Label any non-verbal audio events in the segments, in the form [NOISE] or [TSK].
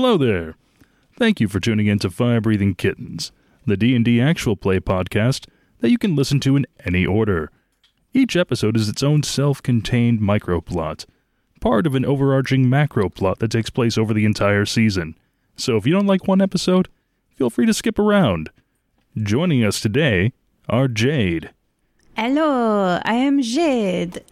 Hello there. Thank you for tuning in to Fire Breathing Kittens, the D&D actual play podcast that you can listen to in any order. Each episode is its own self-contained microplot, part of an overarching macro plot that takes place over the entire season. So if you don't like one episode, feel free to skip around. Joining us today are Jade, Hello, I am Jade.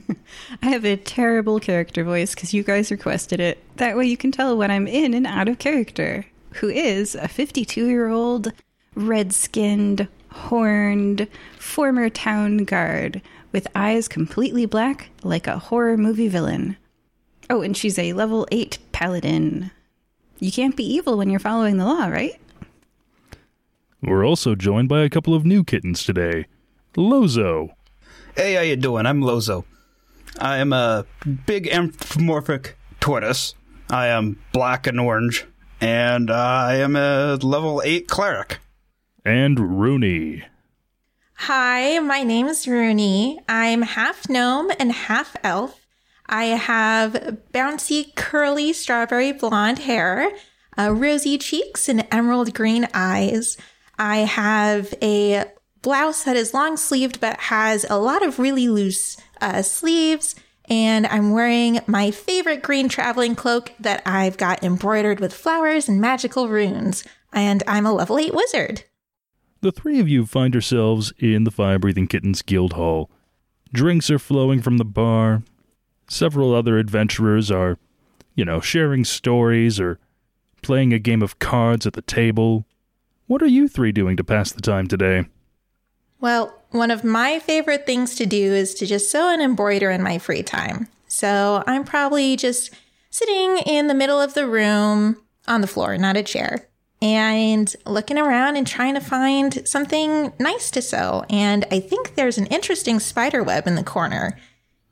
[LAUGHS] I have a terrible character voice because you guys requested it. That way you can tell when I'm in and out of character. Who is a 52 year old, red skinned, horned, former town guard with eyes completely black like a horror movie villain. Oh, and she's a level 8 paladin. You can't be evil when you're following the law, right? We're also joined by a couple of new kittens today. Lozo, Hey, how you doing? I'm Lozo. I am a big anthropomorphic tortoise. I am black and orange, and I am a level 8 cleric. and Rooney. Hi, my name is Rooney. I'm half gnome and half elf. I have bouncy, curly, strawberry blonde hair, uh, rosy cheeks, and emerald green eyes. I have a blouse that is long sleeved but has a lot of really loose uh, sleeves. And I'm wearing my favorite green traveling cloak that I've got embroidered with flowers and magical runes. And I'm a level 8 wizard. The three of you find yourselves in the Fire Breathing Kittens Guild Hall. Drinks are flowing from the bar. Several other adventurers are, you know, sharing stories or playing a game of cards at the table. What are you three doing to pass the time today? Well, one of my favorite things to do is to just sew and embroider in my free time. So I'm probably just sitting in the middle of the room on the floor, not a chair, and looking around and trying to find something nice to sew. And I think there's an interesting spider web in the corner.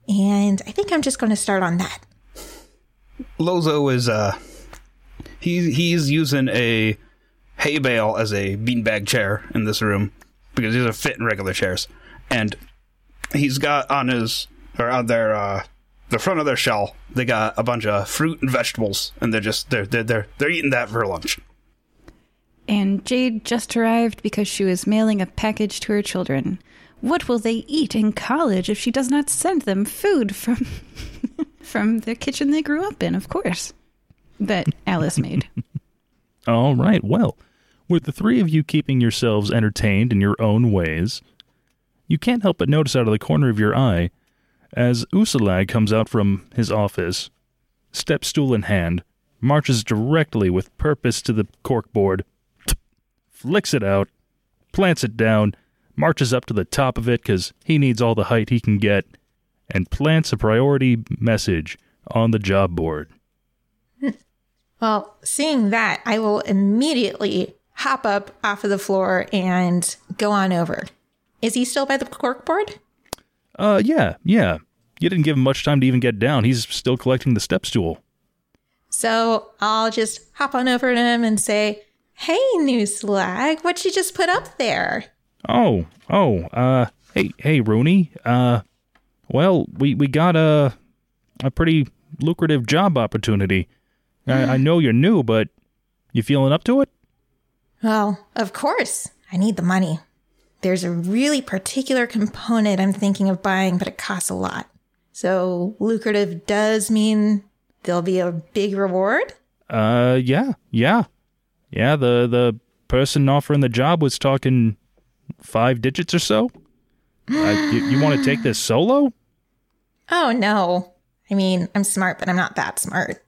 And I think I'm just going to start on that. Lozo is, uh, he, he's using a hay bale as a beanbag chair in this room because these are fit in regular chairs. And he's got on his, or on their, uh, the front of their shell, they got a bunch of fruit and vegetables, and they're just, they're, they're, they're, they're eating that for lunch. And Jade just arrived because she was mailing a package to her children. What will they eat in college if she does not send them food from [LAUGHS] from the kitchen they grew up in, of course. That Alice made. [LAUGHS] All right, well, with the three of you keeping yourselves entertained in your own ways, you can't help but notice out of the corner of your eye as Usalag comes out from his office, step stool in hand, marches directly with purpose to the corkboard, [TSK] flicks it out, plants it down, marches up to the top of it because he needs all the height he can get, and plants a priority message on the job board. [LAUGHS] Well, seeing that, I will immediately hop up off of the floor and go on over. Is he still by the corkboard? Uh, yeah, yeah. You didn't give him much time to even get down. He's still collecting the step stool. So I'll just hop on over to him and say, Hey, new slag, what you just put up there? Oh, oh, uh, hey, hey, Rooney. Uh, well, we we got a a pretty lucrative job opportunity. I, I know you're new, but you feeling up to it? Well, of course, I need the money. There's a really particular component I'm thinking of buying, but it costs a lot. So lucrative does mean there'll be a big reward? Uh, yeah, yeah, yeah. The the person offering the job was talking five digits or so. Uh, you, you want to take this solo? [GASPS] Oh no. I mean, I'm smart, but I'm not that smart.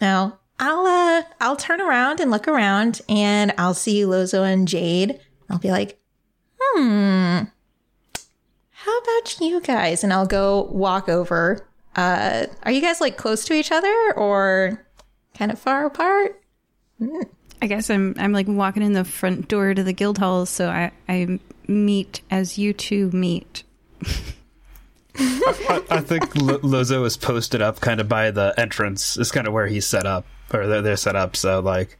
No. I'll uh I'll turn around and look around and I'll see Lozo and Jade. I'll be like, hmm. How about you guys? And I'll go walk over. Uh are you guys like close to each other or kind of far apart? I guess I'm I'm like walking in the front door to the guild hall, so I, I meet as you two meet. [LAUGHS] I, I think Lo- Lozo is posted up kind of by the entrance. Is kind of where he's set up, or they're, they're set up. So like,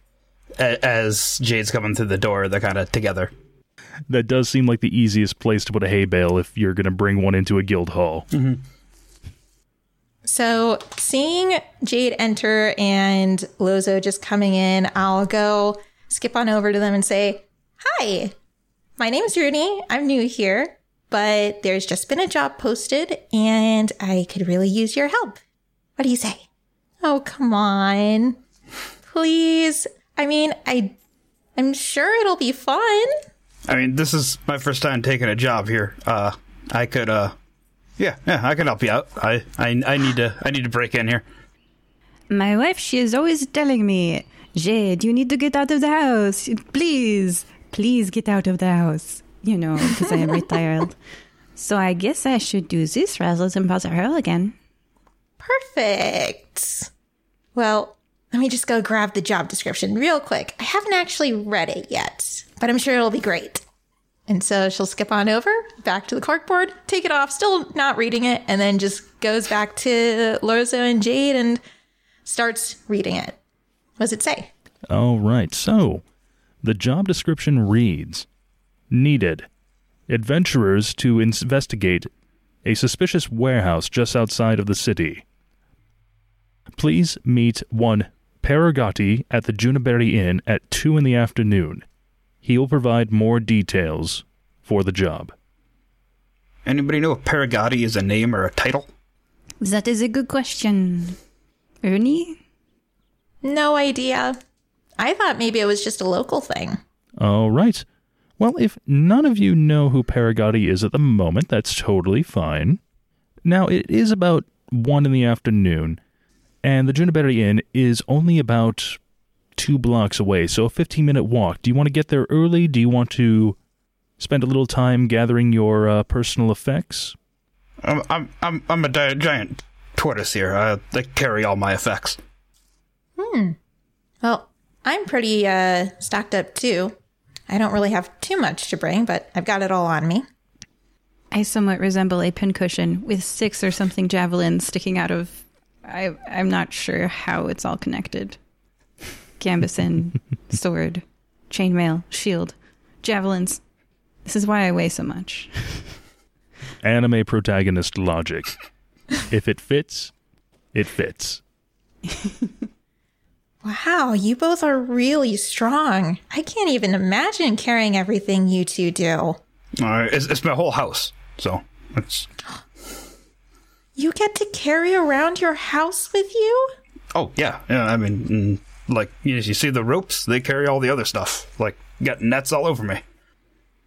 a- as Jade's coming through the door, they're kind of together. That does seem like the easiest place to put a hay bale if you're going to bring one into a guild hall. Mm-hmm. So, seeing Jade enter and Lozo just coming in, I'll go skip on over to them and say, Hi, my name's Rooney. I'm new here, but there's just been a job posted and I could really use your help. What do you say? Oh, come on. Please. I mean, I I'm sure it'll be fun. I mean, this is my first time taking a job here. Uh, I could, uh, yeah, yeah, I could help you out. I, I, I need to, I need to break in here. My wife, she is always telling me, Jade, you need to get out of the house. Please, please get out of the house. You know, because I am [LAUGHS] retired. So I guess I should do this rather than bother her again. Perfect. Well, let me just go grab the job description real quick. I haven't actually read it yet, but I'm sure it'll be great. And so she'll skip on over back to the corkboard, take it off, still not reading it, and then just goes back to Lozo and Jade and starts reading it. What does it say? All right, so the job description reads Needed adventurers to investigate a suspicious warehouse just outside of the city. Please meet one Paragati at the Juniperry Inn at 2 in the afternoon. He will provide more details for the job. Anybody know if Paragati is a name or a title? That is a good question. Ernie? No idea. I thought maybe it was just a local thing. All right. Well, if none of you know who Paragati is at the moment, that's totally fine. Now, it is about 1 in the afternoon, and the Juniperry Inn is only about two blocks away, so a 15 minute walk. Do you want to get there early? Do you want to spend a little time gathering your uh, personal effects? I'm, I'm, I'm, I'm a di- giant tortoise here. I, I carry all my effects. Hmm. Well, I'm pretty uh, stocked up too. I don't really have too much to bring, but I've got it all on me. I somewhat resemble a pincushion with six or something javelins sticking out of. I, I'm not sure how it's all connected. Gambeson, [LAUGHS] sword, chainmail, shield, javelins. This is why I weigh so much. Anime protagonist logic. if it fits, it fits. [LAUGHS] Wow, you both are really strong. I can't even imagine carrying everything you two do. Uh, it's, it's my whole house, so it's. You get to carry around your house with you? Oh yeah, yeah. I mean, mm, like you, you see the ropes? They carry all the other stuff. Like got nets all over me.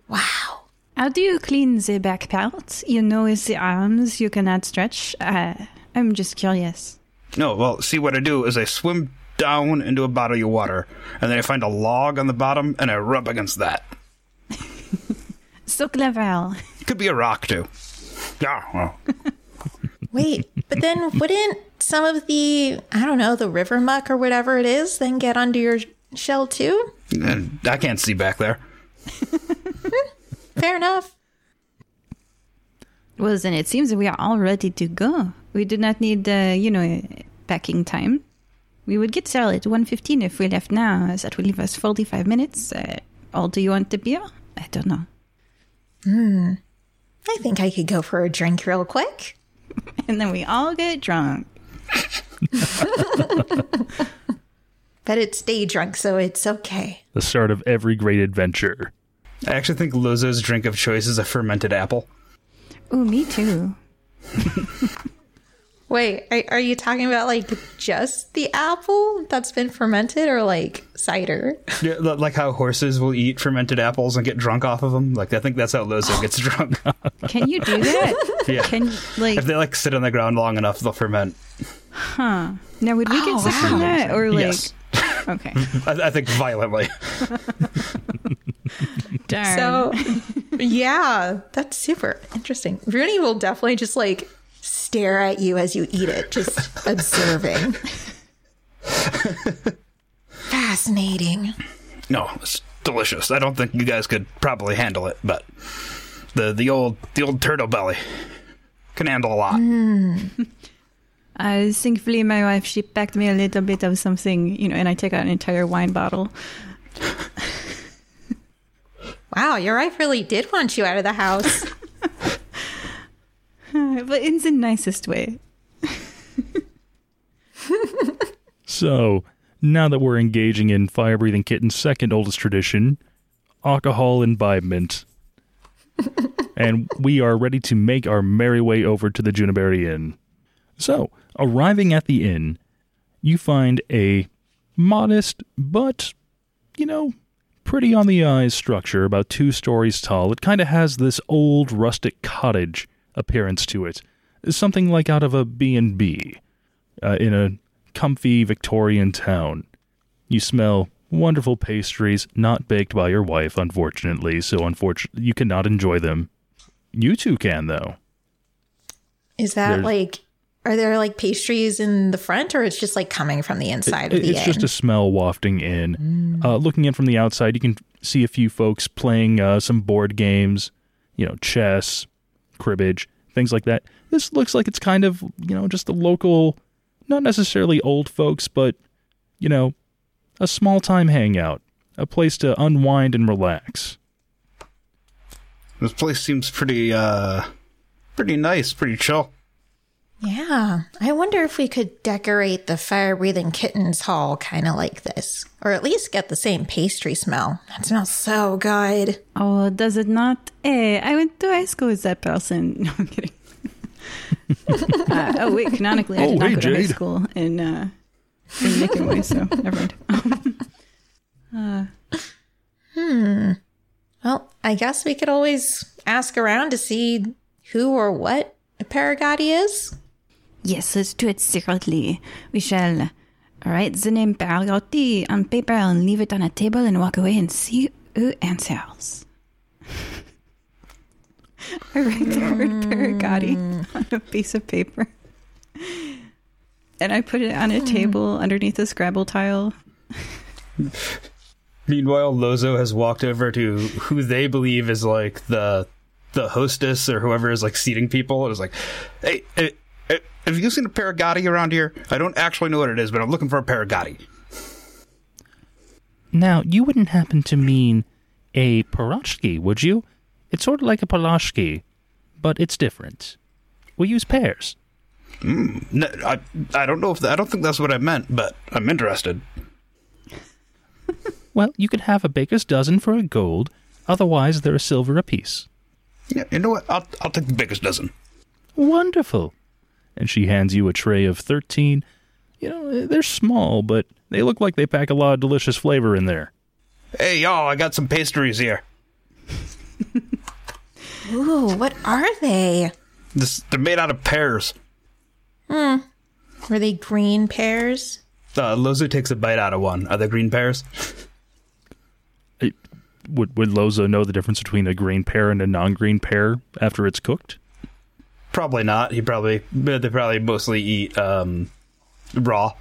Wow. How do you clean the back part? You know, it's the arms you cannot stretch. Uh, I'm just curious. No, well, see what I do is I swim down into a body of water, and then I find a log on the bottom, and I rub against that. [LAUGHS] So clever. It could be a rock too. Yeah, well, [LAUGHS] Wait, but then [LAUGHS] wouldn't some of the, I don't know, the river muck or whatever it is, then get under your shell too? I can't see back there. [LAUGHS] Fair enough. Well, then it seems that we are all ready to go. We do not need, uh, you know, packing time. We would get there at 1.15 if we left now. That would leave us 45 minutes. Uh, or do you want the beer? I don't know. Hmm. I think I could go for a drink real quick. [LAUGHS] And then we all get drunk. [LAUGHS] But it's day drunk, so it's okay. The start of every great adventure. I actually think Lozo's drink of choice is a fermented apple. Ooh, me too. [LAUGHS] Wait, are, are you talking about like just the apple that's been fermented or like cider? Yeah, like how horses will eat fermented apples and get drunk off of them. Like I think that's how Lozo gets [GASPS] drunk. Can you do that? [LAUGHS] yeah. Can like if they like sit on the ground long enough, they'll ferment. huh? Now would we get Oh, sick from that or like? Yes. Okay. [LAUGHS] I, I think violently. [LAUGHS] Darn. So, yeah, that's super interesting. Rooney will definitely just like stare at you as you eat it, just [LAUGHS] observing. Fascinating. No, it's delicious. I don't think you guys could probably handle it, but the the old the old turtle belly can handle a lot. [LAUGHS] Uh, thankfully, my wife she packed me a little bit of something, you know, and I take out an entire wine bottle. [LAUGHS] Wow, your wife really did want you out of the house. [LAUGHS] but in the nicest way. [LAUGHS] So, now that we're engaging in Fire Breathing Kitten's second oldest tradition, alcohol imbibement, [LAUGHS] and we are ready to make our merry way over to the Juniberry Inn. So, arriving at the inn, you find a modest but, you know, pretty on the eyes structure, about two stories tall. It kind of has this old rustic cottage appearance to it, something like out of a B&B uh, in a comfy Victorian town. You smell wonderful pastries, not baked by your wife, unfortunately, so unfortunately you cannot enjoy them. You two can, though. Is that There's- like, are there like pastries in the front or it's just like coming from the inside of the it's inn? just a smell wafting in. Uh, looking in from the outside, you can see a few folks playing uh, some board games, you know, chess, cribbage, things like that. This looks like it's kind of, you know, just a local, not necessarily old folks, but, you know, a small time hangout, a place to unwind and relax. This place seems pretty, uh, pretty nice, pretty chill. Yeah. I wonder if we could decorate the fire breathing kittens hall kind of like this, or at least get the same pastry smell. That smells so good. Oh, does it not? Hey, I went to high school with that person. [LAUGHS] No, I'm kidding. [LAUGHS] uh, oh wait, canonically, I Oh, did not hey, go to high school in uh, in Macon Way, so never mind. [LAUGHS] uh. Hmm. Well, I guess we could always ask around to see who or what a paragati is. Yes, let's do it secretly. We shall write the name Paragotti on paper and leave it on a table and walk away and see who answers. [LAUGHS] I write the word Paragotti on a piece of paper. And I put it on a table underneath a Scrabble tile. [LAUGHS] Meanwhile, Lozo has walked over to who they believe is like the the hostess or whoever is like seating people, and is like, "Hey, eh, have you seen a paragati around here? I don't actually know what it is, but I'm looking for a paragati." Now, you wouldn't happen to mean a paroshki, would you? It's sort of like a paloshki, but it's different. We use pears. Hmm. No, I I don't know if I don't think that's what I meant, but I'm interested. [LAUGHS] Well, you could have a baker's dozen for a gold, otherwise they're a silver apiece. Yeah, you know what? I'll I'll take the baker's dozen. Wonderful. And she hands you a tray of 13. You know, they're small, but they look like they pack a lot of delicious flavor in there. Hey y'all, I got some pastries here. Ooh, what are they? This they're made out of pears. Hmm. Were they green pears? Uh, Lozo takes a bite out of one. Are they green pears? It- would, would Lozo know the difference between a green pear and a non green pear after it's cooked? Probably not. He probably they probably mostly eat um, raw.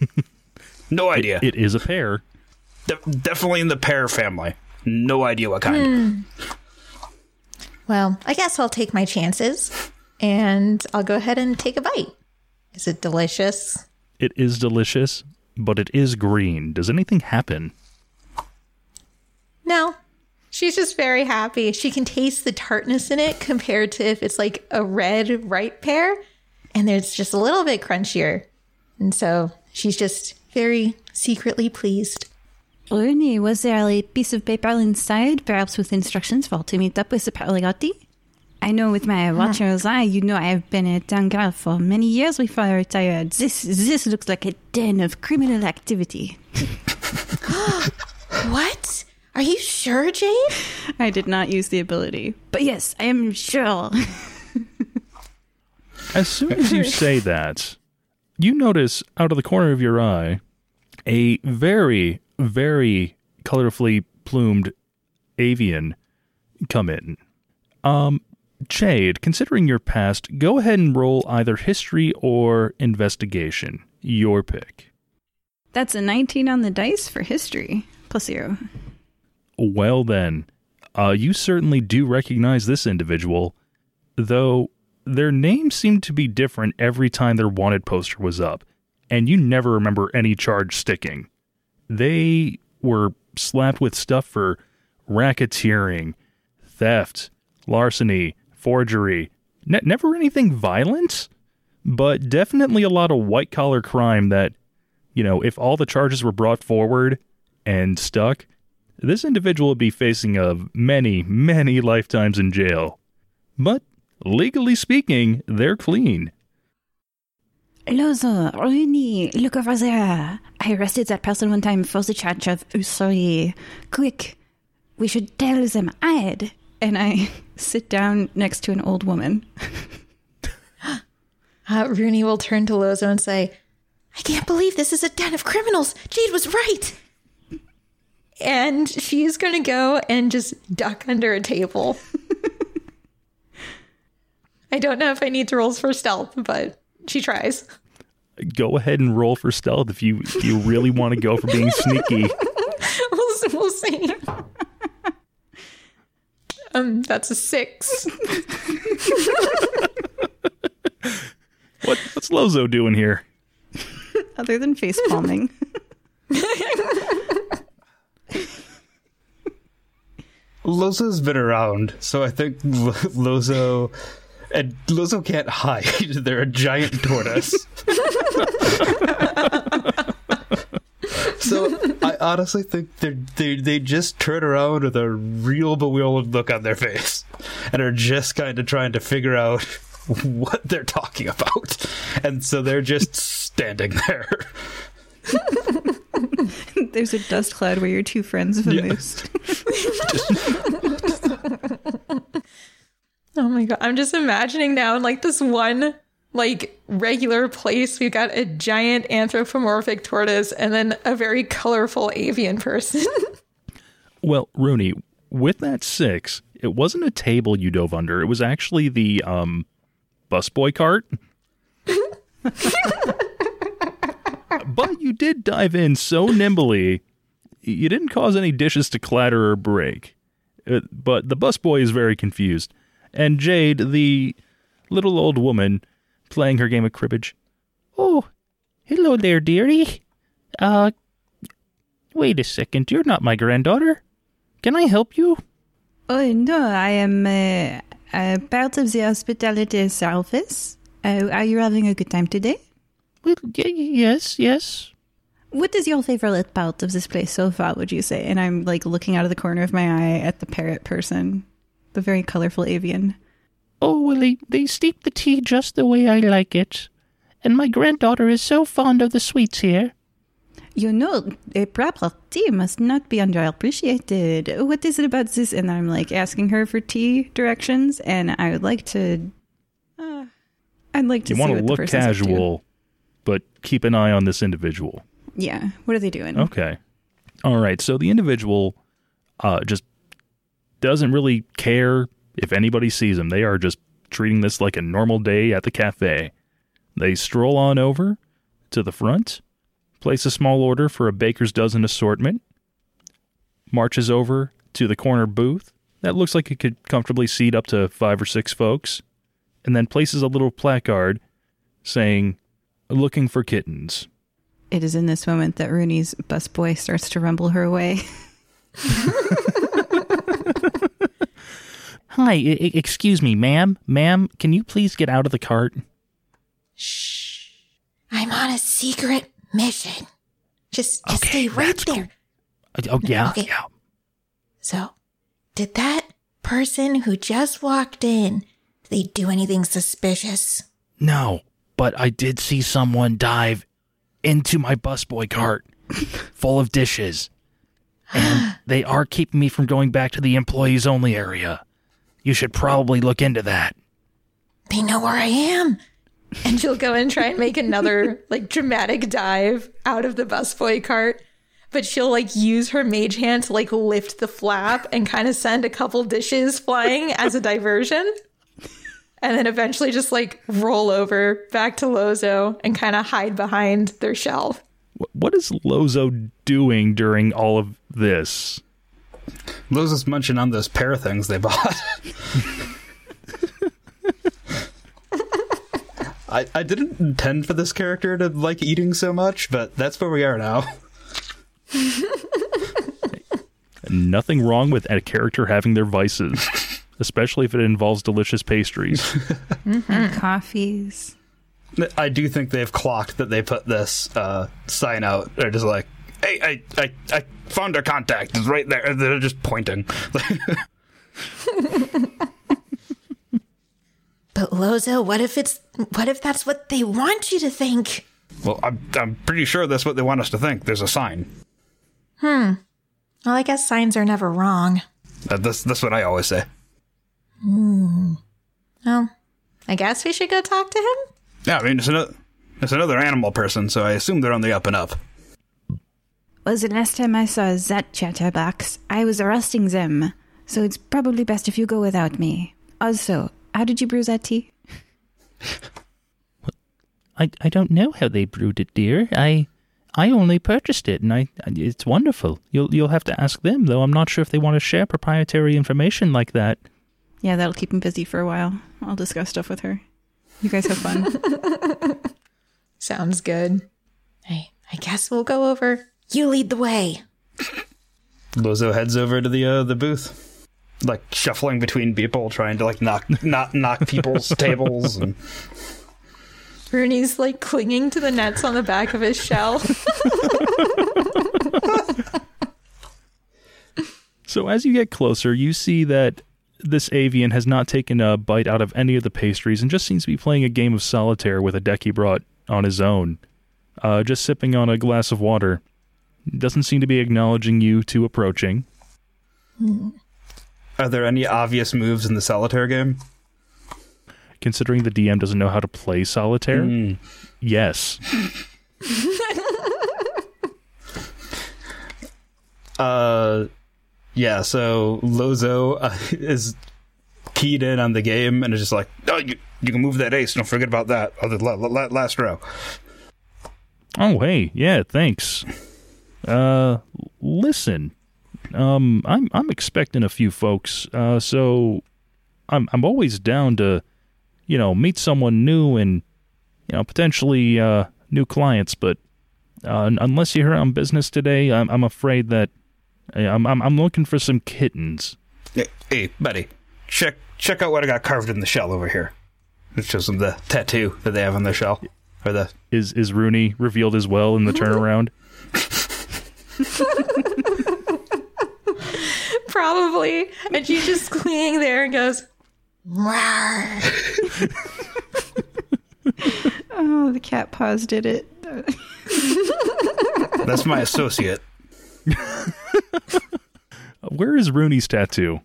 [LAUGHS] no idea. It is a pear. De- definitely in the pear family. No idea what kind. Well, I guess I'll take my chances and I'll go ahead and take a bite. Is it delicious? It is delicious, but it is green. Does anything happen? No. She's just very happy. She can taste the tartness in it compared to if it's like a red ripe pear and there's just a little bit crunchier. And so she's just very secretly pleased. Rooney, was there a piece of paper inside, perhaps with instructions for to meet up with the Paragotti? I know with my uh-huh. watcher's eye, you know I have been a town girl for many years before I retired. This this looks like a den of criminal activity. [GASPS] What? Are you sure, Jade? [LAUGHS] I did not use the ability, but yes, I am sure. [LAUGHS] As soon as you [LAUGHS] say that, you notice out of the corner of your eye a very, very colorfully plumed avian come in. Um, Jade, considering your past, go ahead and roll either history or investigation. Your pick. That's a 19 on the dice for history, plus zero. Well, then, uh, you certainly do recognize this individual, though their names seem to be different every time their wanted poster was up, and you never remember any charge sticking. They were slapped with stuff for racketeering, theft, larceny, forgery. Ne- never anything violent, but definitely a lot of white collar crime that you know, if all the charges were brought forward and stuck, this individual would be facing of many, many lifetimes in jail. But legally speaking, they're clean. Lozo, Rooney, look over there. I arrested that person one time for the charge of usury. Quick, we should tell them I'd. And I [LAUGHS] sit down next to an old woman. [GASPS] Uh, Rooney will turn to Lozo and say, I can't believe this is a den of criminals. Jade was right. And she's going to go and just duck under a table. I don't know if I need to roll for stealth, but she tries. Go ahead and roll for stealth if you if you really want to go for being [LAUGHS] sneaky. We'll, we'll see. Um, that's a six. What what's Lozo doing here? Other than face palming. [LAUGHS] Lozo's been around, so I think Lo- [LAUGHS] Lozo and Lozo can't hide. [LAUGHS] They're a giant tortoise. [LAUGHS] so I honestly think they they they just turn around with a real bewildered look on their face, and are just kind of trying to figure out what they're talking about, and so they're just standing there. There's a dust cloud where your two friends have Yeah. moosed. [LAUGHS] Oh my god. I'm just imagining now in like this one like regular place we've got a giant anthropomorphic tortoise and then a very colorful avian person. [LAUGHS] Well, Rooney, with that six, it wasn't a table you dove under. It was actually the um busboy cart. [LAUGHS] but you did dive in so nimbly, you didn't cause any dishes to clatter or break. Uh, But the busboy is very confused, and Jade, the little old woman, playing her game of cribbage. Oh, hello there, dearie. Uh, wait a second. You're not my granddaughter. Can I help you? Oh, no, I am uh, uh, part of the hospitality service. Uh, are you having a good time today? Well, y- yes, yes. What is your favorite part of this place so far, would you say? And I'm like looking out of the corner of my eye at the parrot person, the very colorful avian. Oh, well, they, they steep the tea just the way I like it. And my granddaughter is so fond of the sweets here. You know, a proper tea must not be underappreciated. What is it about this? And I'm like asking her for tea directions, and I would like to. Uh, I'd like to You see want to what look person's up to. casual, but keep an eye on this individual. Yeah. What are they doing? Okay. All right. So the individual uh, just doesn't really care if anybody sees him. They are just treating this like a normal day at the cafe. They stroll on over to the front, place a small order for a baker's dozen assortment, marches over to the corner booth that looks like it could comfortably seat up to five or six folks, and then places a little placard saying, Looking for kittens. It is in this moment that Rooney's busboy starts to rumble her away. [LAUGHS] Hi, I- I- excuse me, ma'am. Ma'am, can you please get out of the cart? Shh. I'm on a secret mission. Just, just Okay, stay right there. Uh, Oh, yeah, Okay. yeah. So, did that person who just walked in, did they do anything suspicious? No, but I did see someone dive into my busboy cart [LAUGHS] full of dishes. And they are keeping me from going back to the employees only area. You should probably look into that. They know where I am. And she'll go and try and make another [LAUGHS] like dramatic dive out of the busboy cart. But she'll like use her mage hand to like lift the flap and kind of send a couple dishes flying as a diversion. And then eventually just like roll over back to Lozo and kind of hide behind their shelf. What is Lozo doing during all of this? Lozo's munching on those pair of things they bought. [LAUGHS] I, I didn't intend for this character to like eating so much, but that's where we are now. [LAUGHS] Nothing wrong with a character having their vices, especially if it involves delicious pastries. [LAUGHS] And coffees. I do think they've clocked that they put this uh, sign out. They're just like, "Hey, I, I, I found our contact. It's right there." They're just pointing. [LAUGHS] But Lozo, what if it's what if that's what they want you to think? well, I'm, I'm pretty sure that's what they want us to think. There's a sign. Hmm. Well, I guess signs are never wrong. Uh, that's that's what I always say. Hmm. Well, I guess we should go talk to him. Yeah, I mean it's another it's another animal person, so I assume they're on the up and up. Was the last time I saw that chatterbox, I was arresting them. So it's probably best if you go without me. Also, how did you brew that tea? [LAUGHS] I, I don't know how they brewed it, dear. I I only purchased it, and I it's wonderful. You'll you'll have to ask them, though. I'm not sure if they want to share proprietary information like that. Yeah, that'll keep him busy for a while. I'll discuss stuff with her. You guys have fun. [LAUGHS] Sounds good. Hey, I guess we'll go over. You lead the way. Lozo heads over to the uh, the booth, like shuffling between people, trying to like knock knock knock people's [LAUGHS] tables. And Rooney's like clinging to the nets on the back of his shell. [LAUGHS] So as you get closer, you see that this avian has not taken a bite out of any of the pastries and just seems to be playing a game of solitaire with a deck he brought on his own. Uh, just sipping on a glass of water. Doesn't seem to be acknowledging you to approaching. are there any obvious moves in the solitaire game? Considering the DM doesn't know how to play solitaire, yes. [LAUGHS] Uh, yeah. So Lozo uh, [LAUGHS] is keyed in on the game and is just like, "Oh, you, you can move that ace. Don't forget about that. Oh, the la- la- last row." Oh, hey, yeah, thanks. Uh, listen, um, I'm I'm expecting a few folks. Uh, so I'm I'm always down to, you know, meet someone new and, you know, potentially uh new clients. But uh, unless you're on business today, I'm I'm afraid that I'm I'm I'm looking for some kittens. Hey, hey, buddy, check check out what I got carved in the shell over here. It shows them the tattoo that they have on their shell, or the Is is Rooney revealed as well in the turnaround? [LAUGHS] Probably. And she's just clinging there and goes, "Rawr." [LAUGHS] oh, the cat paws did it. that's my associate. [LAUGHS] Where is Rooney's tattoo?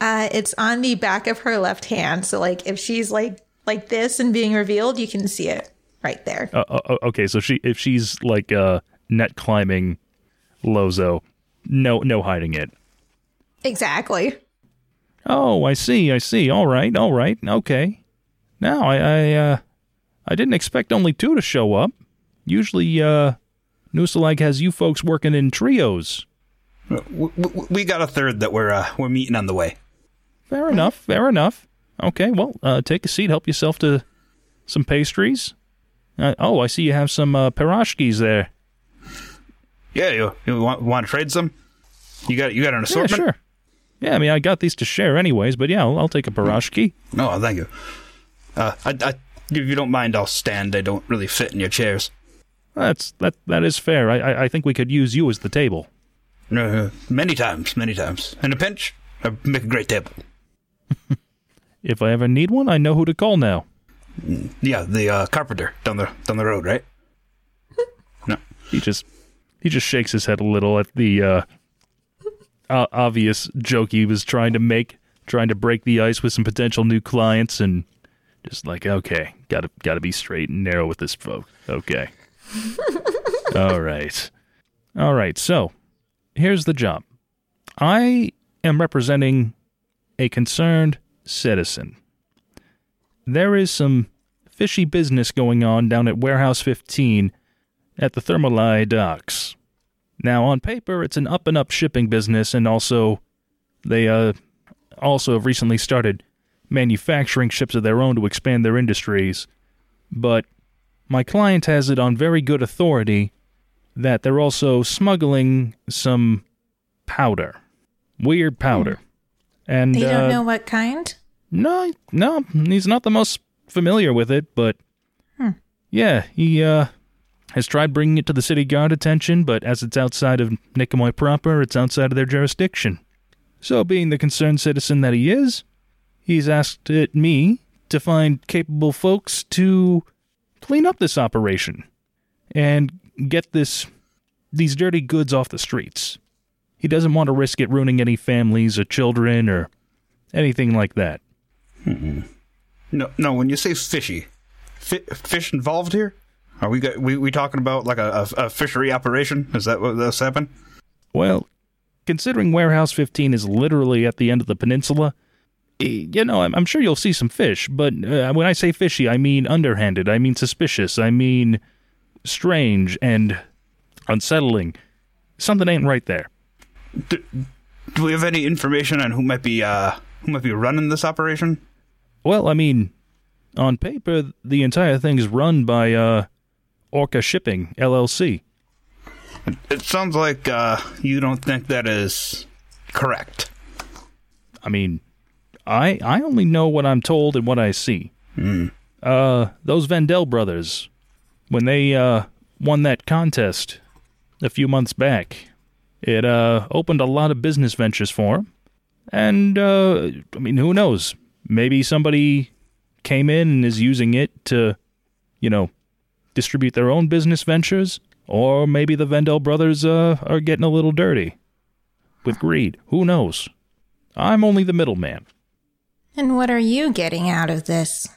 Uh, it's on the back of her left hand. So like if she's like like this and being revealed, you can see it right there. Uh, uh, okay, so she if she's like uh net climbing Lozo, no no hiding it. Exactly. Oh, I see, I see. All right, all right, okay. Now I I uh I didn't expect only two to show up. Usually uh Nusalag has you folks working in trios. We got a third that we're uh, we're meeting on the way. Fair enough, fair enough. Okay, well, uh take a seat, help yourself to some pastries. Uh, oh, I see you have some uh, pirashkis there. Yeah, you, you want want to trade some? You got you got an assortment? Yeah, sure. Yeah, I mean, I got these to share anyways, but yeah, I'll, I'll take a pirashki. No, thank you. Uh, I, I, if you don't mind, I'll stand. They don't really fit in your chairs. That's that. That is fair. I, I, I think we could use you as the table. Uh, many times, many times. In a pinch, I make a great table. [LAUGHS] If I ever need one, I know who to call now. Yeah, the uh, carpenter down the down the road, right? No, He just he just shakes his head a little at the uh, uh, obvious joke he was trying to make, trying to break the ice with some potential new clients, and just like, okay, gotta gotta be straight and narrow with this folk. Okay, [LAUGHS] all right, all right. So here's the job. I am representing a concerned citizen. There is some fishy business going on down at Warehouse 15 at the Thermoli docks. Now, on paper, it's an up and up shipping business, and also they uh also have recently started manufacturing ships of their own to expand their industries. But my client has it on very good authority that they're also smuggling some powder, weird powder, and They uh, don't know what kind. no, no, he's not the most familiar with it, but Yeah, he uh, has tried bringing it to the city guard attention, but as it's outside of Nicomoy proper, it's outside of their jurisdiction. So, being the concerned citizen that he is, he's asked it me to find capable folks to clean up this operation and get this these dirty goods off the streets. He doesn't want to risk it ruining any families or children or anything like that. No, no. When you say fishy, fi- fish involved here? Are we got, we we talking about like a, a, a fishery operation? Is that what that's happened? Well, considering Warehouse 15 is literally at the end of the peninsula, you know, I'm, I'm sure you'll see some fish, but uh, when I say fishy, I mean underhanded, I mean suspicious, I mean strange and unsettling. Something ain't right there. Do, do we have any information on who might be uh who might be running this operation? Well, I mean, on paper, the entire thing is run by uh, Orca Shipping, LLC. It sounds like uh, you don't think that is correct. I mean, I I only know what I'm told and what I see. Uh, those Vendel brothers, when they uh won that contest a few months back, it uh opened a lot of business ventures for them. And uh, I mean, who knows? Maybe somebody came in and is using it to, you know, distribute their own business ventures, or maybe the Vendel brothers uh, are getting a little dirty with greed. Who knows? I'm only the middleman. And what are you getting out of this?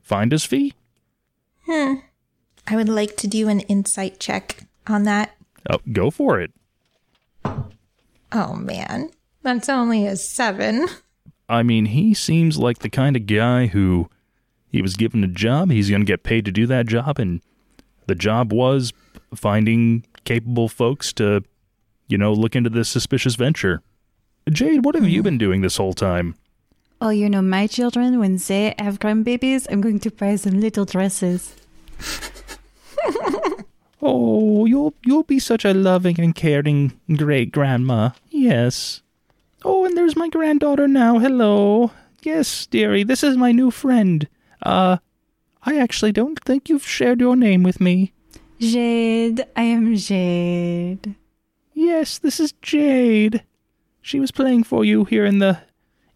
Finder's fee? Hmm. I would like to do an insight check on that. Oh, go for it. Oh man, that's only a seven. I mean, he seems like the kind of guy who he was given a job, he's going to get paid to do that job, and the job was finding capable folks to, you know, look into this suspicious venture. Jade, what have you been doing this whole time? Oh, you know, my children, when they have grandbabies, I'm going to buy them little dresses. [LAUGHS] Oh, you'll you'll be such a loving and caring great grandma. Yes. Oh, and there's my granddaughter now. Hello. Yes, dearie, this is my new friend. Uh, I actually don't think you've shared your name with me. Jade, I am Jade. Yes, this is Jade. She was playing for you here in the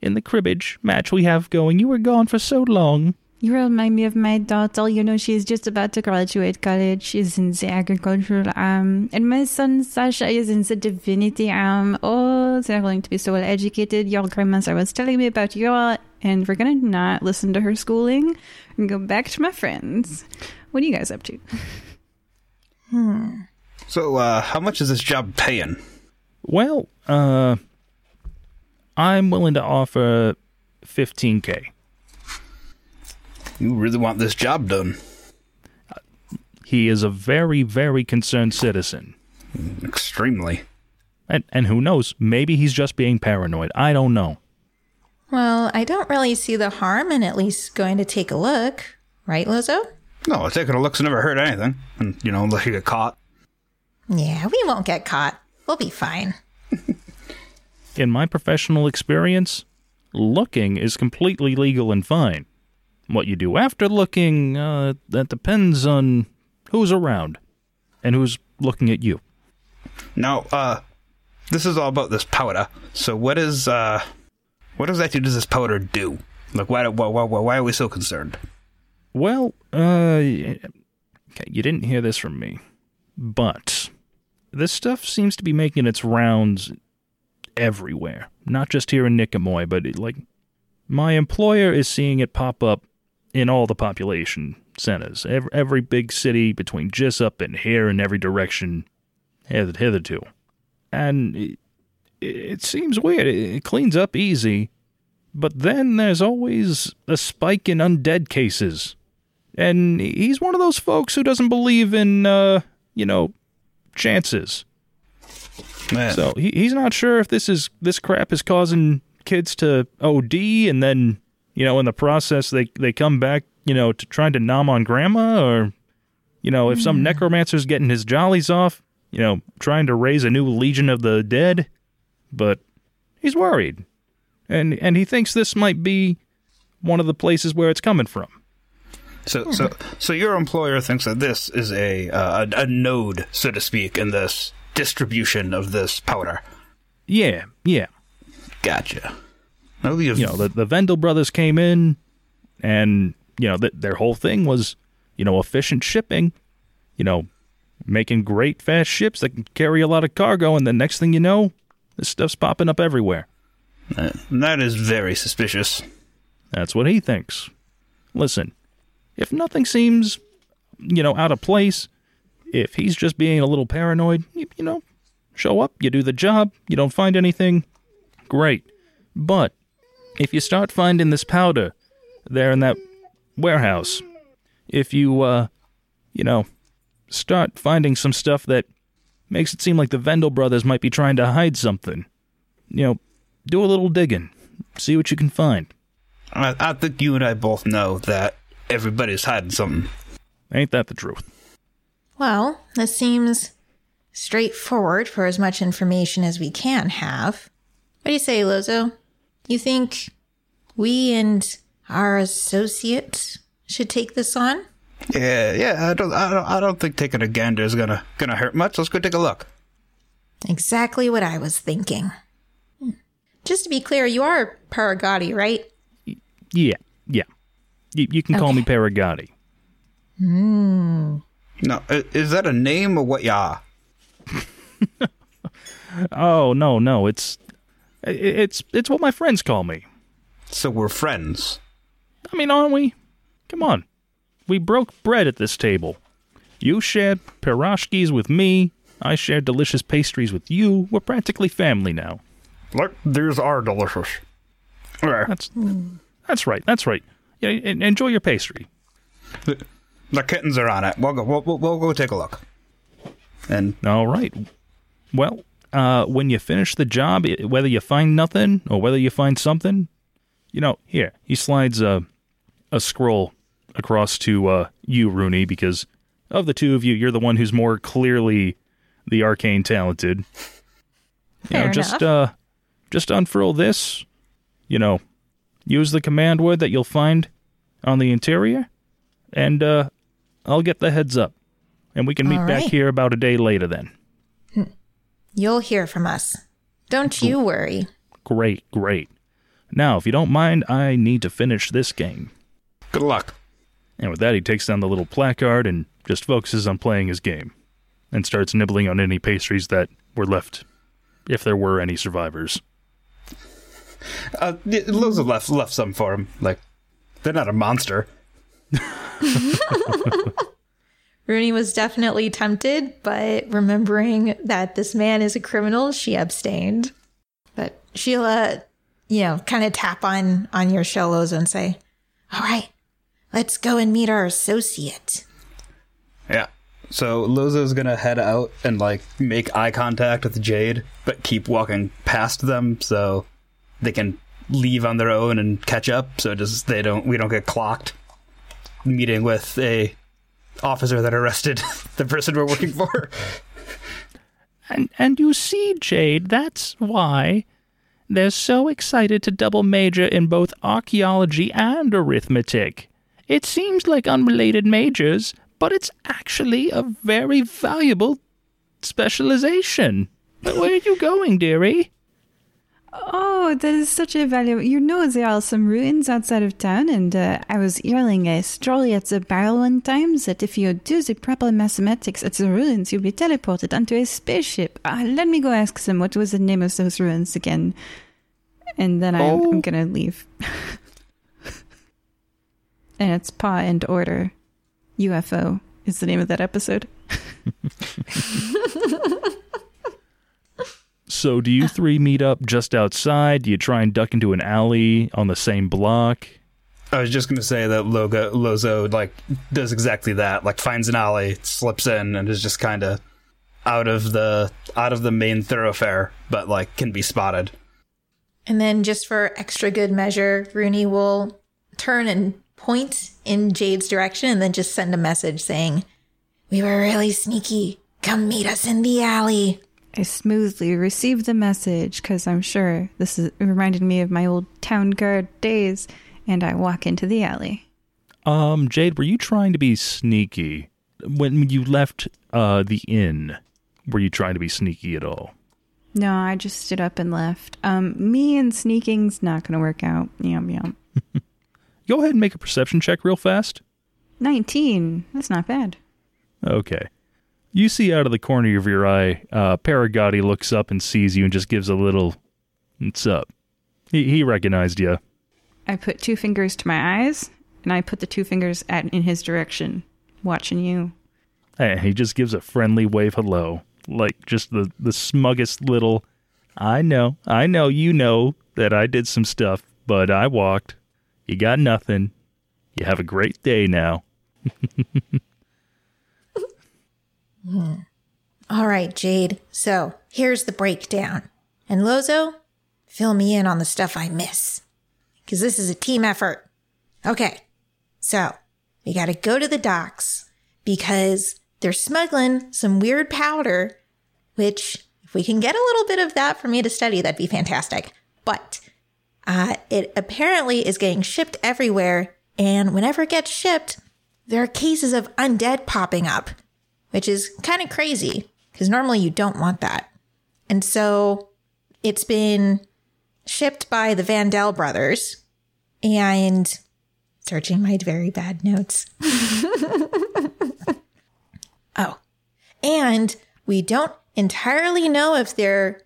in the cribbage match we have going. You were gone for so long. You remind me of my daughter. You know, she's just about to graduate college. She's in the agricultural arm. And my son, Sasha, is in the divinity arm. Oh, they're going to be so well educated. Your grandmother was telling me about your. And we're going to not listen to her schooling and go back to my friends. What are you guys up to? Hmm. So, uh, how much is this job paying? Well, uh I'm willing to offer 15k. You really want this job done? He is a very very concerned citizen. Extremely. And and who knows, maybe he's just being paranoid. I don't know. Well, I don't really see the harm in at least going to take a look. Right, Lozo? No, taking a look's never hurt anything. And, you know, unless you get caught. Yeah, we won't get caught. We'll be fine. In my professional experience, looking is completely legal and fine. What you do after looking, uh, that depends on who's around and who's looking at you. Now, uh, this is all about this powder. So, what is, uh, what exactly does this powder do? Like, why, why, why, why are we so concerned? Well, uh, okay, you didn't hear this from me, but this stuff seems to be making its rounds everywhere. Not just here in Nicomoy, but it, like my employer is seeing it pop up in all the population centers. Every, every big city between Jessup and here in every direction hith- hitherto. And it, it seems weird. It cleans up easy, but then there's always a spike in undead cases. And he's one of those folks who doesn't believe in, uh, you know, chances. Man, So he, he's not sure if this is this crap is causing kids to OD, and then you know in the process they they come back you know to trying to nom on grandma, or you know if some necromancer's getting his jollies off, you know trying to raise a new legion of the dead. But he's worried, and and he thinks this might be one of the places where it's coming from. So, so, so your employer thinks that this is a, uh, a a node, so to speak, in this distribution of this powder. Yeah, yeah. Gotcha. You know, the, the Vendel brothers came in, and, you know, th- their whole thing was, you know, efficient shipping, you know, making great fast ships that can carry a lot of cargo, and the next thing you know, this stuff's popping up everywhere. uh, that is very suspicious. That's what he thinks. Listen, if nothing seems, you know, out of place, if he's just being a little paranoid, you, you know, show up, you do the job, you don't find anything, great. But if you start finding this powder there in that warehouse, if you, uh, you know, start finding some stuff that makes it seem like the Vendel brothers might be trying to hide something, you know, do a little digging, see what you can find. I, I think you and I both know that everybody's hiding something. Ain't that the truth? Well, this seems straightforward for as much information as we can have. What do you say, Lozo? You think we and our associate should take this on? Yeah, yeah. I don't, I don't, I don't think taking a gander is gonna gonna hurt much. Let's go take a look. Exactly what I was thinking. Hmm. Just to be clear, you are Paragati, right? Yeah, yeah. You, you can call me Paragati. No, is that a name or what? Yeah. [LAUGHS] Oh no, no, it's it's it's what my friends call me. So we're friends. I mean, aren't we? Come on, we broke bread at this table. You shared pierogies with me. I shared delicious pastries with you. We're practically family now. Look, these are delicious. There. That's that's right. That's right. Yeah, enjoy your pastry. The, the kittens are on it. We'll go. We'll, we'll, we'll go take a look. And All right. Well, uh, when you finish the job, whether you find nothing or whether you find something, you know, here he slides a a scroll across to uh, you, Rooney, because of the two of you, you're the one who's more clearly the arcane talented. You know, Fair just uh, just unfurl this. You know, use the command word that you'll find on the interior, and uh, I'll get the heads up, and we can meet All back right. here about a day later. Then. You'll hear from us. Don't you worry. Great, great. Now, if you don't mind, I need to finish this game. good luck. And with that, he takes down the little placard and just focuses on playing his game and starts nibbling on any pastries that were left, if there were any survivors. Uh, y- Lozo left left some for him. Like they're not a monster. [LAUGHS] Rooney was definitely tempted, but remembering that this man is a criminal, she abstained. But Sheila, you know, kind of tap on on your shellos and say, "All right, let's go and meet our associate." Yeah. So Lozo's gonna head out and like make eye contact with Jade, but keep walking past them so they can leave on their own and catch up. So just they don't we don't get clocked. Meeting with a officer that arrested [LAUGHS] the person we're working for. And and you see, Jade, that's why they're so excited to double major in both archaeology and arithmetic. It seems like unrelated majors, but it's actually a very valuable specialization. Where are you going, dearie? Oh, that is such a valuable. You know, there are some ruins outside of town, and uh, I was hearing a story at the barrel one time that if you do the proper mathematics at the ruins, you'll be teleported onto a spaceship. Uh, let me go ask them what was the name of those ruins again. And then I'm, Oh. I'm gonna leave. [LAUGHS] and it's Paw and Order. UFO is the name of that episode. [LAUGHS] [LAUGHS] So, do you three meet up just outside? Do you try and duck into an alley on the same block? I was just gonna say that Logo Lozo like does exactly that. Like finds an alley, slips in, and is just kind of out of the out of the main thoroughfare, but like can be spotted. And then, just for extra good measure, Rooney will turn and point in Jade's direction and then just send a message saying, We were really sneaky. Come meet us in the alley. I smoothly received the message because I'm sure this is, reminded me of my old town guard days, and I walk into the alley. Um, Jade, were you trying to be sneaky when you left uh the inn? Were you trying to be sneaky at all? No, I just stood up and left. Um, me and sneaking's not going to work out. Yum [LAUGHS] yum. Go ahead and make a perception check real fast. 19. That's not bad. Okay. You see out of the corner of your eye, uh, Paragati looks up and sees you and just gives a little, "What's up?" He he recognized you. I put two fingers to my eyes, and I put the two fingers at in his direction, watching you. Hey, he just gives a friendly wave hello, like just the the smuggest little. I know, I know, you know that I did some stuff, but I walked. You got nothing. You have a great day now. [LAUGHS] All right, Jade. So here's the breakdown. And Lozo, fill me in on the stuff I miss. Because this is a team effort. Okay. So we got to go to the docks because they're smuggling some weird powder, which if we can get a little bit of that for me to study, that'd be fantastic. But uh, it apparently is getting shipped everywhere. And whenever it gets shipped, there are cases of undead popping up which is kind of crazy because normally you don't want that. And so it's been shipped by the Vandell brothers and searching my very bad notes. [LAUGHS] oh, and we don't entirely know if they're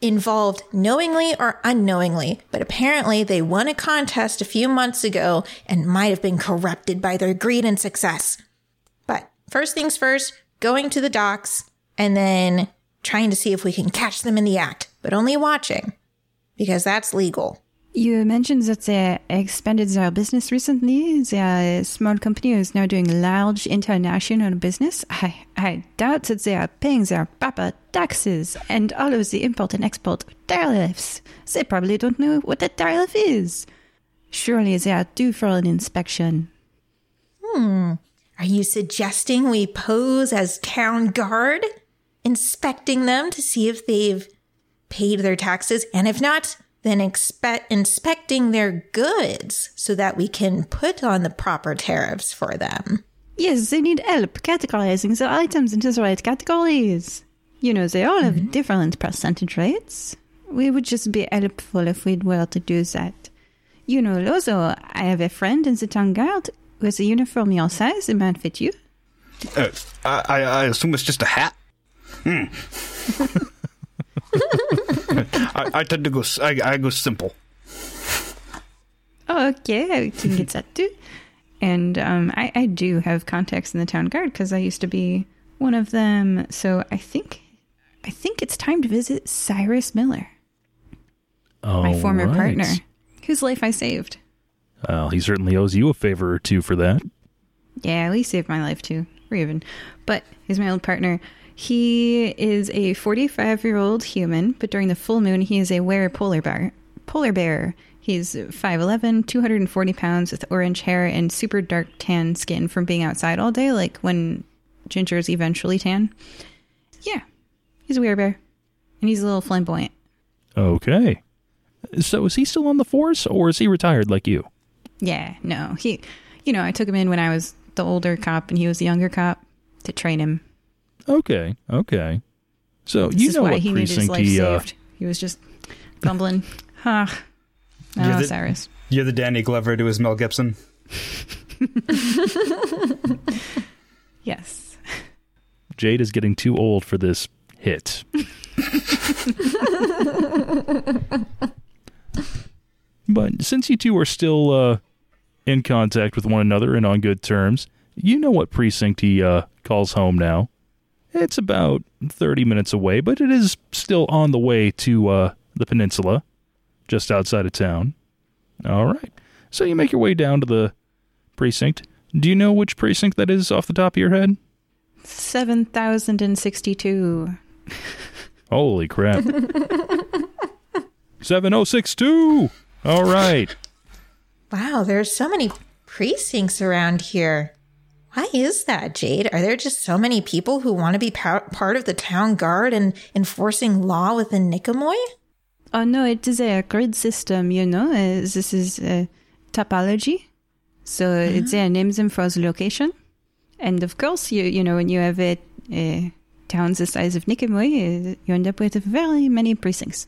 involved knowingly or unknowingly, but apparently they won a contest a few months ago and might have been corrupted by their greed and success. But first things first, going to the docks and then trying to see if we can catch them in the act, but only watching because that's legal. You mentioned that they expanded their business recently. Their small company is now doing large international business. I, I doubt that they are paying their proper taxes and all of the import and export tariffs. They probably don't know what a tariff is. Surely they are due for an inspection. Hmm. Are you suggesting we pose as town guard, inspecting them to see if they've paid their taxes? And if not, then expect inspecting their goods so that we can put on the proper tariffs for them. Yes, they need help categorizing their items into the right categories. You know, they all have mm-hmm. different percentage rates. We would just be helpful if we'd were to do that. You know, Lozo, I have a friend in the town guard with the uniform your size. It might fit you. Uh, I, I I assume it's just a hat. Hmm. [LAUGHS] I, I tend to go. s- I, I go simple. Oh, okay, I can get that too. And um, I, I do have contacts in the town guard because I used to be one of them. So I think, I think it's time to visit Cyrus Miller, my former All right. partner, whose life I saved. Well, he certainly owes you a favor or two for that. Yeah, at least saved my life too, or even. But he's my old partner. He is a 45 year old human, but during the full moon, he is a were polar bear. Polar bear. He's 5'11, 240 pounds with orange hair and super dark tan skin from being outside all day, like when Ginger is eventually tan. Yeah, he's a werebear. And he's a little flamboyant. Okay. So is he still on the force, or is he retired like you? Yeah, no. He, you know, I took him in when I was the older cop and he was the younger cop to train him. Okay, okay. So This you is know why what he needed his precinct life he uh, saved. He was just bumbling. Huh. [LAUGHS] You're Oh, the- Cyrus. You're the Danny Glover to his Mel Gibson. [LAUGHS] Yes. Jade is getting too old for this hit. [LAUGHS] but since you two are still uh, in contact with one another and on good terms, you know what precinct he uh, calls home now. It's about 30 minutes away, but it is still on the way to uh, the peninsula, just outside of town. All right. So you make your way down to the precinct. Do you know which precinct that is off the top of your head? 7,062. [LAUGHS] Holy crap. [LAUGHS] 7062. All right. [LAUGHS] Wow, there's so many precincts around here. Why is that, Jade? Are there just so many people who want to be pow- part of the town guard and enforcing law within Nikomoy? Oh no, it is a grid system, you know. Uh, this is uh, topology. So it's there names them for the location. And of course, you you know when you have a, a town the size of Nicomoy, uh, you end up with very many precincts.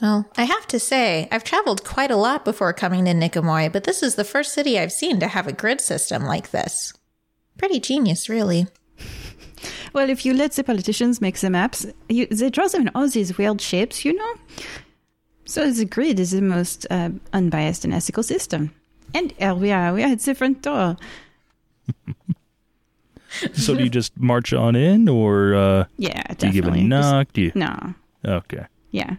Well, I have to say, I've traveled quite a lot before coming to Nicomoy, but this is the first city I've seen to have a grid system like this. Pretty genius, really. [LAUGHS] Well, if you let the politicians make the maps, you, they draw them in all these weird shapes, you know? So the grid is the most uh, unbiased and ethical system. And here we are, we are at the front door. [LAUGHS] So do you just march on in, or uh, Yeah, do you give a definitely. Just- knock? Do you? no, Okay. yeah.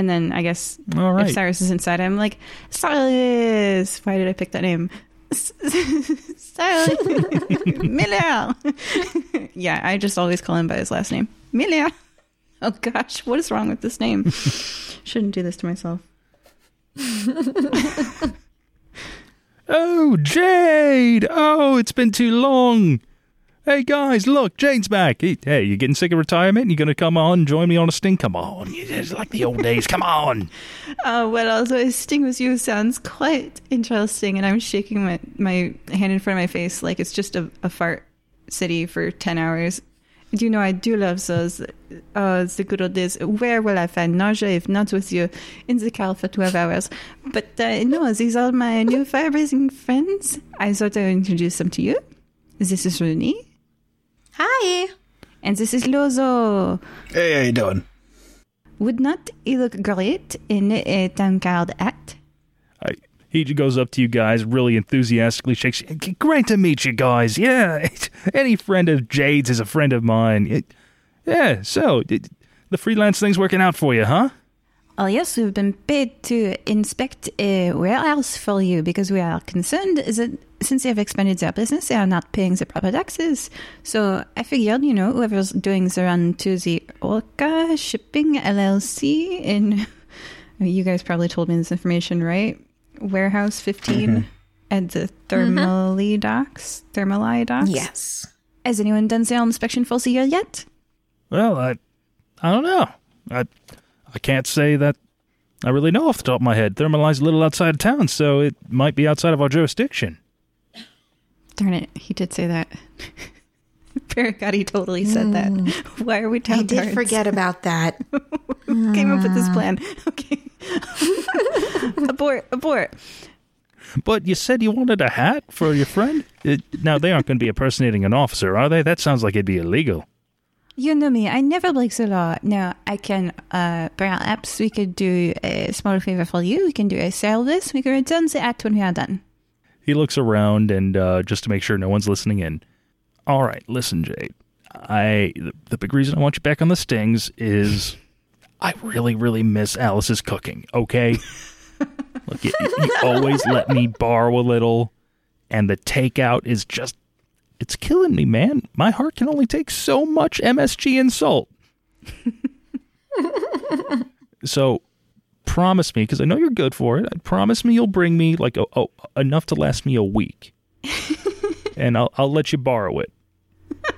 And then I guess All if. Cyrus is inside, I'm like, Cyrus! Why did I pick that name? Cyrus! [LAUGHS] [LAUGHS] Miller! [LAUGHS] yeah, I just always call him by his last name. Miller! Oh gosh, what is wrong with this name? Shouldn't do this to myself. Oh, Jade! Oh, it's been too long. Hey guys, look, Jane's back. Hey, hey, you getting sick of retirement? You're gonna come on, join me on a sting? Come on, it's like the old days. Come on. Oh, [LAUGHS] well, although a sting with you sounds quite interesting, and I'm shaking my, my hand in front of my face like it's just a, a fart city for 10 hours. You know, I do love those. It's the good old days. Where will I find nausea if not with you in the car for 12 hours? But uh, no, these are my new fire-breathing friends. I thought I would introduce them to you. This is Rooney, Hi! and this is Lozo. Hey, how you doing? Would not he look great in a town card act? I, he goes up to you guys, really enthusiastically shakes. Great to meet you guys. [LAUGHS] Yeah, any friend of Jade's is a friend of mine. It- yeah. So it, the freelance thing's working out for you, huh? Oh, yes, we've been paid to inspect a warehouse for you because we are concerned that since they have expanded their business, they are not paying the proper taxes. So I figured, you know, whoever's doing the run to the Orca Shipping LLC in. [LAUGHS] You guys probably told me this information, right? Warehouse 15 mm-hmm. at the Thermally docks? Thermally docks? Yes. Has anyone done their inspection for the year yet? Well, I, I don't know. I, I can't say that I really know off the top of my head. Thermaline's a little outside of town, so it might be outside of our jurisdiction. Darn it, he did say that. [LAUGHS] Pericotti totally said that. Mm. [LAUGHS] Why are we I did guards? forget about that. [LAUGHS] Came up with this ah. plan. Okay. abort, abort. But you said you wanted a hat for your friend. It, now they aren't going to be impersonating an officer, are they? That sounds like it'd be illegal. You know me, I never break the law. Now, I can, uh, perhaps we could do a small favor for you. We can do a service. We can return the act when we are done. He looks around and uh, just to make sure no one's listening in. All right, listen, Jade. I the, the big reason I want you back on the stings is I really, really miss Alice's cooking. Okay, [LAUGHS] look, you, you always let me borrow a little, and the takeout is just it's killing me, man. My heart can only take so much MSG and salt. [LAUGHS] so promise me because I know you're good for it. Promise me you'll bring me like a, a, enough to last me a week, [LAUGHS] and I'll I'll let you borrow it. [LAUGHS]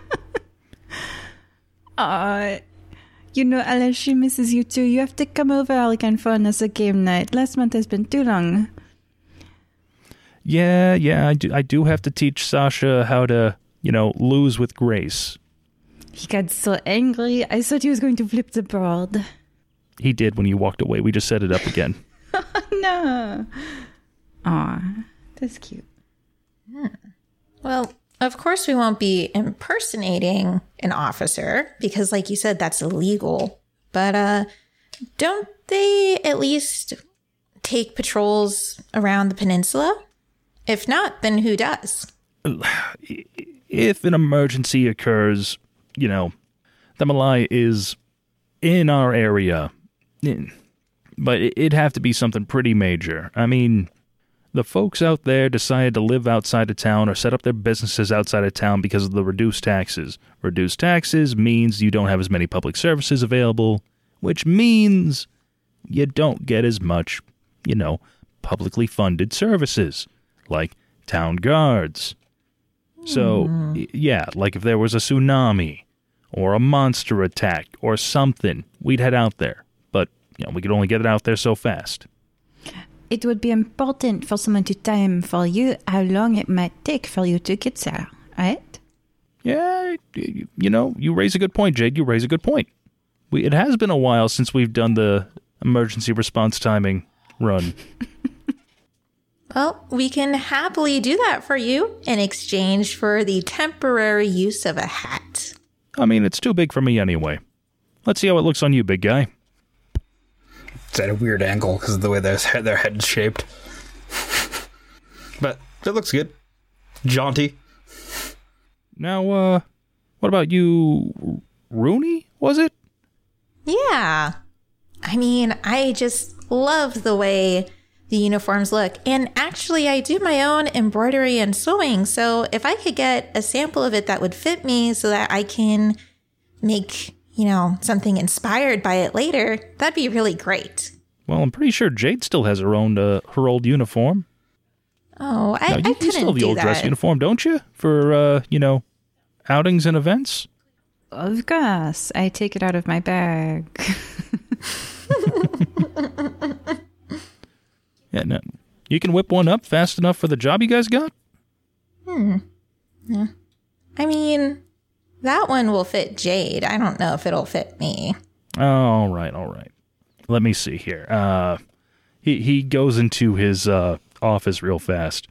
Uh, you know, Alice, she misses you too. You have to come over again for another game night. Last month has been too long. Yeah, yeah, I do. I do have to teach Sasha how to, you know, lose with grace. He got so angry. I thought he was going to flip the board. He did when you walked away. We just set it up again. [LAUGHS] No. Aw, that's cute. Well, of course, we won't be impersonating an officer because, like you said, that's illegal. But uh, don't they at least take patrols around the peninsula? If not, then who does? if an emergency occurs, you know, the Malay is in our area. But it'd have to be something pretty major. I mean, the folks out there decided to live outside of town or set up their businesses outside of town because of the reduced taxes. Reduced taxes means you don't have as many public services available, which means you don't get as much, you know, publicly funded services like town guards. So, hmm. y- yeah, like if there was a tsunami or a monster attack or something, we'd head out there. But, you know, we could only get it out there so fast. it would be important for someone to time for you how long it might take for you to get there, right? Yeah, you know, you raise a good point, Jade. You raise a good point. We, it has been a while since we've done the emergency response timing run. [LAUGHS] Well, we can happily do that for you in exchange for the temporary use of a hat. I mean, it's too big for me anyway. Let's see how it looks on you, big guy. It's at a weird angle because of the way their their head's shaped. but it looks good. Jaunty. Now, uh, what about you, Rooney? Was it? Yeah. I mean, I just love the way the uniforms look. And actually, I do my own embroidery and sewing. So if I could get a sample of it that would fit me so that I can make, you know, something inspired by it later, that'd be really great. Well, I'm pretty sure Jade still has her own uh, her old uniform. Oh, I, Now, I you, couldn't you still have the old that. dress uniform, don't you? For uh, you know, outings and events. Of course, I take it out of my bag. [LAUGHS] [LAUGHS] Yeah, no, you can whip one up fast enough for the job you guys got. Hmm. Yeah. I mean, that one will fit Jade. I don't know if it'll fit me. All right, all right. Let me see here. Uh, he he goes into his uh, office real fast.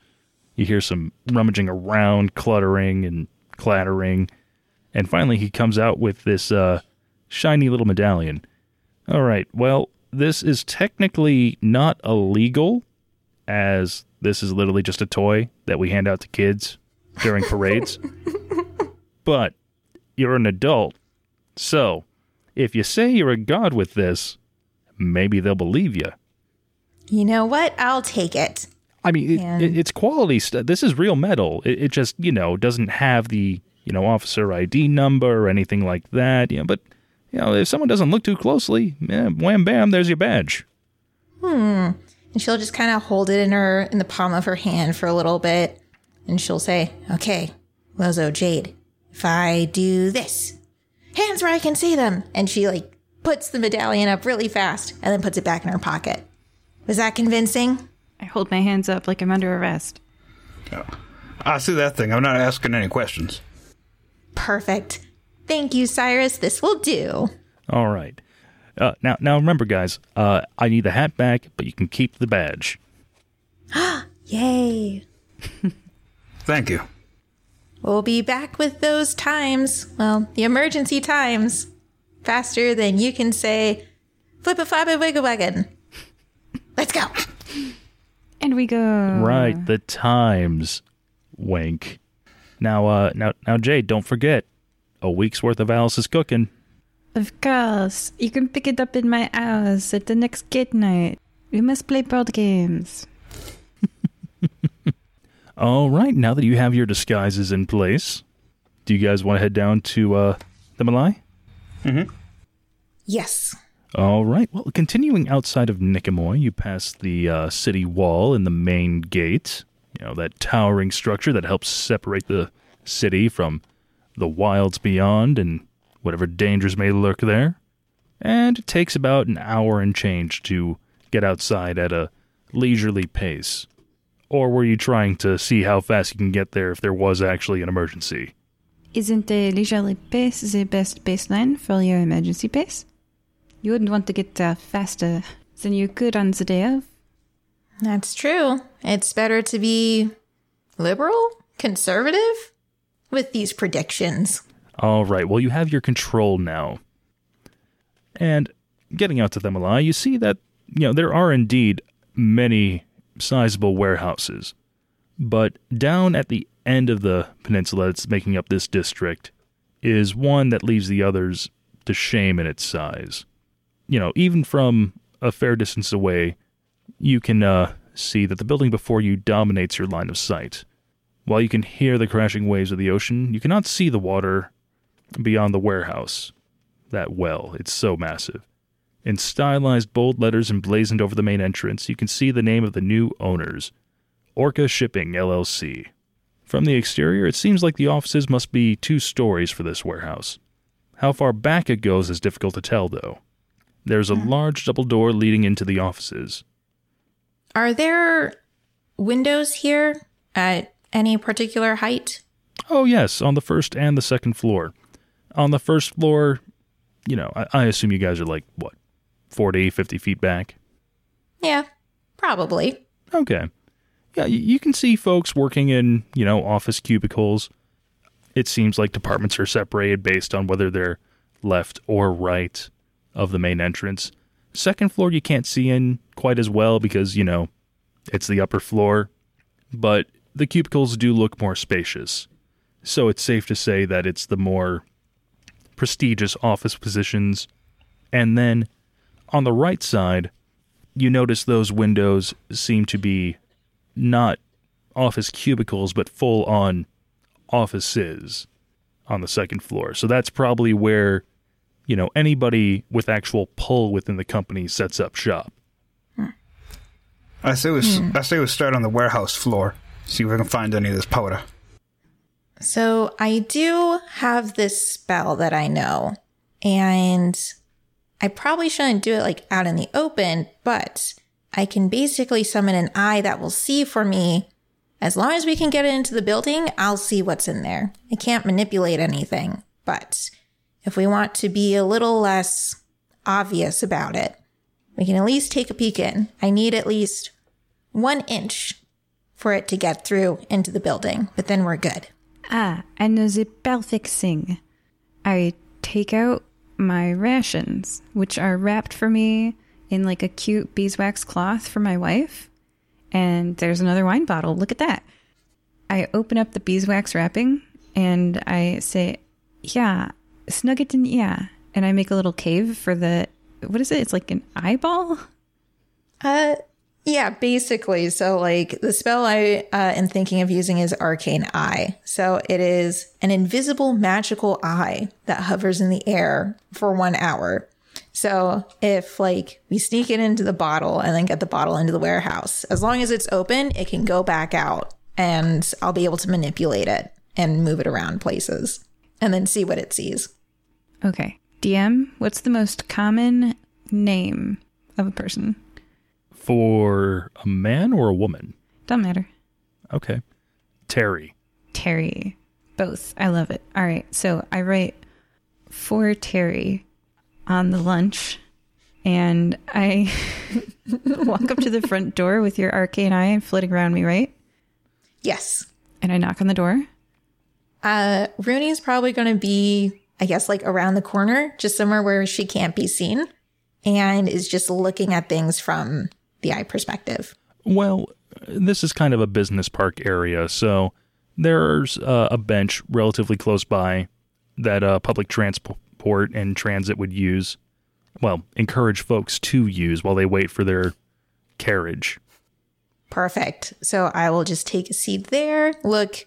You hear some rummaging around, cluttering and clattering, and finally he comes out with this uh, shiny little medallion. All right. Well, this is technically not illegal, as this is literally just a toy that we hand out to kids during parades. [LAUGHS] but you're an adult, so if you say you're a god with this, maybe they'll believe you. You know what? I'll take it. I mean, it, it, it's quality stuff. This is real metal. It, it just, you know, doesn't have the, you know, officer ID number or anything like that. You know, but, you know, if someone doesn't look too closely, eh, wham bam, there's your badge. Hmm. And she'll just kind of hold it in her in the palm of her hand for a little bit, and she'll say, "Okay, Lozo Jade, if I do this, hands where I can see them," and she like puts the medallion up really fast and then puts it back in her pocket. Was that convincing? I hold my hands up like I'm under arrest. I see that thing. I'm not asking any questions. Perfect. Thank you, Cyrus. This will do. All right. Uh, now, now remember, guys, uh, I need the hat back, but you can keep the badge. [GASPS] Yay. [LAUGHS] Thank you. We'll be back with those times. Well, the emergency times. Faster than you can say, flip a flap a wiggle wagon. [LAUGHS] Let's go. And we go. Right, the times. Wink. Now, uh, now, now, Jade, don't forget, a week's worth of Alice's cooking. Of course. You can pick it up in my house at the next gate night. We must play board games. [LAUGHS] All right, now that you have your disguises in place, do you guys want to head down to uh, the Malai? Yes. All right. Well, continuing outside of Nicomoy, you pass the uh, city wall and the main gate. You know that towering structure that helps separate the city from the wilds beyond and whatever dangers may lurk there. And it takes about an hour and change to get outside at a leisurely pace. Or were you trying to see how fast you can get there if there was actually an emergency? Isn't a leisurely pace the best baseline for your emergency pace? You wouldn't want to get there faster than you could on the day of. That's true. It's better to be liberal, conservative with these predictions. All right. Well, you have your control now. And getting out to Themalai, you see that you know there are indeed many sizable warehouses, but down at the end of the peninsula that's making up this district is one that leaves the others to shame in its size. You know, even from a fair distance away, you can uh, see that the building before you dominates your line of sight. While you can hear the crashing waves of the ocean, you cannot see the water beyond the warehouse that well. It's so massive. In stylized bold letters emblazoned over the main entrance, you can see the name of the new owners Orca Shipping LLC. From the exterior, it seems like the offices must be two stories for this warehouse. How far back it goes is difficult to tell, though. There's a hmm. large double door leading into the offices. Are there windows here at any particular height? Oh, yes, on the first and the second floor. On the first floor, you know, I, I assume you guys are like, what, 40, 50 feet back? Yeah, probably. Okay. Yeah, you, you can see folks working in, you know, office cubicles. It seems like departments are separated based on whether they're left or right of the main entrance. Second floor, you can't see in quite as well because, you know, it's the upper floor, but the cubicles do look more spacious. So it's safe to say that it's the more prestigious office positions. And then on the right side, you notice those windows seem to be not office cubicles, but full on offices on the second floor. So that's probably where, you know, anybody with actual pull within the company sets up shop. I say we hmm. I say we start on the warehouse floor. See if I can find any of this powder. So I do have this spell that I know, and I probably shouldn't do it like out in the open, but I can basically summon an eye that will see for me. As long as we can get it into the building, I'll see what's in there. I can't manipulate anything, but if we want to be a little less obvious about it, we can at least take a peek in. I need at least one inch for it to get through into the building, but then we're good. Ah, I know the perfect thing. I take out my rations, which are wrapped for me in like a cute beeswax cloth for my wife. And there's another wine bottle. Look at that. I open up the beeswax wrapping and I say, Yeah, snug it in, yeah. And I make a little cave for the, what is it? It's like an eyeball? Uh, yeah, basically. So, like, the spell I uh, am thinking of using is Arcane Eye. So, it is an invisible magical eye that hovers in the air for one hour. So, if like we sneak it into the bottle and then get the bottle into the warehouse, as long as it's open, it can go back out and I'll be able to manipulate it and move it around places and then see what it sees. Okay. DM, what's the most common name of a person? For a man or a woman? Doesn't matter. Okay. Terry. Terry. Both. I love it. All right. So I write for Terry on the lunch and I [LAUGHS] walk up to the front door with your arcane eye and flitting around me, right? Yes. And I knock on the door. Uh, Rooney's probably going to be, I guess, like around the corner, just somewhere where she can't be seen and is just looking at things from the eye perspective. Well, this is kind of a business park area, so there's uh, a bench relatively close by that uh, public transport and transit would use. Well, encourage folks to use while they wait for their carriage. Perfect. So I will just take a seat there, look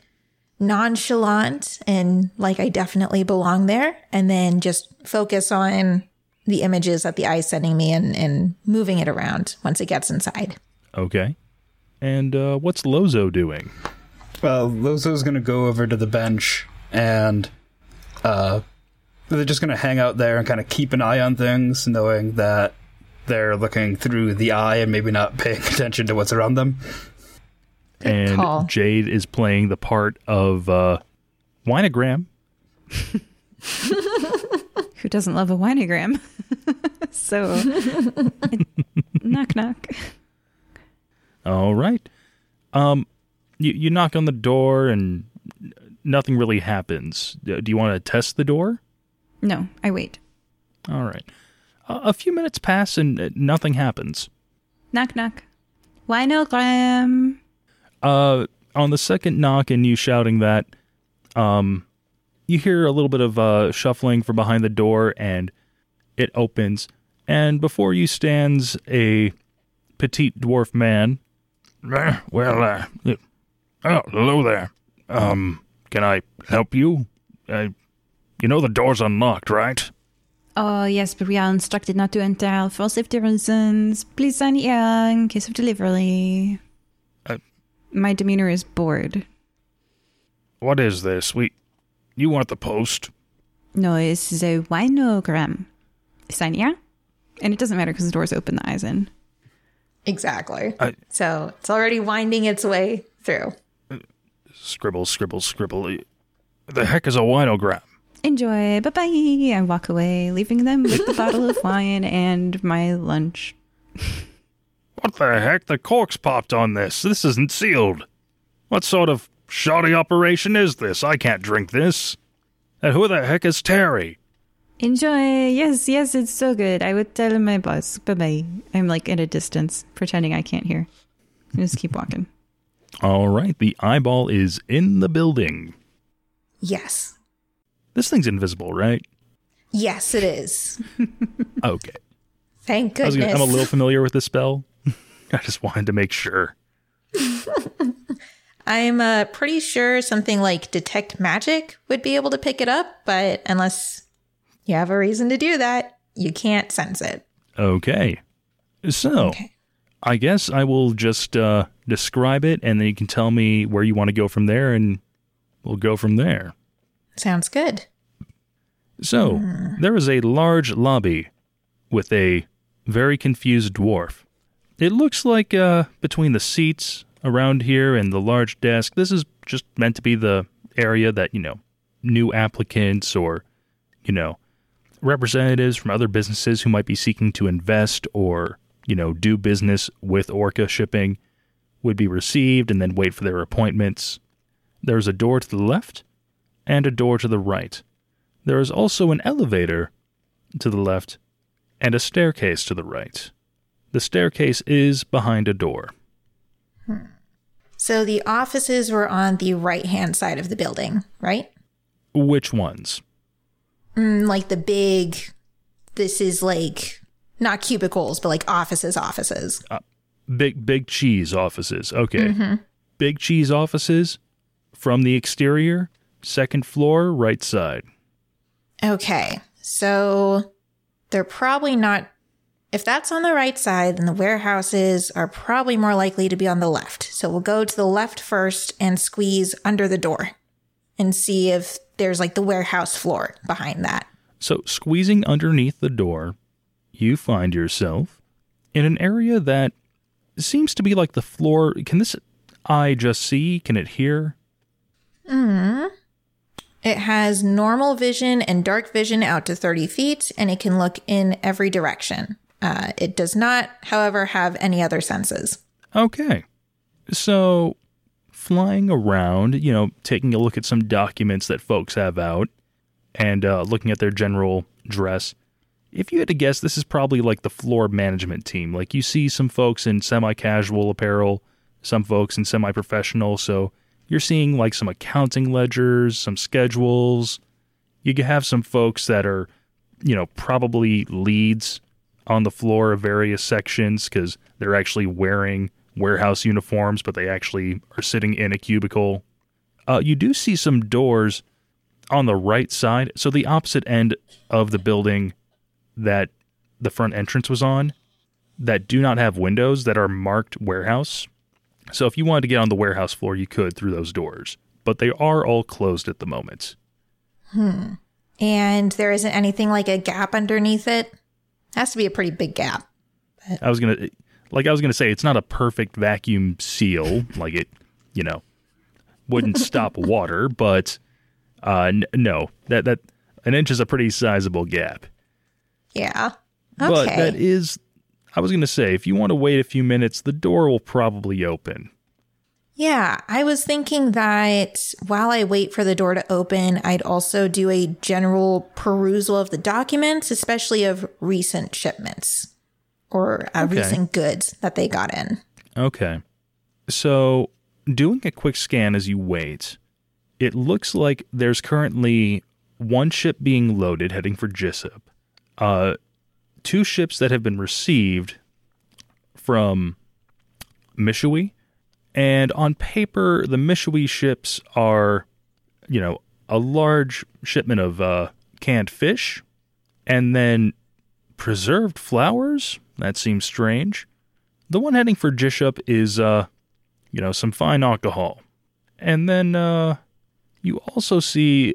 nonchalant and like I definitely belong there, and then just focus on the images that the eye is sending me and, and moving it around once it gets inside. Okay. And uh, what's Lozo doing? Well, Lozo's gonna go over to the bench and uh, they're just gonna hang out there and kind of keep an eye on things, knowing that they're looking through the eye and maybe not [LAUGHS] paying attention to what's around them. and call. Jade is playing the part of uh, Winogram. [LAUGHS] Who doesn't love a winogram? [LAUGHS] so, [LAUGHS] knock knock. All right. Um, you you knock on the door and nothing really happens. Uh, Do you want to test the door? No, I wait. All right. Uh, a few minutes pass and uh, nothing happens. Knock knock. Winogram. Uh, on the second knock and you shouting that, um, you hear a little bit of uh, shuffling from behind the door and it opens. And before you stands a petite dwarf man. "Eh, Well, uh, oh, hello there. Um, can I help you? Uh, you know the door's unlocked, right? Oh, yes, but we are instructed not to enter for safety reasons. Please sign here in case of delivery. Uh, My demeanor is bored. What is this? We, you want the post? No, this is a winogram. Sign here? And it doesn't matter because the door's open, the eye's in. Exactly. I- so it's already winding its way through. Scribble, scribble, scribble. The heck is a winogram? Enjoy. Bye bye. I walk away, leaving them with the bottle of wine and my lunch. What the heck? The cork's popped on this. This isn't sealed. What sort of shoddy operation is this? I can't drink this. And who the heck is Terry? Enjoy. Yes, yes, it's so good. I would tell my boss. Bye bye. I'm like at a distance, pretending I can't hear. Just keep walking. [LAUGHS] All right, the eyeball is in the building. Yes. This thing's invisible, right? Yes, it is. [LAUGHS] Okay. Thank I was goodness. gonna, I'm a little familiar with this spell. [LAUGHS] I just wanted to make sure. I'm uh, pretty sure something like detect magic would be able to pick it up, but unless you have a reason to do that, you can't sense it. Okay. So, Okay. I guess I will just uh, describe it and then you can tell me where you want to go from there and we'll go from there. Sounds good. So, there is a large lobby with a very confused dwarf. It looks like uh, between the seats around here and the large desk, this is just meant to be the area that, you know, new applicants or, you know, representatives from other businesses who might be seeking to invest or, you know, do business with Orca shipping would be received and then wait for their appointments. There's a door to the left and a door to the right. There is also an elevator to the left and a staircase to the right. The staircase is behind a door. Hmm. So the offices were on the right hand side of the building, right? Which ones? Mm, like the big, this is like not cubicles, but like offices, offices. Big Big Cheese offices. Okay. Big Cheese offices from the exterior, second floor, right side. Okay. So they're probably not, if that's on the right side, then the warehouses are probably more likely to be on the left. So we'll go to the left first and squeeze under the door and see if there's like the warehouse floor behind that. So, squeezing underneath the door, you find yourself in an area that seems to be like the floor. Can this eye just see? Can it hear? Mm. It has normal vision and dark vision out to 30 feet, and it can look in every direction. Uh, it does not, however, have any other senses. Okay. So, flying around, you know, taking a look at some documents that folks have out and uh, looking at their general dress. If you had to guess, this is probably like the floor management team. Like you see some folks in semi casual apparel, some folks in semi professional. So, you're seeing like some accounting ledgers, some schedules. You have some folks that are, you know, probably leads on the floor of various sections because they're actually wearing warehouse uniforms, but they actually are sitting in a cubicle. Uh, you do see some doors on the right side, so the opposite end of the building that the front entrance was on, that do not have windows that are marked warehouse. So if you wanted to get on the warehouse floor, you could through those doors, but they are all closed at the moment. Hmm. And there isn't anything like a gap underneath it. Has to be a pretty big gap. I was gonna, like I was gonna say, it's not a perfect vacuum seal, [LAUGHS] like it, you know, wouldn't [LAUGHS] stop water, but uh, n- no, that that an inch is a pretty sizable gap. Yeah. Okay. But Okay. that is, I was gonna say, if you want to wait a few minutes, the door will probably open. Yeah, I was thinking that while I wait for the door to open, I'd also do a general perusal of the documents, especially of recent shipments or uh, Okay. recent goods that they got in. Okay, so doing a quick scan as you wait, it looks like there's currently one ship being loaded heading for Jissop, uh, two ships that have been received from Mishui, and on paper, the Mishui ships are, you know, a large shipment of uh, canned fish, and then preserved flowers. That seems strange. The one heading for Jishop is, uh, you know, some fine alcohol. And then uh, you also see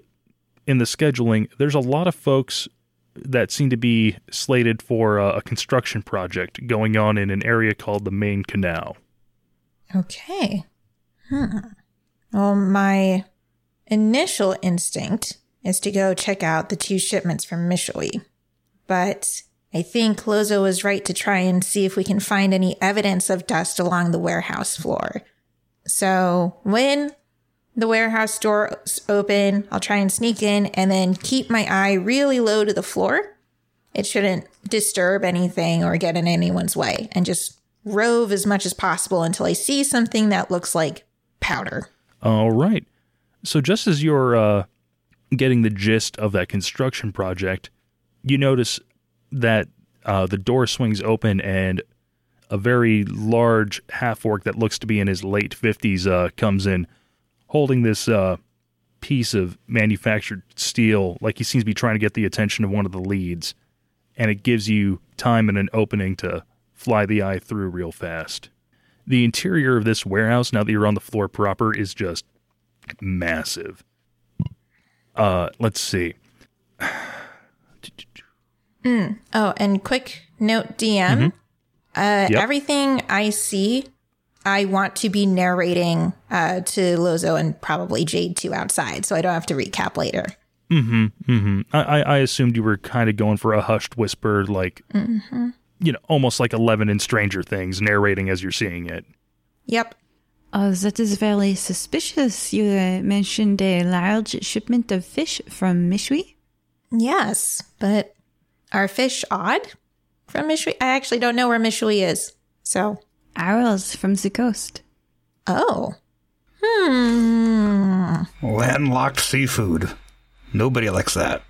in the scheduling, there's a lot of folks that seem to be slated for uh, a construction project going on in an area called the Main Canal. Okay. Hmm. Well, my initial instinct is to go check out the two shipments from Mishui. But I think Lozo was right to try and see if we can find any evidence of dust along the warehouse floor. So when the warehouse doors open, I'll try and sneak in and then keep my eye really low to the floor. It shouldn't disturb anything or get in anyone's way and just rove as much as possible until I see something that looks like powder. All right. So just as you're uh, getting the gist of that construction project, you notice that uh, the door swings open and a very large half orc that looks to be in his late 50s uh, comes in holding this uh, piece of manufactured steel, like he seems to be trying to get the attention of one of the leads. And it gives you time and an opening to fly the eye through real fast. The interior of this warehouse, now that you're on the floor proper, is just massive. Uh, let's see. Oh, and quick note DM. Uh, Yep. Everything I see, I want to be narrating uh, to Lozo and probably Jade too outside, so I don't have to recap later. Mm-hmm. Mm-hmm. I, I assumed you were kind of going for a hushed whisper, like, you know, almost like Eleven in Stranger Things, narrating as you're seeing it. Yep. Oh, that is very suspicious. You uh, mentioned a large shipment of fish from Mishui. Yes, but are fish odd from Mishui? I actually don't know where Mishui is. So, Arrows from the coast. oh. Hmm. Landlocked seafood. Nobody likes that.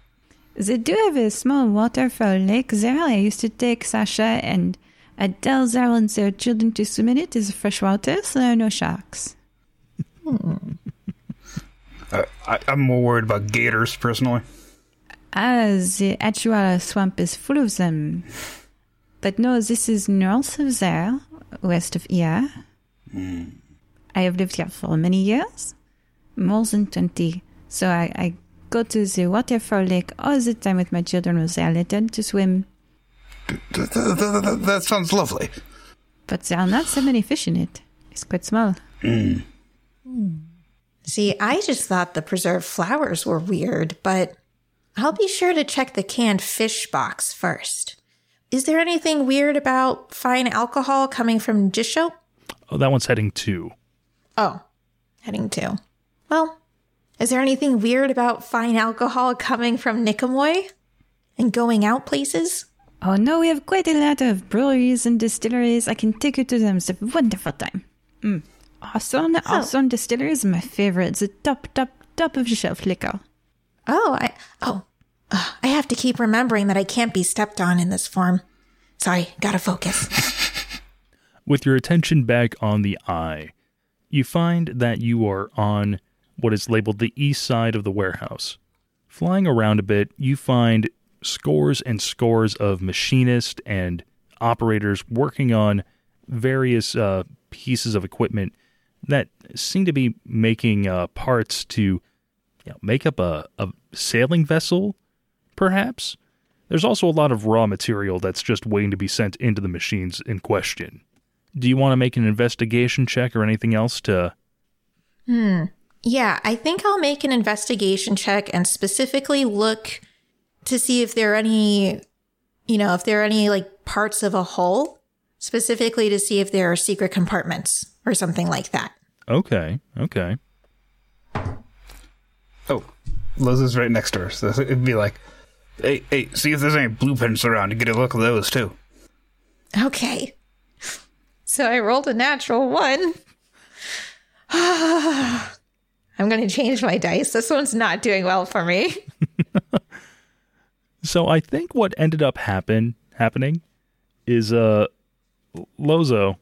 They do have a small waterfall lake there. I used to take Sasha and Adele there and their children to swim in it. It's fresh water, so there are no sharks. I, I, I'm more worried about gators personally. Ah, the Achuara swamp is full of them. But no, this is north of there, west of here. Hmm. I have lived here for many years, more than 20. So I, I go to the waterfall lake all the time with my children when they are little to swim. Th- th- th- th- that sounds lovely. But there are not so many fish in it. It's quite small. Mm. See, I just thought the preserved flowers were weird, but I'll be sure to check the canned fish box first. Is there anything weird about fine alcohol coming from Jisho? Oh, that one's heading two. Oh, heading two. Well, is there anything weird about fine alcohol coming from Nikamoy and going out places? Oh no, we have quite a lot of breweries and distilleries. I can take you to them. It's a wonderful time. Mm. Awesome, awesome distilleries are my favorite. The top, top, top of the shelf liquor. Oh, I oh, Ugh, I have to keep remembering that I can't be stepped on in this form. Sorry, gotta focus. [LAUGHS] With your attention back on the eye, you find that you are on what is labeled the east side of the warehouse. Flying around a bit, you find scores and scores of machinists and operators working on various uh, pieces of equipment that seem to be making uh, parts to you know, make up a, a sailing vessel, perhaps. There's also a lot of raw material that's just waiting to be sent into the machines in question. Do you want to make an investigation check or anything else to Yeah, I think I'll make an investigation check and specifically look to see if there are any, you know, if there are any like parts of a hull, specifically to see if there are secret compartments or something like that. Okay, okay. Oh, Liz is right next to her, so it'd be like, hey, hey, see if there's any blueprints around to get a look at those too. Okay. So I rolled a natural one. [SIGHS] [SIGHS] [SIGHS] I'm going to change my dice. This one's not doing well for me. [LAUGHS] So I think what ended up happen happening is uh Lozo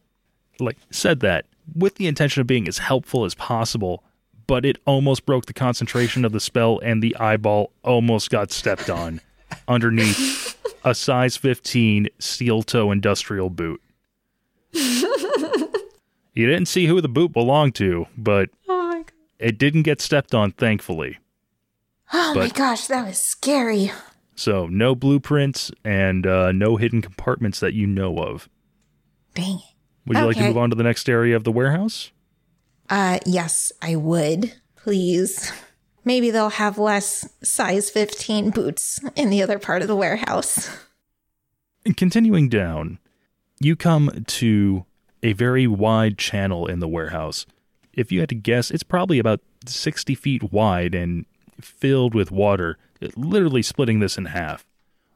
like said that with the intention of being as helpful as possible, but it almost broke the concentration of the spell and the eyeball almost got stepped on [LAUGHS] underneath a size 15 steel toe industrial boot. [LAUGHS] you didn't see who the boot belonged to, but Oh. It didn't get stepped on thankfully. Oh my gosh, that was scary. So no blueprints and uh, no hidden compartments that you know of. Dang it. Would you like to move on to the next area of the warehouse? Uh, yes, I would. Please. Maybe they'll have less size 15 boots in the other part of the warehouse. Continuing down, you come to a very wide channel in the warehouse. If you had to guess, it's probably about 60 feet wide and filled with water, literally splitting this in half.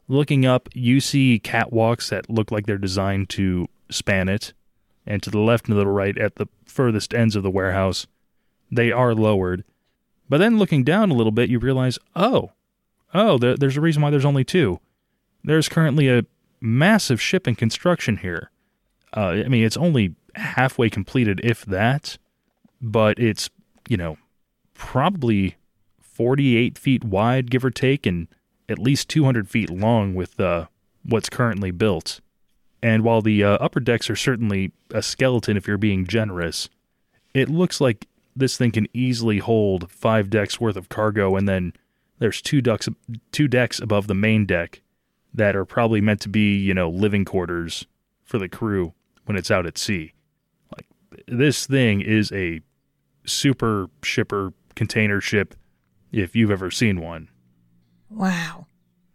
Looking up, you see catwalks that look like they're designed to span it. And to the left and to the right, at the furthest ends of the warehouse, they are lowered. But then looking down a little bit, you realize, oh, oh, there, there's a reason why there's only two. There's currently a massive ship in construction here. Uh, I mean, it's only halfway completed, if that, but it's, you know, probably 48 feet wide, give or take, and at least 200 feet long with uh, what's currently built. And while the uh, upper decks are certainly a skeleton if you're being generous, it looks like this thing can easily hold five decks worth of cargo, and then there's two decks, two decks above the main deck that are probably meant to be, you know, living quarters for the crew when it's out at sea. Like this thing is a super shipper container ship if you've ever seen one. Wow.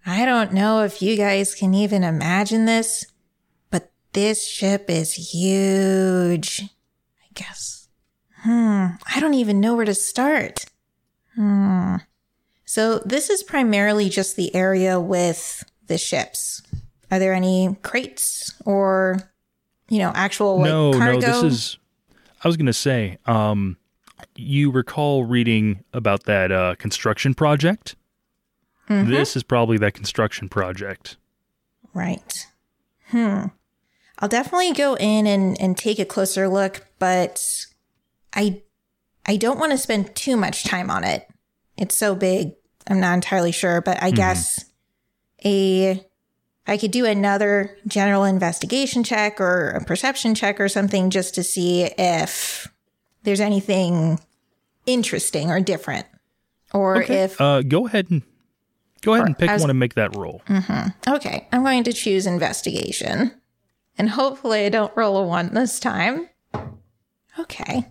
I don't know if you guys can even imagine this, but this ship is huge. I guess. Hmm. I don't even know where to start. Hmm. So this is primarily just the area with the ships. Are there any crates or, you know, actual like no, cargo? no, this is I was going to say um you recall reading about that uh construction project? Mm-hmm. This is probably that construction project. Right. Hmm. I'll definitely go in and, and take a closer look, but I I don't want to spend too much time on it. It's so big. I'm not entirely sure, but I guess a I could do another general investigation check or a perception check or something just to see if there's anything interesting or different. Or if Uh go ahead and go ahead and pick was- one and make that roll. Mm-hmm. Okay, I'm going to choose investigation. And hopefully I don't roll a one this time. Okay.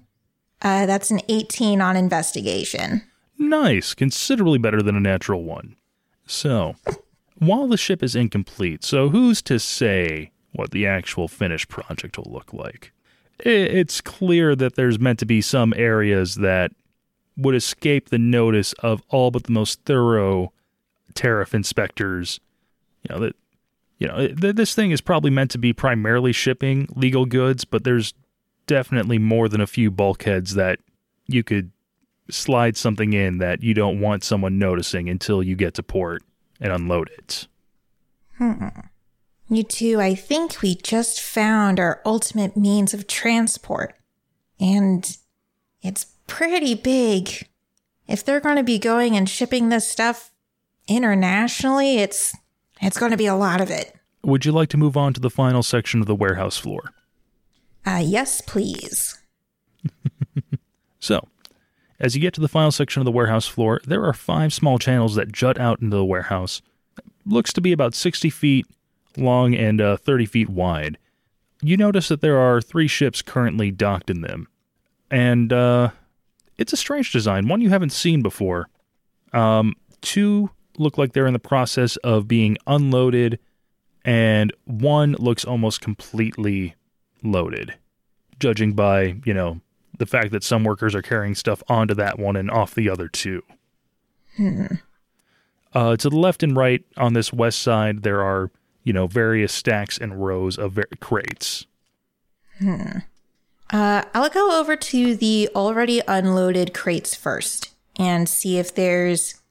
Uh, that's an 18 on investigation. Nice, considerably better than a natural one. So, while the ship is incomplete, so who's to say what the actual finished project will look like? It's clear that there's meant to be some areas that would escape the notice of all but the most thorough tariff inspectors. You know that you know th- this thing is probably meant to be primarily shipping legal goods, but there's definitely more than a few bulkheads that you could slide something in that you don't want someone noticing until you get to port and unload it. Hmm. You two, I think we just found our ultimate means of transport. And it's pretty big. If they're going to be going and shipping this stuff internationally, it's it's going to be a lot of it. Would you like to move on to the final section of the warehouse floor? Uh, yes, please. [LAUGHS] So, as you get to the final section of the warehouse floor, there are five small channels that jut out into the warehouse. Looks to be about 60 feet long and uh, 30 feet wide. You notice that there are three ships currently docked in them. And uh, it's a strange design, one you haven't seen before. Um, two look like they're in the process of being unloaded, and one looks almost completely loaded judging by, you know, the fact that some workers are carrying stuff onto that one and off the other two. Uh, to the left and right on this west side, there are, you know, various stacks and rows of ver- crates. Uh, I'll go over to the already unloaded crates first and see if there's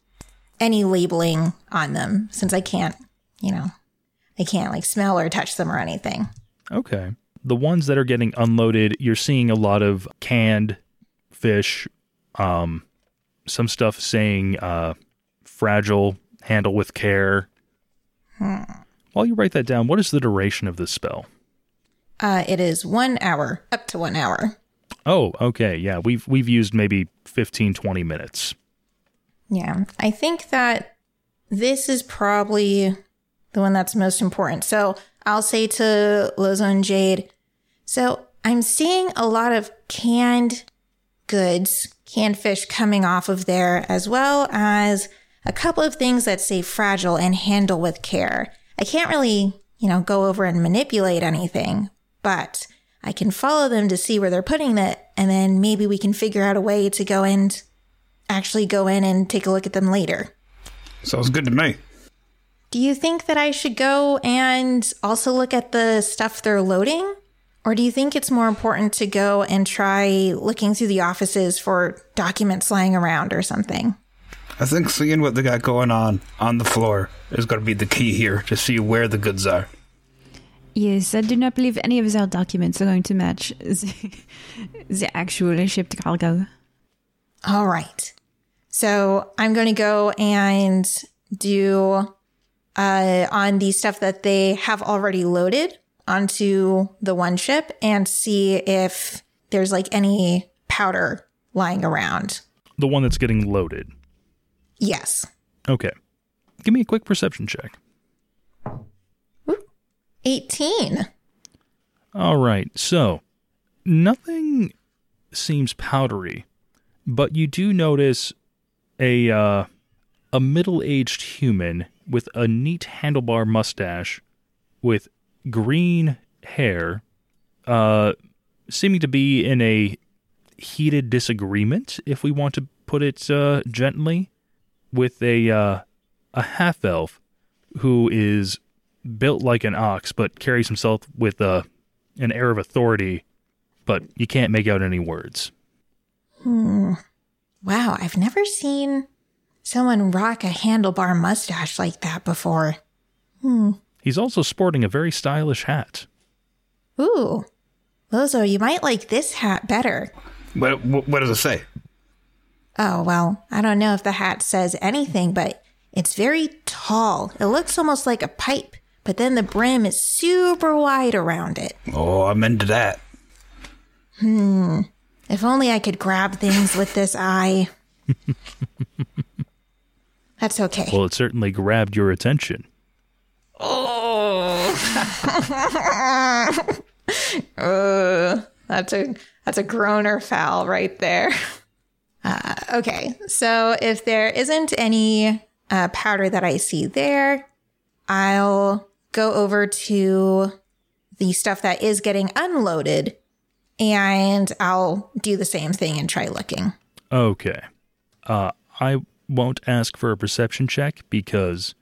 any labeling on them since I can't, you know, I can't like smell or touch them or anything. Okay. The ones that are getting unloaded, you're seeing a lot of canned fish, um, some stuff saying uh, fragile, handle with care. While you write that down, what is the duration of this spell? Uh, it is one hour, up to one hour. Oh, okay. Yeah, we've we've used maybe 15 20 minutes. Yeah. I think that this is probably the one that's most important. So I'll say to Lozo and Jade, so I'm seeing a lot of canned goods, canned fish coming off of there, as well as a couple of things that say fragile and handle with care. I can't really, you know, go over and manipulate anything, but I can follow them to see where they're putting it, and then maybe we can figure out a way to go and actually go in and take a look at them later. Sounds good to me. Do you think that I should go and also look at the stuff they're loading? Or do you think it's more important to go and try looking through the offices for documents lying around or something? I think seeing what they got going on on the floor is going to be the key here to see where the goods are. Yes, I do not believe any of our documents are going to match [LAUGHS] the, the actual shipped cargo. All right. So I'm going to go and do uh, on the stuff that they have already loaded onto the one ship and see if there's like any powder lying around. The one that's getting loaded. Yes. Okay. Give me a quick perception check. 18. All right. So, nothing seems powdery, but you do notice a uh, a middle-aged human with a neat handlebar mustache with green hair uh seeming to be in a heated disagreement if we want to put it uh, gently with a uh, a half elf who is built like an ox but carries himself with uh, an air of authority but you can't make out any words Wow, I've never seen someone rock a handlebar mustache like that before. he's also sporting a very stylish hat Ooh. Lozo, you might like this hat better. What, what, what does it say? Oh, well, I don't know if the hat says anything, but it's very tall. It looks almost like a pipe, but then the brim is super wide around it. Oh, I'm into that. Hmm. If only I could grab things with this eye. [LAUGHS] That's okay. well it certainly grabbed your attention Oh. [LAUGHS] That's a that's a groaner foul right there. [LAUGHS] Uh, okay, so if there isn't any uh, powder that I see there, I'll go over to the stuff that is getting unloaded, and I'll do the same thing and try looking. Okay. Uh, I won't ask for a perception check because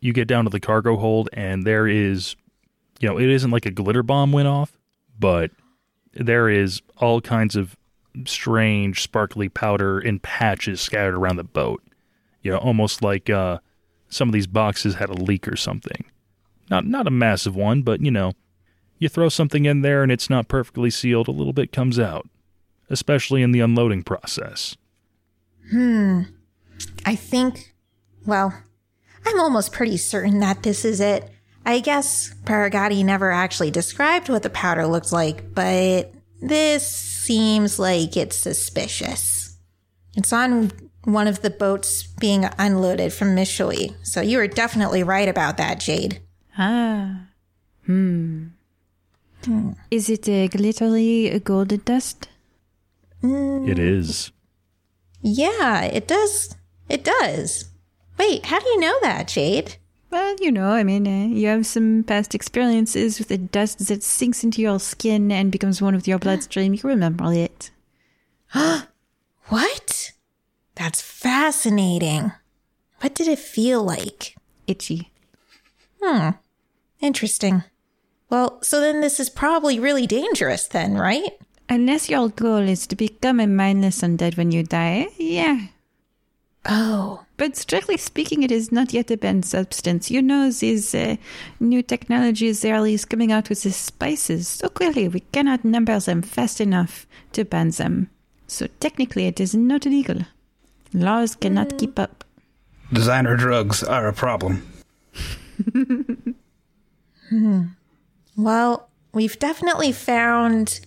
you get down to the cargo hold and there is, you know, it isn't like a glitter bomb went off, but there is all kinds of strange, sparkly powder in patches scattered around the boat. You know, almost like uh, some of these boxes had a leak or something. Not not a massive one, but you know, you throw something in there and it's not perfectly sealed, a little bit comes out, especially in the unloading process. Hmm. I think, well, I'm almost pretty certain that this is it. I guess Paragati never actually described what the powder looked like, but this seems like it's suspicious. It's on one of the boats being unloaded from Mishui, so you were definitely right about that, Jade. Ah. Hmm. Is it a glittery golden dust? It is. Yeah, it does. It does. Wait, how do you know that, Jade? Well, you know, I mean, uh, you have some past experiences with the dust that sinks into your skin and becomes one of your bloodstream. You remember it. Ah [GASPS] What? That's fascinating. What did it feel like? Itchy. Interesting. Well, so then this is probably really dangerous, then, right? Unless your goal is to become a mindless undead when you die, yeah. Oh, But strictly speaking, it is not yet a banned substance. You know, these uh, new technologies, they're always coming out with these spices. So clearly, we cannot number them fast enough to ban them. So technically, it is not illegal. Laws cannot keep up. Designer drugs are a problem. [LAUGHS] Hmm. well, we've definitely found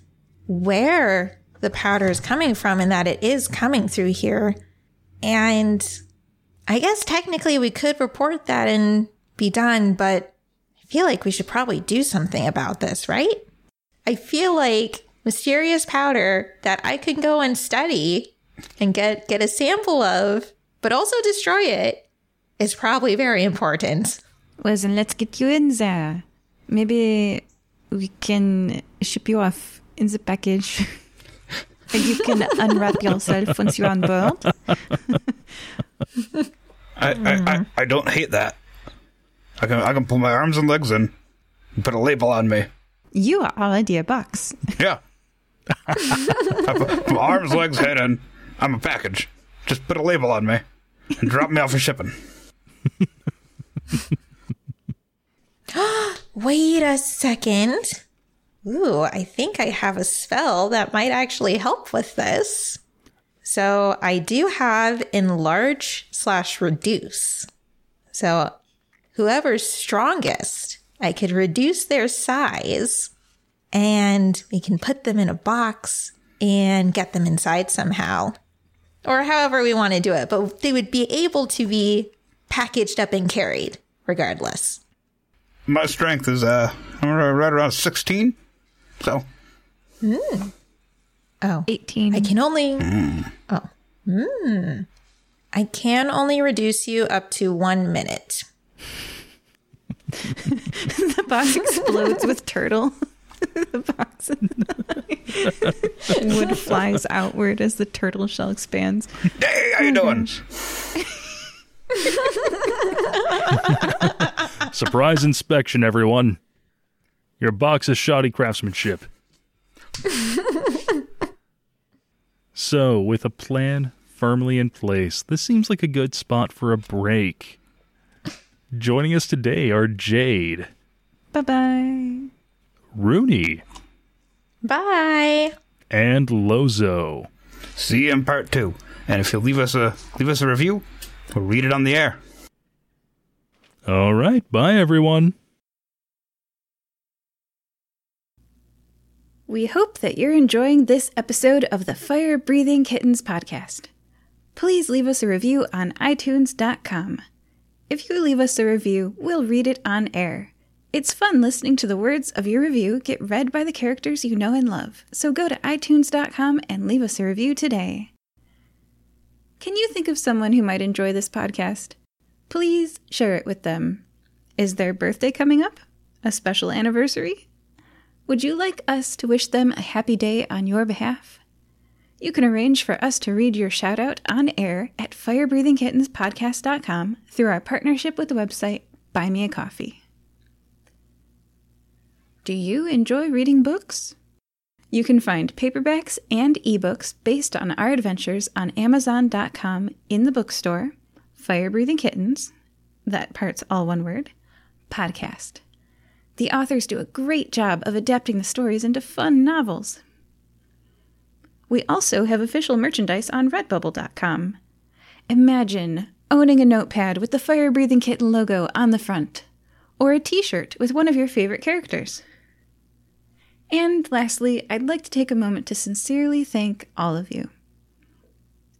where the powder is coming from and that it is coming through here. And I guess technically we could report that and be done, but I feel like we should probably do something about this, right? I feel like mysterious powder that I can go and study and get get a sample of, but also destroy it is probably very important. Then let's get you in there. Maybe we can ship you off in the package. [LAUGHS] and you can unwrap yourself once you're on board. I, I, I, hmm. I don't hate that. I can I can put my arms and legs in, and put a label on me. You are already a box. Yeah. I put my arms, legs, head in. I'm a package. Just put a label on me and drop me off for shipping. [GASPS] [LAUGHS] Wait a second. Ooh, I think I have a spell that might actually help with this. So I do have enlarge slash reduce. So whoever's strongest, I could reduce their size and we can put them in a box and get them inside somehow. Or however we want to do it, but they would be able to be packaged up and carried regardless. My strength is uh I'm right around sixteen. So Oh. 18. I can only. Oh. Hmm. I can only reduce you up to one minute. [LAUGHS] the box explodes with turtle. [LAUGHS] the box [LAUGHS] and wood flies outward as the turtle shell expands. Hey, how you doing? [LAUGHS] Surprise inspection, everyone. Your box is shoddy craftsmanship. [LAUGHS] so, with a plan firmly in place, this seems like a good spot for a break. Joining us today are Jade, Bye bye. Rooney, Bye. and Lozo. See you in part two. And if you leave us a leave us a review, we'll read it on the air. All right, bye everyone. We hope that you're enjoying this episode of the Fire Breathing Kittens podcast. Please leave us a review on iTunes.com. If you leave us a review, we'll read it on air. It's fun listening to the words of your review get read by the characters you know and love, so go to iTunes.com and leave us a review today. Can you think of someone who might enjoy this podcast? Please share it with them. Is their birthday coming up? A special anniversary? Would you like us to wish them a happy day on your behalf? You can arrange for us to read your shout out on air at firebreathingkittenspodcast.com through our partnership with the website Buy Me a Coffee. Do you enjoy reading books? You can find paperbacks and ebooks based on our adventures on Amazon.com in the bookstore, Fire Breathing Kittens, that part's all one word, podcast. The authors do a great job of adapting the stories into fun novels. We also have official merchandise on redbubble.com. Imagine owning a notepad with the Fire Breathing Kitten logo on the front, or a t shirt with one of your favorite characters. And lastly, I'd like to take a moment to sincerely thank all of you.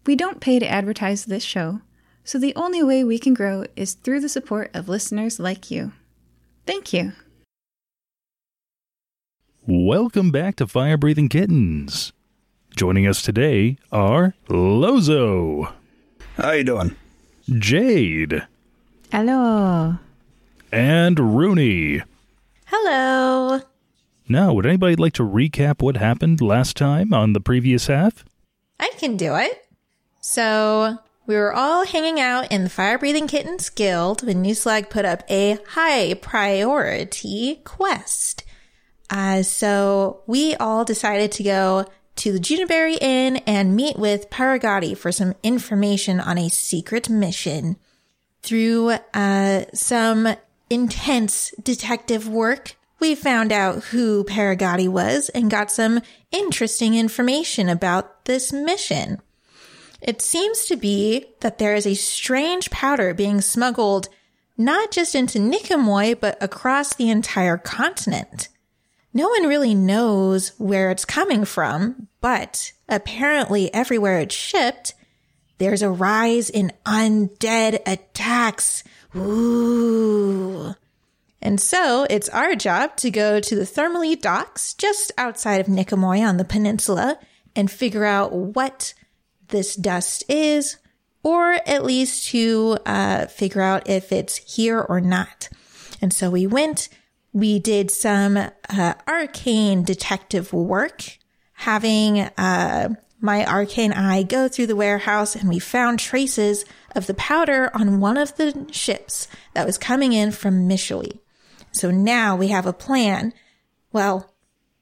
We don't pay to advertise this show, so the only way we can grow is through the support of listeners like you. Thank you. Welcome back to Fire Breathing Kittens. Joining us today are Lozo, How you doing? Jade, Hello. and Rooney. Hello. Now, would anybody like to recap what happened last time on the previous half? I can do it. So we were all hanging out in the Fire Breathing Kittens Guild when Newslag put up a high priority quest. Uh, so we all decided to go to the Juniberry Inn and meet with Paragati for some information on a secret mission. Through uh, some intense detective work, we found out who Paragati was and got some interesting information about this mission. It seems to be that there is a strange powder being smuggled not just into Nikamoy, but across the entire continent. No one really knows where it's coming from, but apparently everywhere it's shipped, there's a rise in undead attacks. Ooh. And so it's our job to go to the Thermally docks just outside of Nicomoy on the peninsula and figure out what this dust is, or at least to uh, figure out if it's here or not. And so we went, we did some uh, arcane detective work, having uh, my arcane eye go through the warehouse, and we found traces of the powder on one of the ships that was coming in from Mishui. So now we have a plan. Well,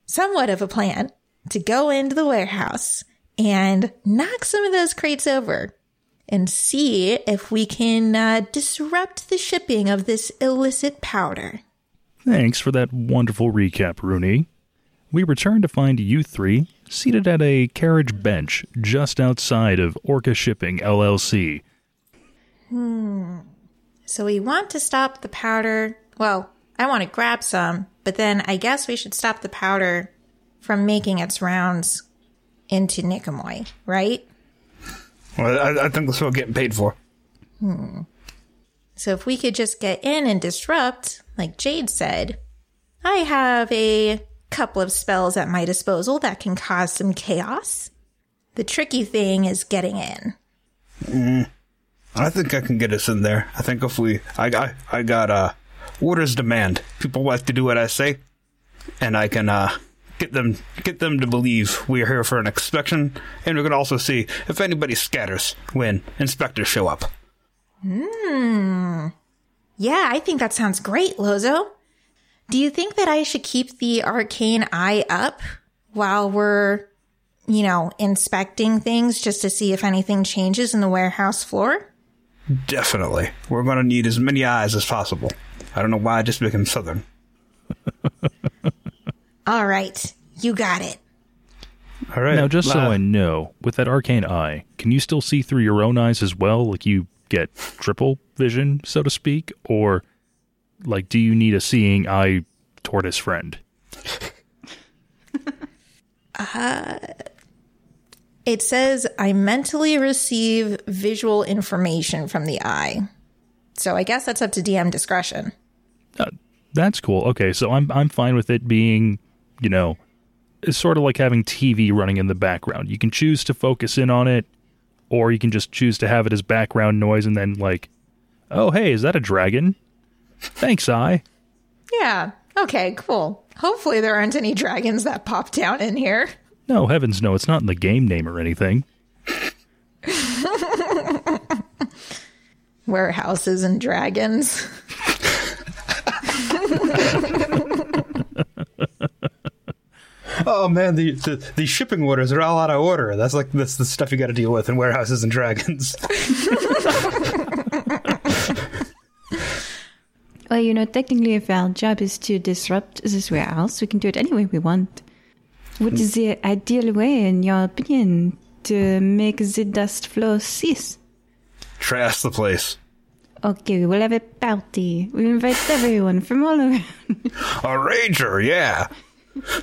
somewhat of a plan to go into the warehouse and knock some of those crates over and see if we can uh, disrupt the shipping of this illicit powder. Thanks for that wonderful recap, Rooney. We return to find you three seated at a carriage bench just outside of Orca Shipping LLC. Hmm. So we want to stop the powder. Well, I want to grab some, but then I guess we should stop the powder from making its rounds into Nicomoy, right? Well, I, I think that's what we're getting paid for. Hmm. So if we could just get in and disrupt, like Jade said, I have a couple of spells at my disposal that can cause some chaos. The tricky thing is getting in. I think I can get us in there. I think if we, I got, I got uh, orders demand. People like to do what I say, and I can uh, get them, get them to believe we are here for an inspection, and we can also see if anybody scatters when inspectors show up. Hmm. Yeah, I think that sounds great, Lozo. Do you think that I should keep the arcane eye up while we're, you know, inspecting things just to see if anything changes in the warehouse floor? Definitely, we're going to need as many eyes as possible. I don't know why I just became southern. [LAUGHS] All right, you got it. All right. Now, just so I know, with that arcane eye, can you still see through your own eyes as well? Like you get triple vision, so to speak? Or, like, do you need a seeing eye tortoise friend? [LAUGHS] uh, It says I mentally receive visual information from the eye. So I guess that's up to DM discretion. That's cool. Okay, so I'm I'm fine with it being, you know, it's sort of like having TV running in the background. You can choose to focus in on it, or you can just choose to have it as background noise and then like, oh hey, is that a dragon? Thanks, I. Yeah. Okay, cool. Hopefully there aren't any dragons that pop down in here. No, heavens no, it's not in the game name or anything. [LAUGHS] Warehouses and dragons. [LAUGHS] [LAUGHS] Oh man, the, the the shipping orders are all out of order. That's like that's the stuff you got to deal with in warehouses and dragons. [LAUGHS] Well, you know, technically, if our job is to disrupt this warehouse, we can do it any way we want. What is the ideal way, in your opinion, to make the dust flow cease? Trash the place. Okay, we will have a party. We'll invite everyone from all around. [LAUGHS] A rager, yeah. [LAUGHS]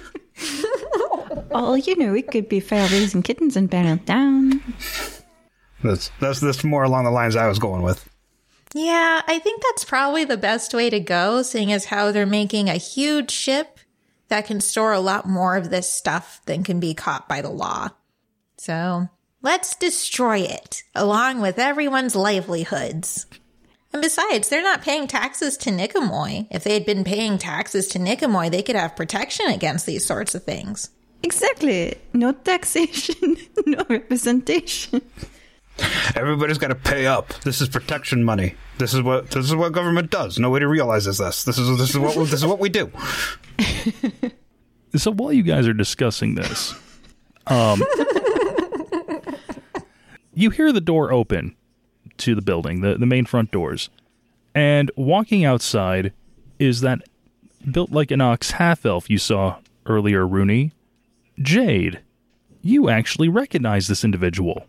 Oh, you know, it could be fire raising kittens and burn it down. That's that's that's more along the lines I was going with. Yeah, I think that's probably the best way to go, seeing as how they're making a huge ship that can store a lot more of this stuff than can be caught by the law. So let's destroy it, along with everyone's livelihoods. And besides, they're not paying taxes to Nicomoy. If they had been paying taxes to Nicomoy, they could have protection against these sorts of things. Exactly. No taxation, [LAUGHS] no representation. Everybody's got to pay up. This is protection money. This is what this is what government does. Nobody realizes this. This is this is what this is what we do. [LAUGHS] So while you guys are discussing this, um, [LAUGHS] you hear the door open to the building, the, the main front doors, and walking outside is that built like an ox half elf you saw earlier, Rooney. Jade, you actually recognize this individual.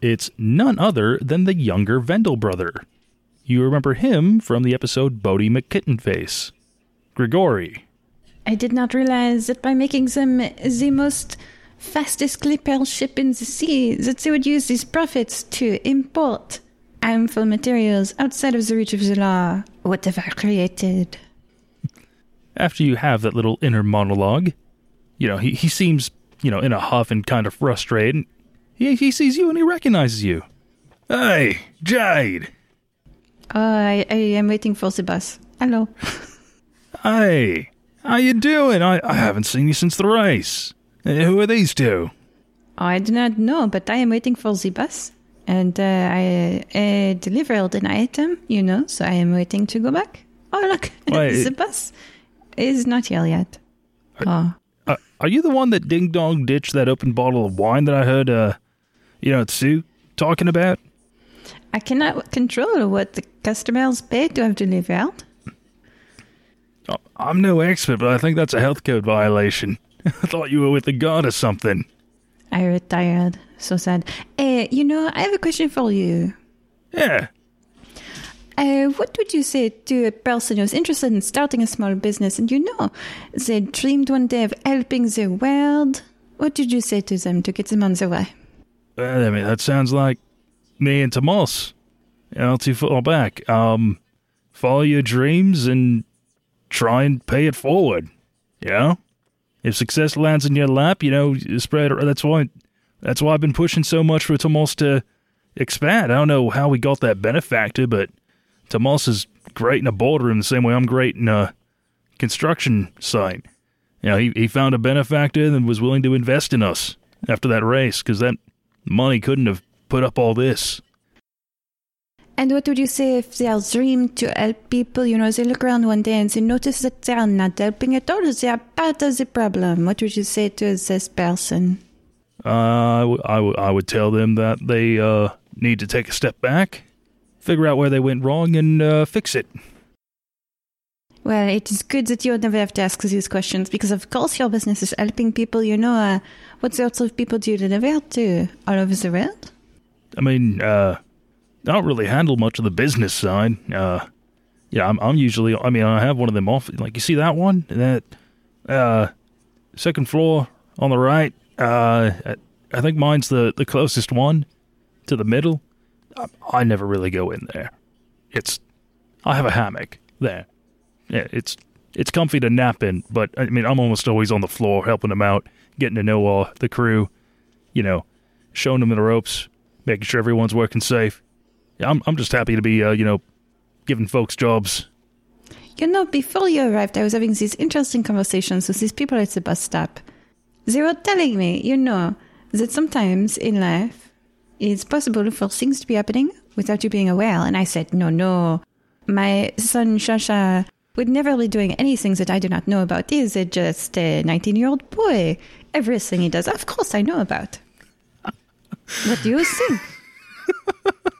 It's none other than the younger Vendel brother. You remember him from the episode Bodie McKittenface. Grigori. I did not realize that by making them the most fastest clipper ship in the sea that they would use these profits to import harmful materials outside of the reach of the law, whatever created. After you have that little inner monologue, you know, he, he seems, you know, in a huff and kind of frustrated. He, he sees you and he recognizes you. Hey, Jade. Oh, I, I am waiting for the bus. Hello. [LAUGHS] Hey, how you doing? I, I haven't seen you since the race. Uh, who are these two? I do not know, but I am waiting for the bus. And uh, I uh, delivered an item, you know, so I am waiting to go back. Oh, look, [LAUGHS] Wait. the bus is not here yet. Oh, Uh, are you the one that ding dong ditched that open bottle of wine that I heard, uh, you know, Sue talking about? I cannot control what the customers pay to have delivered. Oh, I'm no expert, but I think that's a health code violation. [LAUGHS] I thought you were with the guard or something. I retired. So sad. Uh, you know, I have a question for you. Yeah. Uh, what would you say to a person who's interested in starting a small business and you know they dreamed one day of helping the world? What did you say to them to get them on their way? Well, I mean, that sounds like me and Tomas. Not too far back. Um, follow your dreams and try and pay it forward. You know? If success lands in your lap, you know, spread. That's why, that's why I've been pushing so much for Tomas to expand. I don't know how we got that benefactor, but Tomas is great in a boardroom the same way I'm great in a construction site. You know, he, he found a benefactor and was willing to invest in us after that race because that money couldn't have put up all this. And what would you say if they are dreamed to help people? You know, they look around one day and they notice that they are not helping at all. They are part of the problem. What would you say to this person? Uh, I, w- I, w- I would tell them that they uh, need to take a step back, figure out where they went wrong, and uh, fix it. Well, it is good that you never have to ask these questions because, of course, your business is helping people. You know, uh, what sorts of people do you deliver to all over the world? I mean, uh, I don't really handle much of the business side. Uh, yeah, I'm, I'm usually, I mean, I have one of them off. Like, you see that one? That uh, second floor on the right. Uh, I- think mine's the, the closest one to the middle. I, I never really go in there. It's, I have a hammock there. Yeah, it's it's comfy to nap in, but I mean, I'm almost always on the floor helping them out, getting to know all the crew, you know, showing them the ropes, making sure everyone's working safe. Yeah, I'm I'm just happy to be, uh, you know, giving folks jobs. You know, before you arrived, I was having these interesting conversations with these people at the bus stop. They were telling me, you know, that sometimes in life it's possible for things to be happening without you being aware. And I said, no, no. My son Shasha would never be doing anything that I do not know about. He is a just a 19 year old boy. Everything he does, of course, I know about. What do you think? [LAUGHS]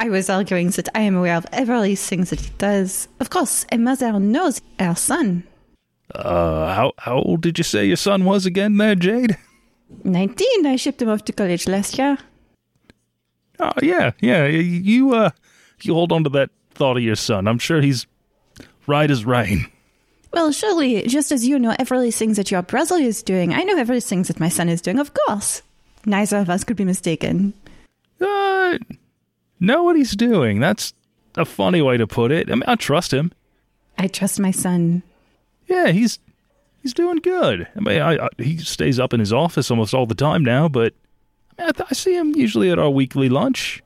I was arguing that I am aware of every thing that he does. Of course, a mother knows her son. Uh, how how old did you say your son was again, there, Jade? 19, I shipped him off to college last year. Oh yeah, yeah. You uh, you hold on to that thought of your son. I'm sure he's right as rain. Well, surely, just as you know everything that your brother is doing, I know everything that my son is doing, of course. Neither of us could be mistaken. Uh, know what he's doing. That's a funny way to put it. I mean, I trust him. I trust my son. Yeah, he's he's doing good. I mean, I, I, he stays up in his office almost all the time now, but I, mean, I, th- I see him usually at our weekly lunch.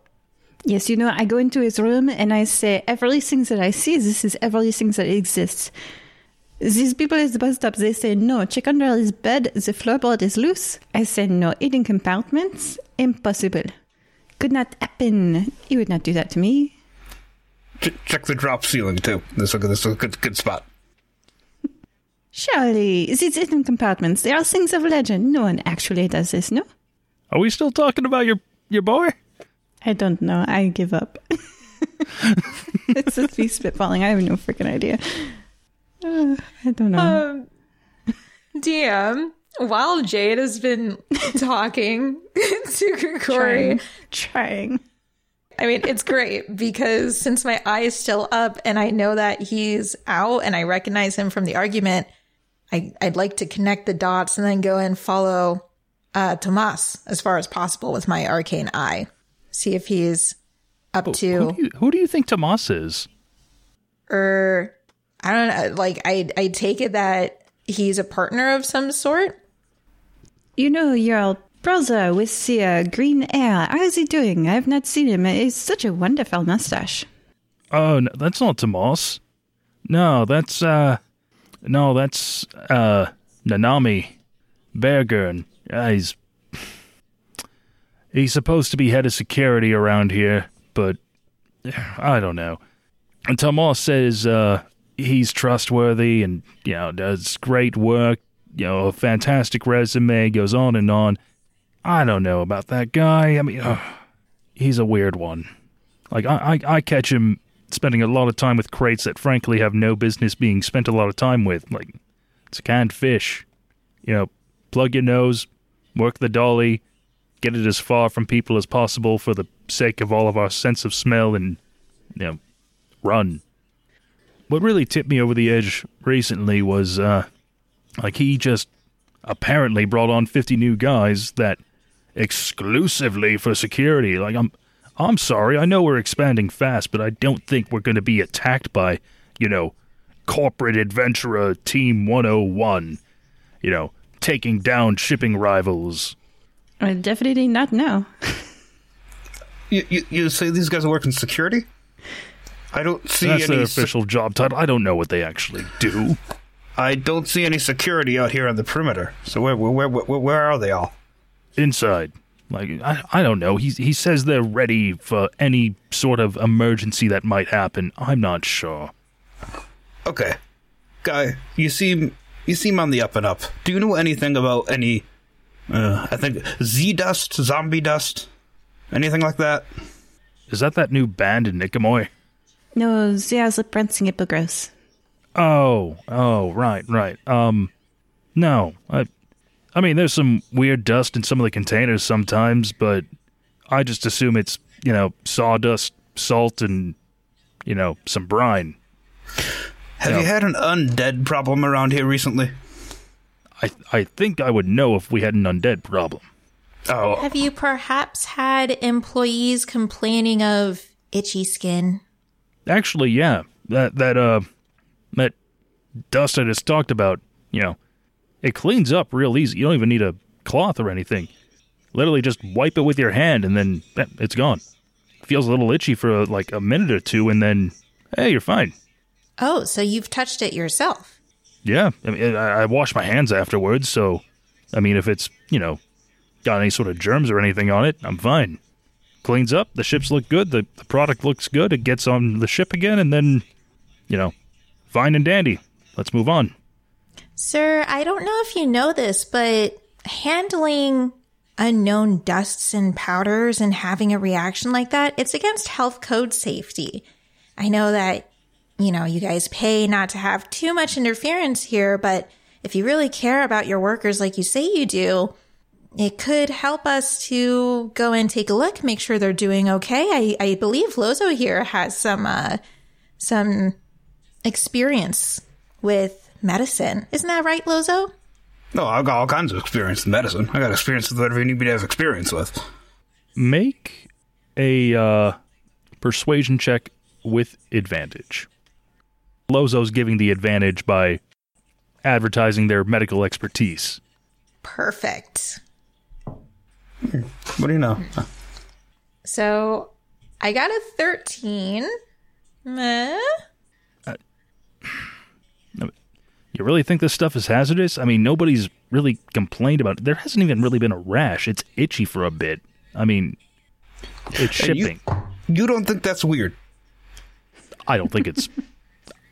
Yes, you know, I go into his room and I say, everything that I see, this is everything that exists. These people at the bus stop, they say, no, check under his bed, the floorboard is loose. I say, no, hidden compartments, impossible. Could not happen. He would not do that to me. Ch- check the drop ceiling too. This look this is a good good spot. Surely, these hidden compartments, they are things of legend. No one actually does this, no? Are we still talking about your your boy? I don't know. I give up. [LAUGHS] it's just me spitballing. I have no freaking idea. Uh, [SIGHS] I don't know. Um, [LAUGHS] DM, while Jade has been [LAUGHS] talking [LAUGHS] to Grigori, trying. trying. I mean, it's great because since my eye is still up and I know that he's out and I recognize him from the argument, I, I'd like to connect the dots and then go and follow uh, Tomas as far as possible with my arcane eye. See if he's up Who to do you, who do you think Tomas is? or I don't know. Like I I take it that he's a partner of some sort. You know, your brother with the uh, green hair. How is he doing? I have not seen him. It's such a wonderful mustache. Oh, no, that's not Tomas. No, that's uh, no, that's uh, Nanami Bergern. Uh, he's he's supposed to be head of security around here, but [SIGHS] I don't know. And Tomas says uh, he's trustworthy and you know does great work. You know, a fantastic resume. Goes on and on. I don't know about that guy. I mean, he's a weird one. Like I, I, I catch him spending a lot of time with crates that frankly have no business being spent a lot of time with. Like it's a canned fish. You know, plug your nose, work the dolly, get it as far from people as possible for the sake of all of our sense of smell and you know, run. What really tipped me over the edge recently was uh like he just apparently brought on 50 new guys that exclusively for security. Like I'm I'm sorry, I know we're expanding fast, but I don't think we're going to be attacked by, you know, corporate adventurer team 101, you know, taking down shipping rivals. I definitely not know. You, you, you say these guys work in security? I don't see That's any. their se- official job title. I don't know what they actually do. I don't see any security out here on the perimeter. So where where where where, where are they all? Inside. Like I, I don't know. He he says they're ready for any sort of emergency that might happen. I'm not sure. Okay, guy, you seem you seem on the up and up. Do you know anything about any? Uh, I think Z dust, zombie dust, anything like that? Is that that new band in Nikomoy? No, there's a prancing hippogriff. Oh, oh, right, right. Um, no, I, I mean, there's some weird dust in some of the containers sometimes, but I just assume it's you know sawdust, salt, and you know some brine. Have No. you had an undead problem around here recently? I, I think I would know if we had an undead problem. Oh, Have you perhaps had employees complaining of itchy skin? Actually, yeah, that that uh, that dust I just talked about, you know, it cleans up real easy. You don't even need a cloth or anything. Literally, just wipe it with your hand, and then eh, it's gone. Feels a little itchy for like a minute or two, and then hey, you're fine. Oh, so you've touched it yourself. Yeah, I mean, I, I wash my hands afterwards, so I mean, if it's you know got any sort of germs or anything on it, I'm fine. Cleans up, the ships look good, the, the product looks good, it gets on the ship again, and then you know, fine and dandy. Let's move on. Sir, I don't know if you know this, but handling unknown dusts and powders and having a reaction like that, it's against health code safety. I know that, you know, you guys pay not to have too much interference here, but if you really care about your workers like you say you do, it could help us to go and take a look, make sure they're doing okay. I, I believe Lozo here has some, uh, some experience with medicine. Isn't that right, Lozo? no, I've got all kinds of experience in medicine. I got experience with whatever anybody has experience with. Make a uh, persuasion check with advantage. Lozo's giving the advantage by advertising their medical expertise. Perfect. What do you know? So I got a 13. Meh. You really think this stuff is hazardous? I mean, nobody's really complained about it. There hasn't even really been a rash. It's itchy for a bit. I mean, it's And you- shipping. You don't think that's weird? I don't think it's.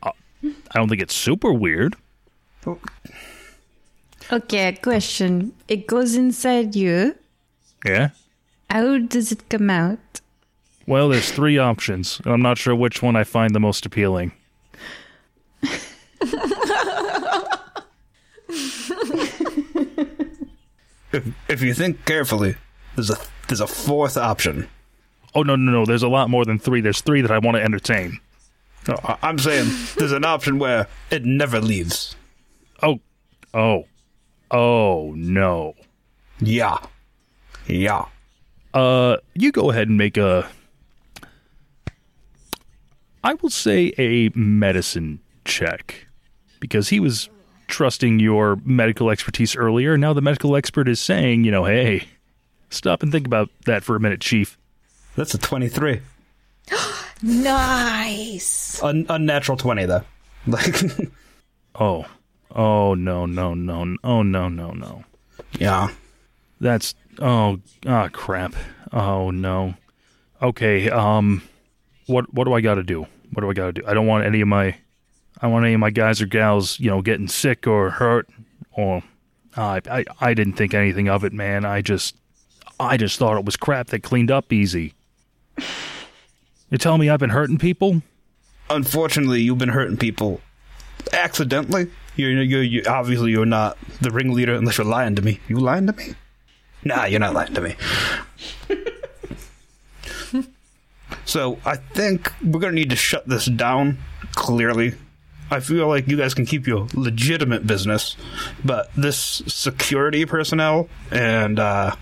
uh, I don't think it's super weird. Okay, question. It goes inside you. Yeah. How does it come out? Well, there's three options. and I'm not sure which one I find the most appealing. If, if you think carefully, there's a there's a fourth option. Oh no, no, no! There's a lot more than three. There's three that I want to entertain. No, I- I'm saying there's an option where it never leaves. Oh, oh, oh no! Yeah. Yeah. Uh, you go ahead and make a. I will say a medicine check because he was trusting your medical expertise earlier. Now the medical expert is saying, you know, hey, stop and think about that for a minute, Chief. That's a 23. [GASPS] Nice. Un- unnatural 20, though. Like, [LAUGHS] Oh, oh no, no, no, oh no, no, no. yeah. That's oh ah crap. Oh no. Okay, um what what do I got to do? What do I got to do? I don't want any of my I don't want any of my guys or gals, you know, getting sick or hurt or uh, I I I didn't think anything of it, man. I just I just thought it was crap that cleaned up easy. You're telling me I've been hurting people? Unfortunately, you've been hurting people accidentally. You're, you're, you obviously you're not the ringleader unless you're lying to me. You lying to me? Nah, you're not lying to me. [LAUGHS] so I think we're gonna need to shut this down. Clearly, I feel like you guys can keep your legitimate business, but this security personnel and uh,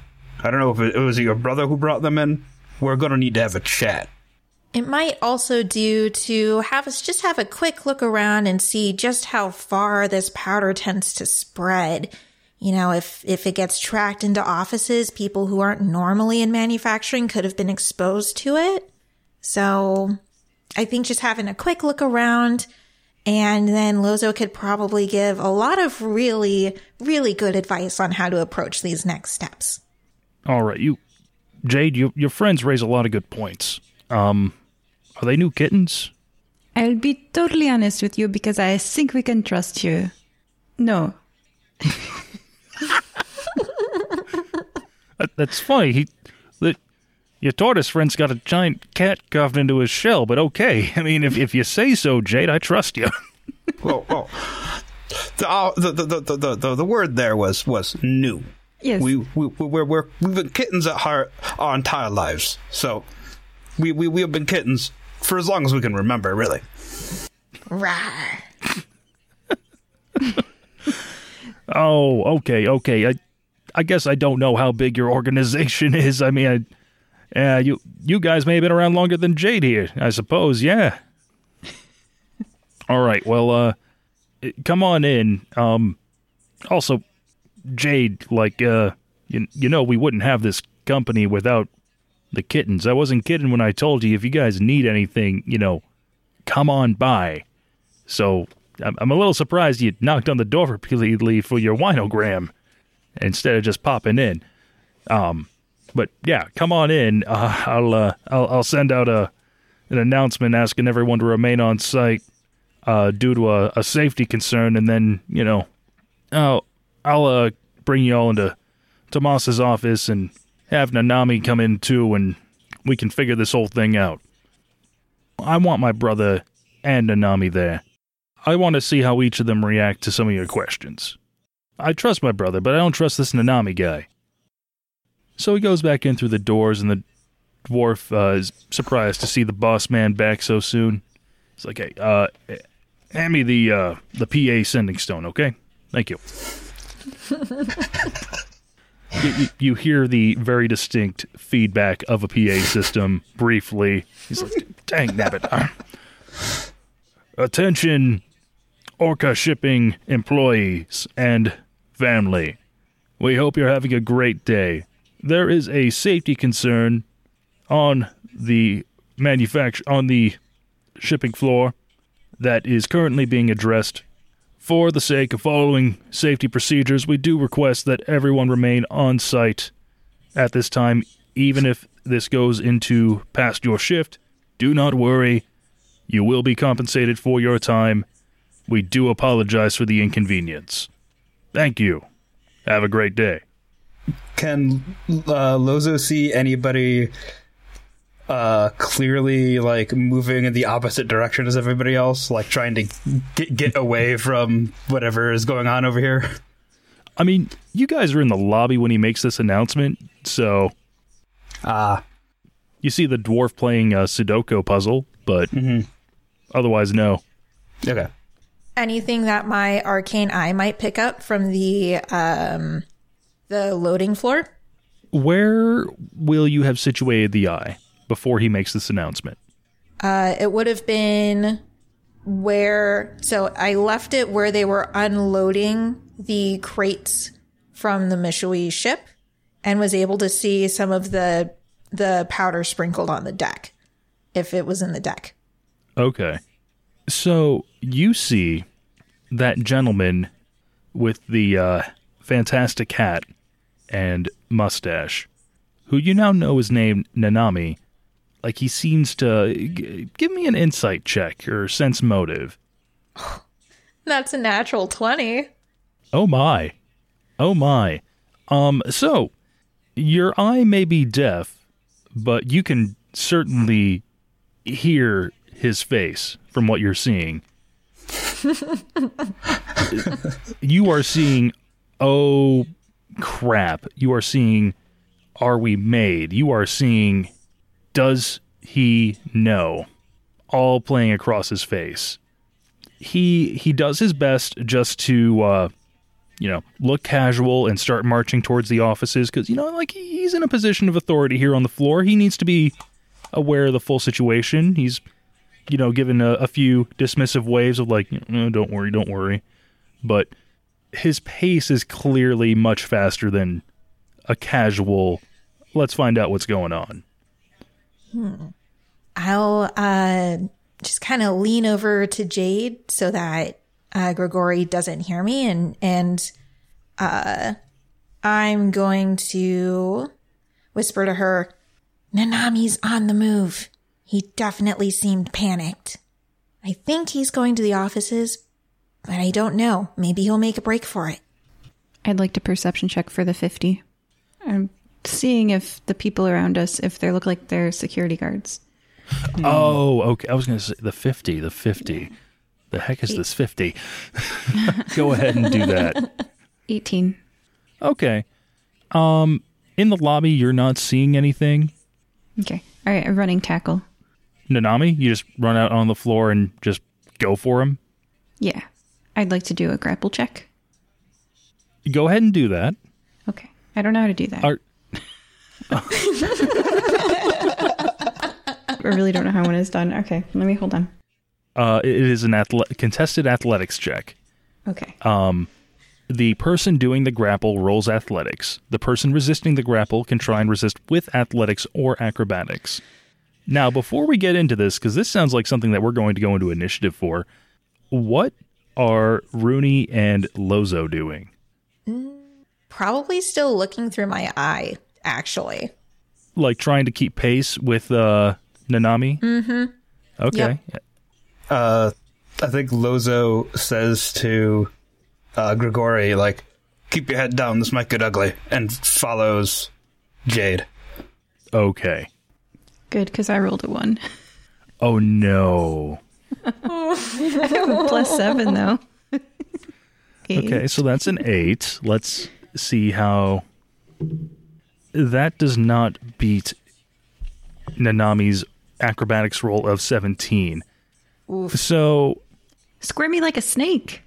I don't know if it, it was your brother who brought them in. We're gonna need to have a chat. It might also do to have us just have a quick look around and see just how far this powder tends to spread. You know, if, if it gets tracked into offices, people who aren't normally in manufacturing could have been exposed to it. So I think just having a quick look around and then Lozo could probably give a lot of really, really good advice on how to approach these next steps. All right, you Jade, you, your friends raise a lot of good points. Um are they new kittens? I'll be totally honest with you because I think we can trust you. No. [LAUGHS] That, that's funny. He, the, your tortoise friend's got a giant cat carved into his shell, but okay. [LAUGHS] I mean, if if you say so, Jade, I trust you. [LAUGHS] well, well the, uh, the, the, the, the, the, the word there was was new. Yes. We we we're, we're we've been kittens at heart our entire lives. So we we we have been kittens for as long as we can remember, really. Right. oh, okay, okay. I I guess I don't know how big your organization is. I mean, I, uh, you you guys may have been around longer than Jade here, I suppose. Yeah. All right. Well, uh, come on in. Um, also, Jade, like, uh, you you know, we wouldn't have this company without the kittens. I wasn't kidding when I told you if you guys need anything, you know, come on by. So I'm, I'm a little surprised you knocked on the door repeatedly for your winogram instead of just popping in. Um, but yeah, come on in. Uh, I'll, uh, I'll I'll send out a an announcement asking everyone to remain on site uh, due to a, a safety concern, and then you know, I'll I'll uh, bring you all into Tomas's office and have Nanami come in too, and we can figure this whole thing out. I want my brother and Nanami there. I want to see how each of them react to some of your questions. I trust my brother, but I don't trust this Nanami guy. So he goes back in through the doors, and the dwarf uh, is surprised to see the boss man back so soon. He's like, "Hey, uh, hand me the uh, the PA sending stone, okay? Thank you." [LAUGHS] you, you, you hear the very distinct feedback of a PA system briefly. He's like, "Dang, nabbit!" [LAUGHS] Attention, Orca shipping employees and family. We hope you're having a great day. There is a safety concern on the manufacture on the shipping floor that is currently being addressed. For the sake of following safety procedures, we do request that everyone remain on site at this time, even if this goes into past your shift. Do not worry. You will be compensated for your time. We do apologize for the inconvenience. Thank you. Have a great day. Can uh, Lozo see anybody uh, clearly like moving in the opposite direction as everybody else, like trying to get get away from whatever is going on over here? I mean, you guys are in the lobby when he makes this announcement, so Ah, you see the dwarf playing a Sudoku puzzle, but otherwise, no. okay. anything that my arcane eye might pick up from the um The loading floor? Where will you have situated the eye before he makes this announcement? Uh, it would have been where. So I left it where they were unloading the crates from the Mishui ship, and was able to see some of the the powder sprinkled on the deck, if it was in the deck. Okay. So you see that gentleman with the uh, fantastic hat and mustache, who you now know is named Nanami. Like he seems to g- give me an insight check or sense motive. [LAUGHS] That's a natural twenty. Oh my. Oh my. Um so your eye may be deaf, but you can certainly hear his face from what you're seeing. [LAUGHS] you are seeing oh crap. You are seeing are we made? You are seeing does he know? All playing across his face. He he does his best just to uh you know, look casual and start marching towards the offices because, you know, like he's in a position of authority here on the floor. He needs to be aware of the full situation. He's, you know, given a, a few dismissive waves of like, no, don't worry, don't worry. But his pace is clearly much faster than a casual, let's find out what's going on. I'll uh, just kind of lean over to Jade so that uh, Grigori doesn't hear me, and and uh, I'm going to whisper to her, "Nanami's on the move. He definitely seemed panicked. I think he's going to the offices, but I don't know. Maybe he'll make a break for it." I'd like to perception check for the 50. I'm seeing if the people around us, if they look like they're security guards. [LAUGHS] Oh, okay. I was going to say the 50, the 50. The heck is this 50? [LAUGHS] Go ahead and do that. [LAUGHS] 18. Okay. Um, in the lobby, you're not seeing anything. Okay. All right, a running tackle. Nanami, you just run out on the floor and just go for him. Yeah. I'd like to do a grapple check. Go ahead and do that. Okay. I don't know how to do that. Are, [LAUGHS] I really don't know how one is done. Okay, let me hold on. uh, it is an athle- contested athletics check. Okay. The person doing the grapple rolls athletics. The person resisting the grapple can try and resist with athletics or acrobatics. Now, before we get into this, because this sounds like something that we're going to go into initiative for, what are Rooney and Lozo doing? Probably still looking through my eye, actually. Like trying to keep pace with uh, Nanami? Mm-hmm. Okay. Uh, I think Lozo says to uh, Grigori, like, keep your head down, this might get ugly, and follows Jade. Okay. Good, because I rolled a one. Oh no. [LAUGHS] Plus seven, though. Eight. [LAUGHS] Okay, so that's an eight. Let's see how. That does not beat Nanami's acrobatics roll of 17. So, Square me like a snake.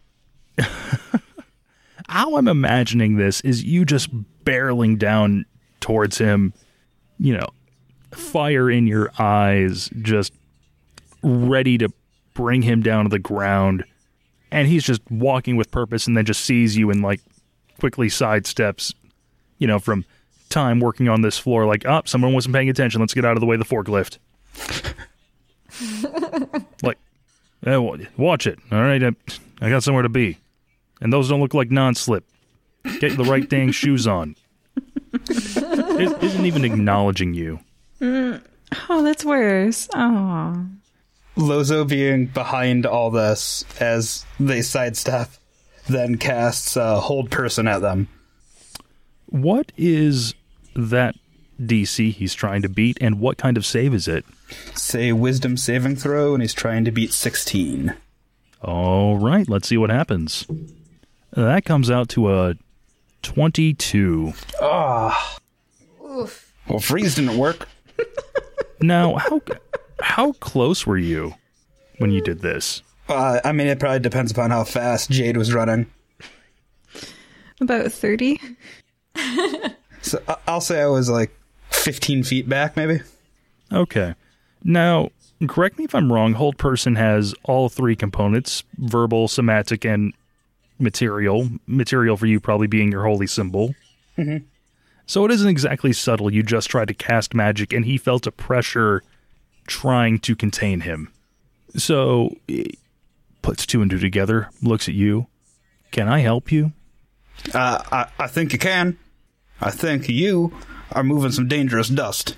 [LAUGHS] how I'm imagining this is you just barreling down towards him, you know, fire in your eyes, just ready to bring him down to the ground. And he's just walking with purpose and then just sees you and, like, quickly sidesteps, you know, from time working on this floor, like, oh, someone wasn't paying attention. Let's get out of the way of the forklift. [LAUGHS] like, eh, watch it. All right. I, I got somewhere to be. And those don't look like non slip. Get the right dang shoes on. Is- Isn't even acknowledging you. Oh, that's worse. Oh. Lozo being behind all this as they sidestep, then casts uh, hold person at them. What is that DC he's trying to beat, and what kind of save is it? Say wisdom saving throw, and he's trying to beat 16. All right, let's see what happens. That comes out to a 22. Well, freeze didn't work. Now, how how close were you when you did this? Uh, I mean, it probably depends upon how fast Jade was running. About 30. [LAUGHS] So I- I'll say I was like 15 feet back, maybe. Okay. Now, correct me if I'm wrong, hold person has all three components verbal, somatic, and material. Material for you probably being your holy symbol. Mm-hmm. So it isn't exactly subtle. You just tried to cast magic, and he felt a pressure trying to contain him. So he puts two and two together, looks at you. Can I help you? Uh, I, I think you can. I think you are moving some dangerous dust.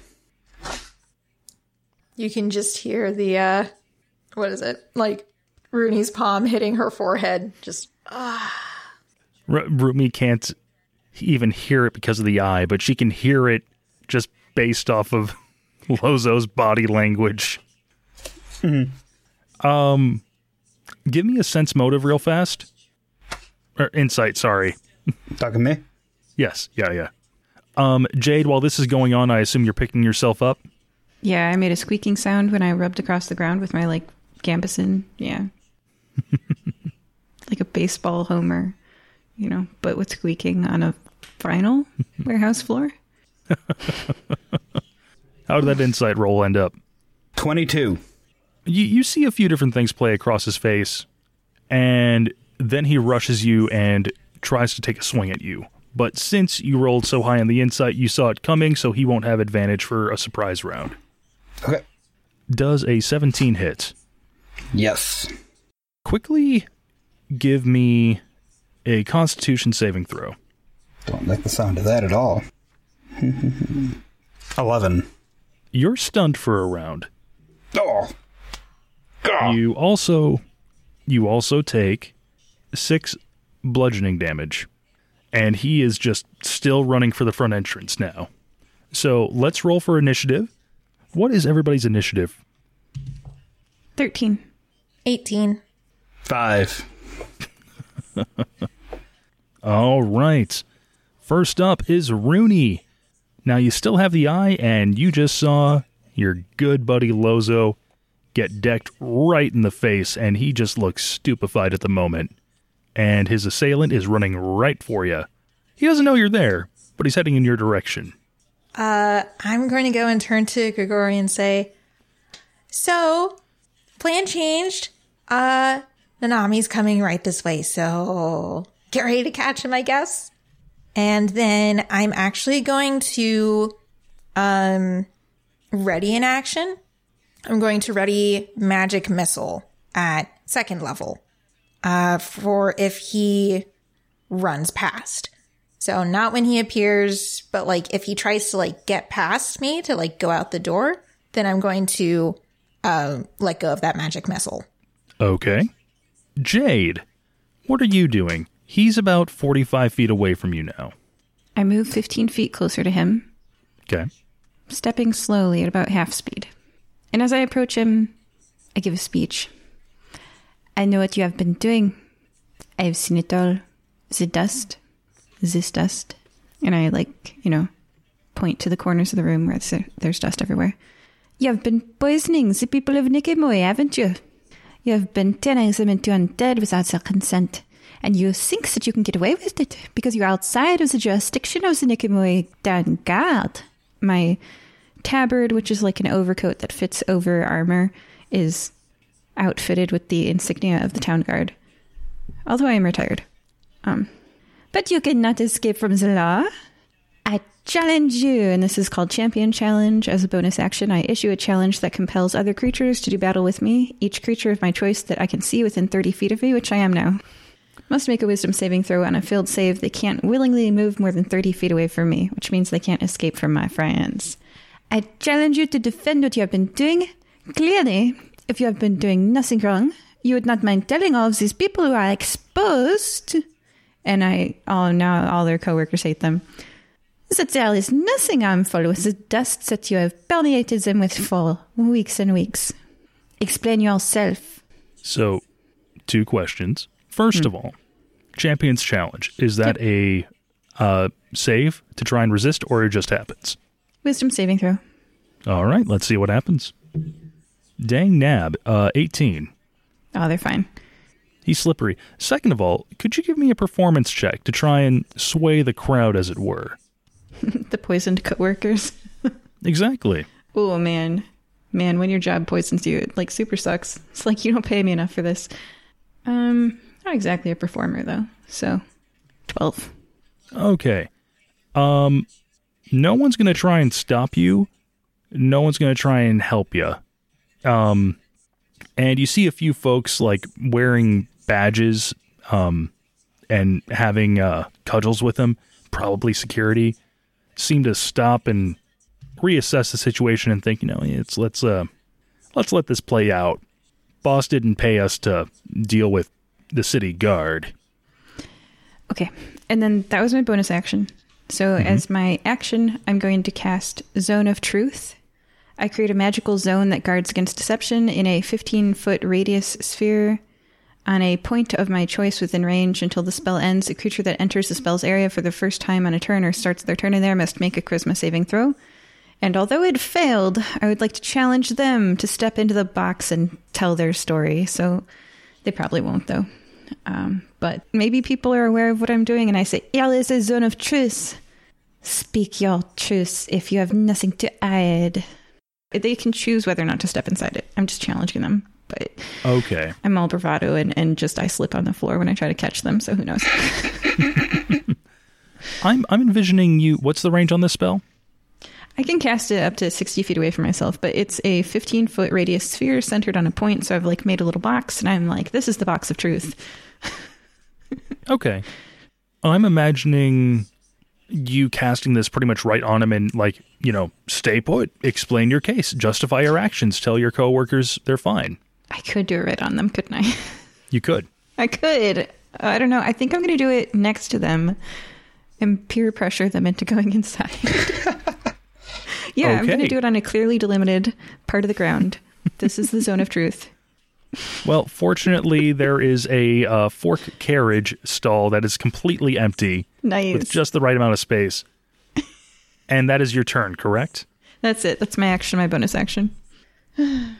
You can just hear the uh what is it? Like Rooney's palm hitting her forehead. Just R- Rumi can't even hear it because of the eye, but she can hear it just based off of [LAUGHS] Lozo's body language. Um, give me a sense motive real fast. Or insight, sorry. Talking to me? Yes, yeah, yeah. Um, Jade, while this is going on, I assume you're picking yourself up. Yeah, I made a squeaking sound when I rubbed across the ground with my like gambeson. Yeah. [LAUGHS] like a baseball homer, you know, but with squeaking on a vinyl warehouse floor. [LAUGHS] How did that insight roll end up? 22. you, you see a few different things play across his face, and then he rushes you and tries to take a swing at you. But since you rolled so high on the insight, you saw it coming, so he won't have advantage for a surprise round. Okay. Does a 17 hit? Yes. Quickly give me a constitution saving throw. Don't like the sound of that at all. [LAUGHS] 11. You're stunned for a round. Oh. God. You also you also take 6 bludgeoning damage. And he is just still running for the front entrance now. So, let's roll for initiative. What is everybody's initiative? 13. 18. Five. [LAUGHS] All right. First up is Rooney. Now you still have the eye, and you just saw your good buddy Lozo get decked right in the face, and he just looks stupefied at the moment. And his assailant is running right for you. He doesn't know you're there, but he's heading in your direction. Uh, I'm going to go and turn to Grigori and say, So, plan changed. Uh, Nanami's coming right this way, so get ready to catch him, I guess. And then I'm actually going to, um, ready in action. I'm going to ready magic missile at second level, uh, for if he runs past. So not when he appears, but like if he tries to like get past me to like go out the door, then I'm going to uh, let go of that magic missile. Okay. Jade, what are you doing? He's about 45 feet away from you now. I move 15 feet closer to him, Okay. stepping slowly at about half speed. And as I approach him, I give a speech. I know what you have been doing. I have seen it all. The dust. This dust. And I, like, you know, point to the corners of the room where there's- there's dust everywhere. You have been poisoning the people of Nikimoy, haven't you? You have been turning them into undead without their consent. And you think that you can get away with it because you're outside of the jurisdiction of the Town Guard. My tabard, which is like an overcoat that fits over armor, is outfitted with the insignia of the town guard. Although I am retired. Um, but you cannot escape from the law. I challenge you, and this is called Champion Challenge. As a bonus action, I issue a challenge that compels other creatures to do battle with me. Each creature of my choice that I can see within 30 feet of me, which I am now, must make a wisdom saving throw on a failed save. They can't willingly move more than 30 feet away from me, which means they can't escape from my friends. I challenge you to defend what you have been doing. Clearly, if you have been doing nothing wrong, you would not mind telling all of these people who are exposed. And I, oh, now all their coworkers hate them. That there is nothing harmful with the dust that you have permeated them with for weeks and weeks. Explain yourself. So, two questions. First of all, Champions Challenge. Is that a uh, save to try and resist, or it just happens? Wisdom saving throw. All right, let's see what happens. Dang Nab, uh, 18. Oh, they're fine. He's slippery. Second of all, could you give me a performance check to try and sway the crowd, as it were? [LAUGHS] the poisoned coworkers. [LAUGHS] Exactly. Oh man, man, when your job poisons you, it like super sucks. It's like you don't pay me enough for this. Um, not exactly a performer though. So, twelve. Okay. Um, no one's gonna try and stop you. No one's gonna try and help you. Um, and you see a few folks like wearing badges, um, and having uh, cudgels with them, probably security, seem to stop and reassess the situation and think, you know, it's let's uh, let's let this play out. Boss didn't pay us to deal with the city guard. Okay, and then that was my bonus action. So mm-hmm. as my action, I'm going to cast Zone of Truth. I create a magical zone that guards against deception in a 15 foot radius sphere. On a point of my choice within range until the spell ends, a creature that enters the spell's area for the first time on a turn or starts their turn in there must make a charisma saving throw. And although it failed, I would like to challenge them to step into the box and tell their story. So they probably won't, though. Um, but maybe people are aware of what I'm doing, and I say, "Y'all is a zone of truth. Speak your truth if you have nothing to hide." They can choose whether or not to step inside it. I'm just challenging them, but Okay. I'm all bravado and, and just I slip on the floor when I try to catch them. So who knows? [LAUGHS] I'm I'm envisioning you. What's the range on this spell? I can cast it up to 60 feet away from myself, but it's a 15 foot radius sphere centered on a point. So I've like made a little box, and I'm like, this is the box of truth. [LAUGHS] Okay. I'm imagining you casting this pretty much right on him and like, you know, stay put, explain your case, justify your actions, tell your coworkers they're fine. I could do it right on them, couldn't I? [LAUGHS] You could. I could. I don't know. I think I'm going to do it next to them and peer pressure them into going inside. [LAUGHS] yeah, I'm going to do it on a clearly delimited part of the ground. This is the zone of truth. [LAUGHS] Well, fortunately, there is a uh, fork carriage stall that is completely empty Nice. with just the right amount of space. [LAUGHS] and that is your turn, correct? That's it. That's my action, my bonus action. [SIGHS]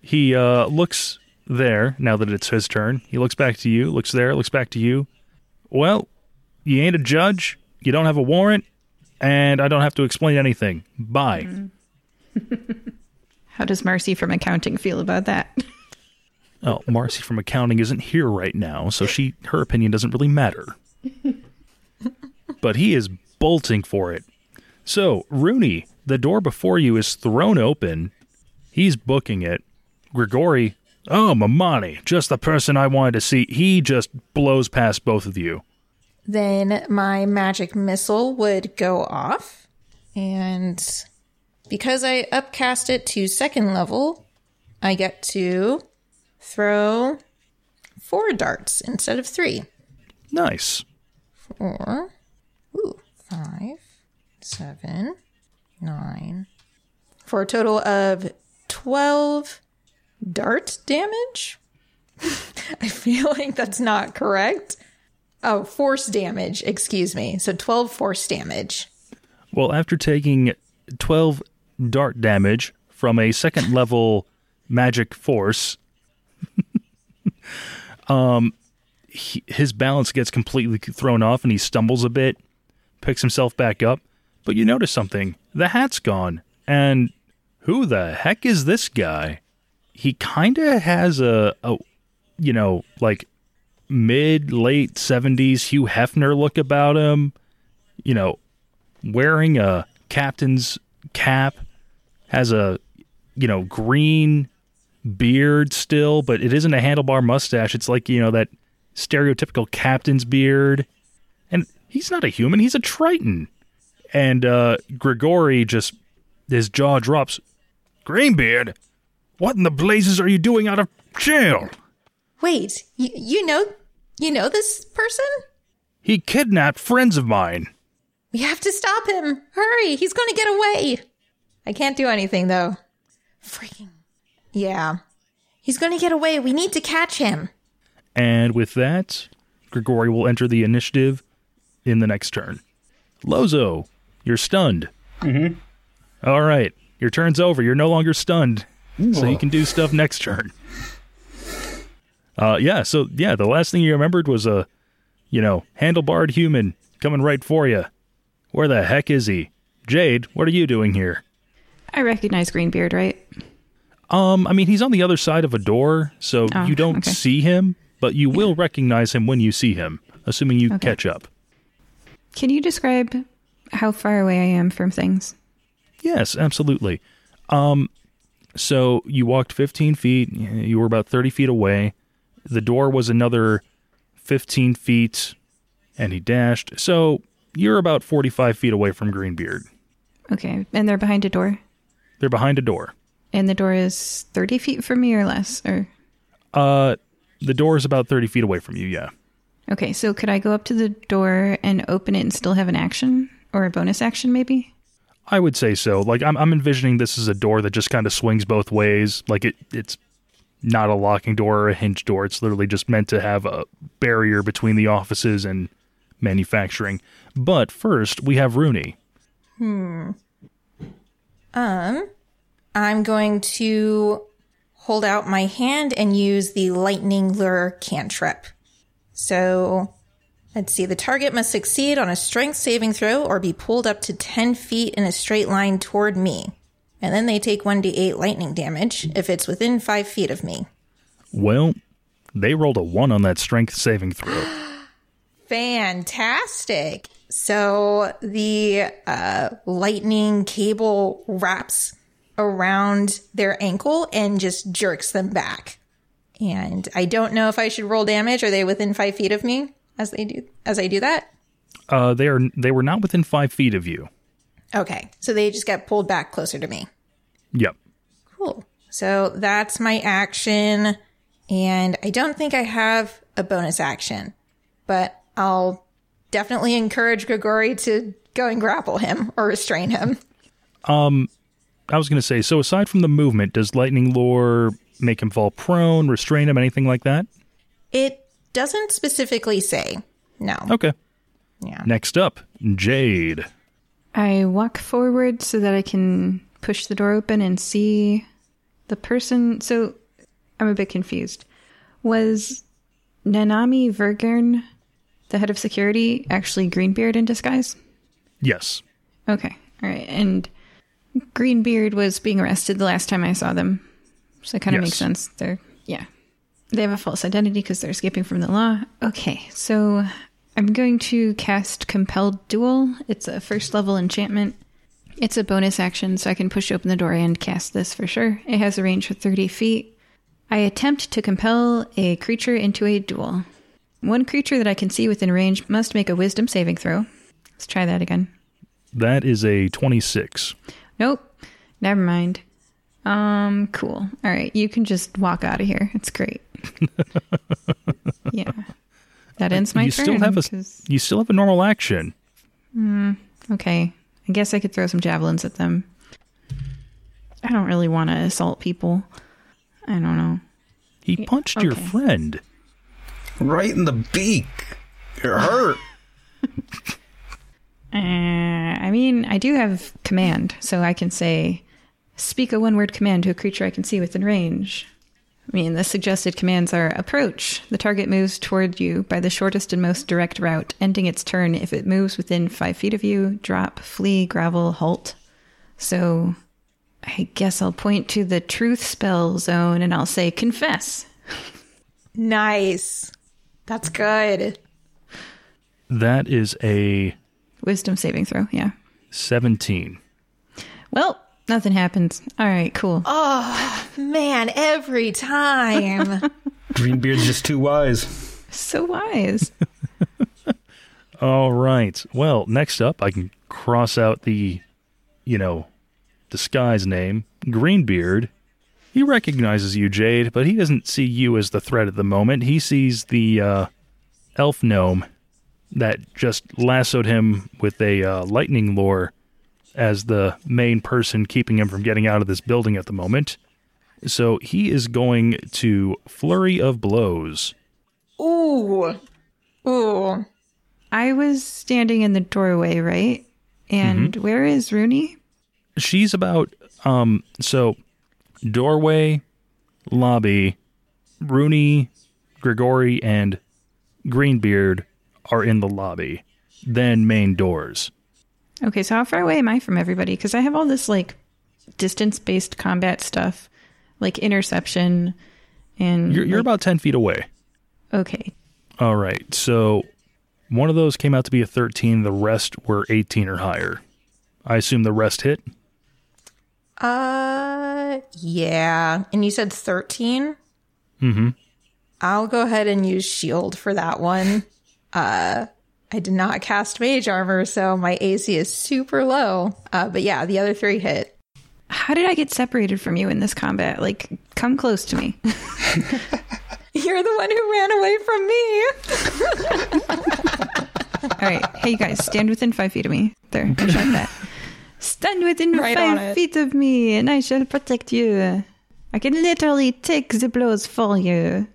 He uh, looks there now that it's his turn. He looks back to you, looks there, looks back to you. Well, you ain't a judge, you don't have a warrant, and I don't have to explain anything. Bye. Mm. [LAUGHS] How does Marcy from accounting feel about that? [LAUGHS] Oh, Marcy from accounting isn't here right now, so she her opinion doesn't really matter. but he is bolting for it. So, Rooney, the door before you is thrown open. He's booking it. Grigori, oh, Nanami, just the person I wanted to see. He just blows past both of you. Then my magic missile would go off. And because I upcast it to second level, I get to throw four darts instead of three. Nice. Four, ooh, five, seven, nine, for a total of 12 dart damage. [LAUGHS] I feel like that's not correct. Oh, force damage, excuse me. So 12 force damage. Well, after taking 12 dart damage from a second [LAUGHS] level magic force, [LAUGHS] um, he, his balance gets completely thrown off and he stumbles a bit, picks himself back up. But you notice something the hat's gone. And who the heck is this guy? He kind of has a, a, you know, like mid late 70s Hugh Hefner look about him. You know, wearing a captain's cap, has a you know green beard still, but it isn't a handlebar mustache. It's like you know that stereotypical captain's beard, and he's not a human. He's a Triton. And uh, Grigori just his jaw drops. Greenbeard, what in the blazes are you doing out of jail? Wait, you, you know you know this person? He kidnapped friends of mine. We have to stop him. Hurry, he's going to get away. I can't do anything though. Freaking. Yeah. He's going to get away. We need to catch him. And with that, Grigori will enter the initiative in the next turn. Lozo, you're stunned. Mm-hmm. All right, your turn's over. You're no longer stunned, so you can do stuff next turn. Uh, yeah. So yeah, the last thing you remembered was a, you know, handlebarred human coming right for you. Where the heck is he? Jade, what are you doing here? I recognize Greenbeard, right? Um, I mean, he's on the other side of a door, so Oh, you don't okay. see him, but you will recognize him when you see him, assuming you Okay. catch up. Can you describe how far away I am from things? Yes, absolutely. Um, so you walked 15 feet. You were about 30 feet away. The door was another 15 feet, and he dashed. So you're about 45 feet away from Greenbeard. Okay, and they're behind a door, They're behind a door. and the door is thirty feet from me or less. Or Uh, the door is about 30 feet away from you. Yeah. okay, so could I go up to the door and open it and still have an action or a bonus action, maybe? I would say so. Like I'm, I'm envisioning this as a door that just kind of swings both ways. Like it, it's not a locking door or a hinge door. It's literally just meant to have a barrier between the offices and manufacturing. But first, we have Rooney. Hmm. Um, I'm going to hold out my hand and use the lightning lure cantrip. So let's see. The target must succeed on a strength saving throw or be pulled up to 10 feet in a straight line toward me. And then they take 1d8 lightning damage if it's within 5 feet of me. Well, they rolled a one on that strength saving throw. [GASPS] Fantastic. So the uh, lightning cable wraps around their ankle and just jerks them back. And I don't know if I should roll damage. Are they within five feet of me as they do as I do that? Uh, they are they were not within five feet of you. Okay, so they just get pulled back closer to me. Yep. Cool. So that's my action, and I don't think I have a bonus action, but I'll definitely encourage Grigori to go and grapple him or restrain him. Um, I was going to say. So aside from the movement, does lightning lure make him fall prone, restrain him, anything like that? It doesn't specifically say. No. Okay. Yeah. Next up, Jade. I walk forward so that I can push the door open and see the person. So I'm a bit confused. Was Nanami Vergern, the head of security, actually Greenbeard in disguise? Yes. Okay. All right. And Greenbeard was being arrested the last time I saw them. So it kind of Yes. makes sense. They're, yeah. They have a false identity because they're escaping from the law. Okay. So I'm going to cast Compelled Duel. It's a first level enchantment. It's a bonus action, so I can push open the door and cast this for sure. It has a range of 30 feet. I attempt to compel a creature into a duel. One creature that I can see within range must make a wisdom saving throw. Let's try that again. That is a 26. Nope. Never mind. Um, cool. All right, you can just walk out of here. It's great. [LAUGHS] yeah. That ends my you turn. still have a 'cause- you still have a normal action. okay. I guess I could throw some javelins at them. I don't really want to assault people. I don't know. He punched your friend. Right in the beak. It hurt. [LAUGHS] Uh, I mean, I do have command, so I can say, speak a one word command to a creature I can see within range. I mean, the suggested commands are approach. The target moves toward you by the shortest and most direct route, ending its turn if it moves within five feet of you. Drop, flee, grovel, halt. So I guess I'll point to the truth spell zone and I'll say confess. Nice. That's good. That is a Wisdom saving throw, yeah. 17. Well, nothing happens. All right, cool. Oh, man, every time. [LAUGHS] Greenbeard's just too wise. So wise. [LAUGHS] All right. Well, next up, I can cross out the, you know, disguise name, Greenbeard. He recognizes you, Jade, but he doesn't see you as the threat at the moment. He sees the uh, elf gnome that just lassoed him with a uh, lightning lure as the main person keeping him from getting out of this building at the moment. So he is going to flurry of blows. Ooh. Ooh. I was standing in the doorway, right? And where is Rooney? she's about um so doorway lobby rooney Grigori and Greenbeard are in the lobby. Then main doors. Okay, so how far away am I from everybody? Because I have all this like distance based combat stuff, like interception and. You're, you're like- about 10 feet away. Okay. All right. So one of those came out to be a 13. The rest were 18 or higher. I assume the rest hit. Uh, yeah. And you said 13? Mm-hmm. I'll go ahead and use shield for that one. Uh, I did not cast mage armor, so my AC is super low. Uh, but yeah, the other three hit. How did I get separated from you in this combat? Like, come close to me. [LAUGHS] You're the one who ran away from me. [LAUGHS] All right. Hey, you guys, stand within five feet of me. There, just like that. Stand within Right five feet of me, and I shall protect you. I can literally take the blows for you.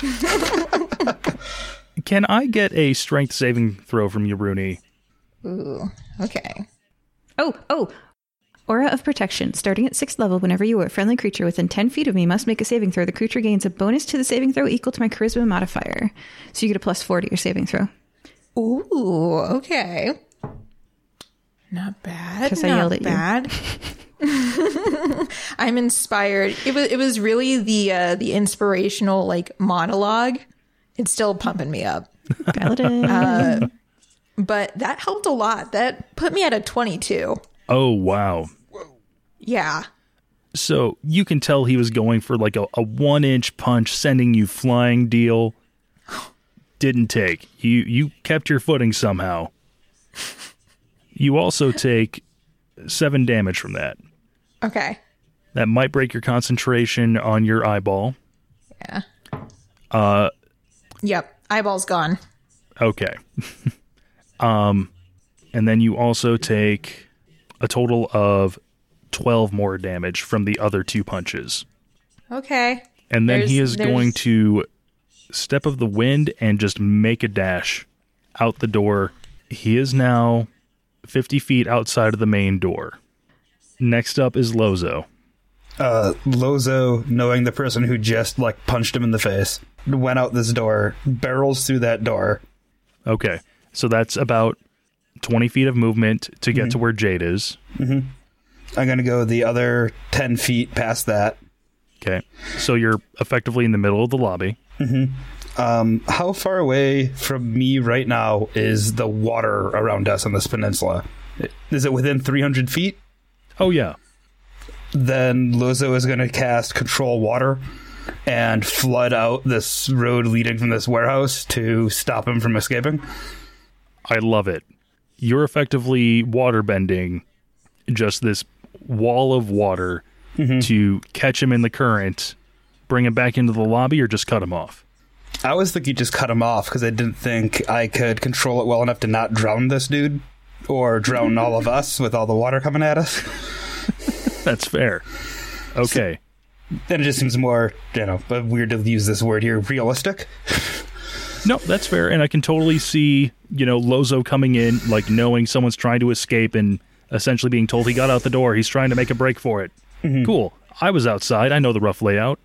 [LAUGHS] Can I get a strength saving throw from you, Rooney? Ooh, okay. Oh, oh. Aura of Protection. Starting at 6th level, whenever you are a friendly creature within 10 feet of me must make a saving throw, the creature gains a bonus to the saving throw equal to my charisma modifier. So you get a plus 4 to your saving throw. Ooh, okay. Not bad. Because I yelled at you. bad. [LAUGHS] I'm inspired. It was it was really the uh the inspirational like monologue. It's still pumping me up. Paladin. But that helped a lot. That put me at a 22. Oh, wow. Yeah. So you can tell he was going for like a, a one inch punch, sending you flying deal. Didn't take. You you kept your footing somehow. You also take seven damage from that. Okay. That might break your concentration on your eyeball. Yeah. Uh, Yep. Eyeball's gone. okay. [LAUGHS] um, and then you also take a total of twelve more damage from the other two punches. Okay. And then he There's- is going to step of the wind and just make a dash out the door. He is now 50 feet outside of the main door. Next up is Lozo. Uh, Lozo, knowing the person who just like punched him in the face, went out this door, barrels through that door. Okay, so that's about 20 feet of movement to get to mhm. where Jade is. Mm-hmm. I'm gonna go the other ten feet past that. Okay, so you're effectively in the middle of the lobby. Mm-hmm. Um, how far away from me right now is the water around us on this peninsula? Is it within 300 feet? Oh, yeah. Then Lozo is going to cast Control Water and flood out this road leading from this warehouse to stop him from escaping. I love it. You're effectively water bending just this wall of water mm-hmm. to catch him in the current, bring him back into the lobby, or just cut him off. I was thinking just cut him off because I didn't think I could control it well enough to not drown this dude or drown all of us with all the water coming at us. [LAUGHS] That's fair. Okay. Then it just seems more, you know, but weird to use this word here, realistic. No, that's fair. And I can totally see, you know, Lozo coming in, like knowing someone's trying to escape and essentially being told he got out the door. He's trying to make a break for it. Mm-hmm. Cool. I was outside. I know the rough layout.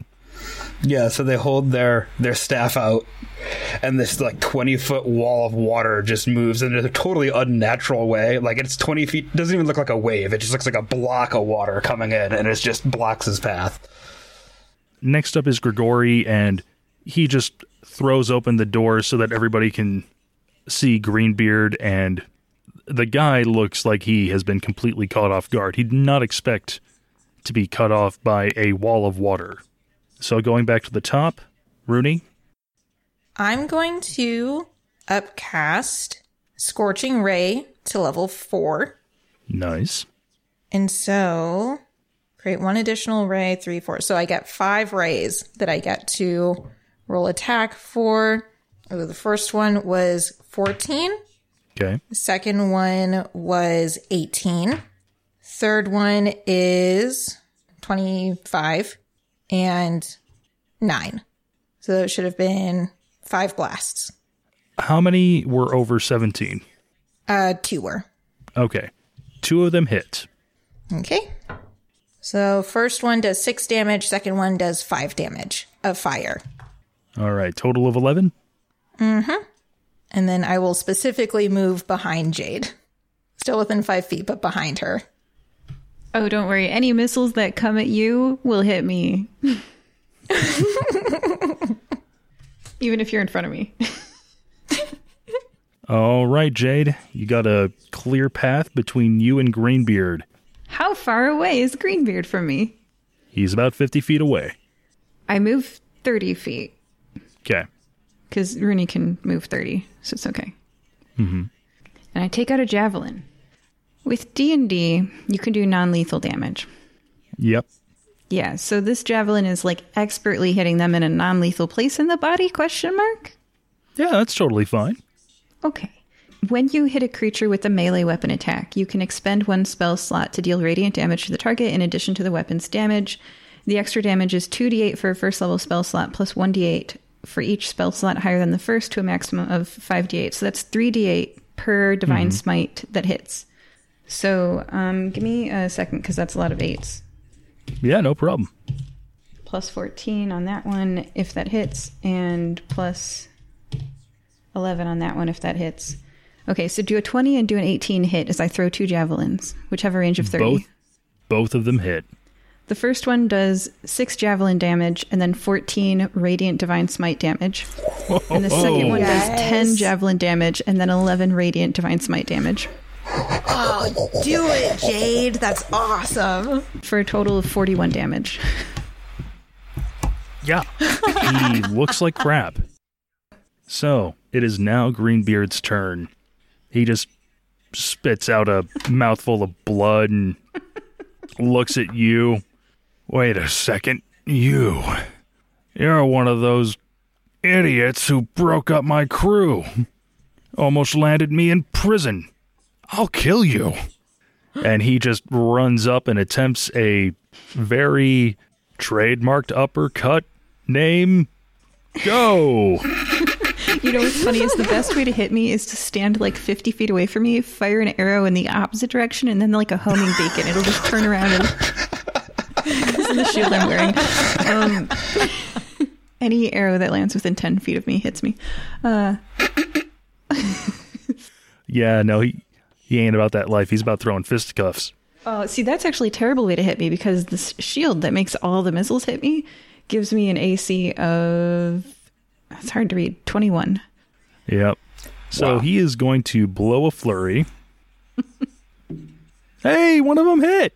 Yeah, so they hold their their staff out, and this like twenty foot wall of water just moves in a totally unnatural way. Like it's twenty feet, doesn't even look like a wave. It just looks like a block of water coming in, and it just blocks his path. Next up is Grigori, and he just throws open the door so that everybody can see Greenbeard. And the guy looks like he has been completely caught off guard. He did not expect to be cut off by a wall of water. So going back to the top, Rooney. I'm going to upcast Scorching Ray to level four. Nice. And so create one additional ray, three, four. So I get five rays that I get to roll attack for. Oh, the first one was 14. Okay. The second one was 18. Third one is 25 and 9. So it should have been five blasts. How many were over 17? Uh, two were. Okay. Two of them hit. Okay. So first one does six damage, second one does five damage of fire. All right, total of 11? Mm-hmm. And then I will specifically move behind Jade. Still within five feet, but behind her. Oh, don't worry. Any missiles that come at you will hit me. [LAUGHS] Even if you're in front of me. [LAUGHS] All right, Jade, you got a clear path between you and Greenbeard. How far away is Greenbeard from me? He's about 50 feet away. I move 30 feet Okay. because Rooney can move 30, so it's okay. Mm-hmm. And I take out a javelin. With D&D, you can do non-lethal damage. Yep. Yeah, so this javelin is like expertly hitting them in a non-lethal place in the body, question mark? Yeah, that's totally fine. Okay. When you hit a creature with a melee weapon attack, you can expend one spell slot to deal radiant damage to the target in addition to the weapon's damage. The extra damage is 2d8 for a first level spell slot plus 1d8 for each spell slot higher than the first to a maximum of 5d8. So that's 3d8 per divine smite that hits. So um, give me a second because that's a lot of eights. Yeah, no problem. Plus 14 on that one if that hits, and plus 11 on that one if that hits. Okay, so do a 20 and do an 18 hit as I throw two javelins, which have a range of 30. Both both of them hit. The first one does 6 javelin damage and then 14 radiant divine smite damage. And the second one does 10 javelin damage and then 11 radiant divine smite damage Oh, do it, Jade. That's awesome. for a total of 41 damage. Yeah. he looks like crap. So, it is now Greenbeard's turn. He just spits out a mouthful of blood and looks at you. Wait a second. You. You're one of those idiots who broke up my crew. Almost landed me in prison. I'll kill you. And he just runs up and attempts a very trademarked uppercut. Name go. You know what's funny is the best way to hit me is to stand like 50 feet away from me, fire an arrow in the opposite direction, and then like a homing beacon. It'll just turn around and. [LAUGHS] this is the shield I'm wearing. Um, any arrow that lands within 10 feet of me hits me. Uh, Yeah, no, he he ain't about that life. He's about throwing fisticuffs. oh, see, that's actually a terrible way to hit me because this shield that makes all the missiles hit me gives me an AC of. It's hard to read. 21. Yep. So he is going to blow a flurry. hey, one of them hit.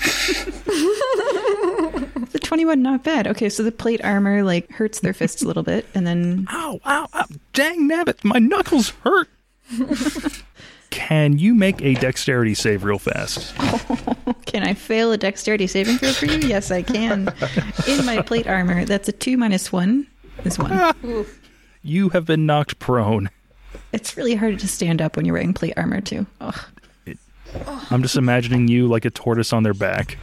[LAUGHS] The 21, not bad. Okay, so the plate armor like hurts their fists a little bit, and then Ow, ow, ow. Dang nabbit, my knuckles hurt. [LAUGHS] Can you make a dexterity save real fast? [LAUGHS] Can I fail a dexterity saving throw for you? Yes, I can. In my plate armor, that's a two minus one is one. [LAUGHS] [LAUGHS] You have been knocked prone. It's really hard to stand up when you're wearing plate armor too. Ugh. I'm just imagining you like a tortoise on their back.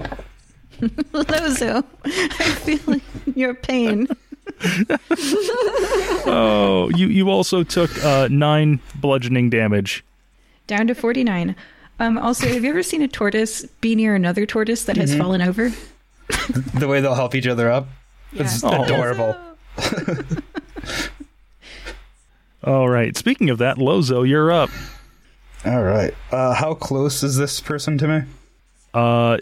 [LAUGHS] Lozo, I feel your pain. Oh, you you also took uh, nine bludgeoning damage. Down to 49. Um, also, have you ever seen a tortoise be near another tortoise that has fallen over? The way they'll help each other up. It's Yeah. adorable. All right. Speaking of that, Lozo, you're up. All right. Uh, how close is this person to me? Uh,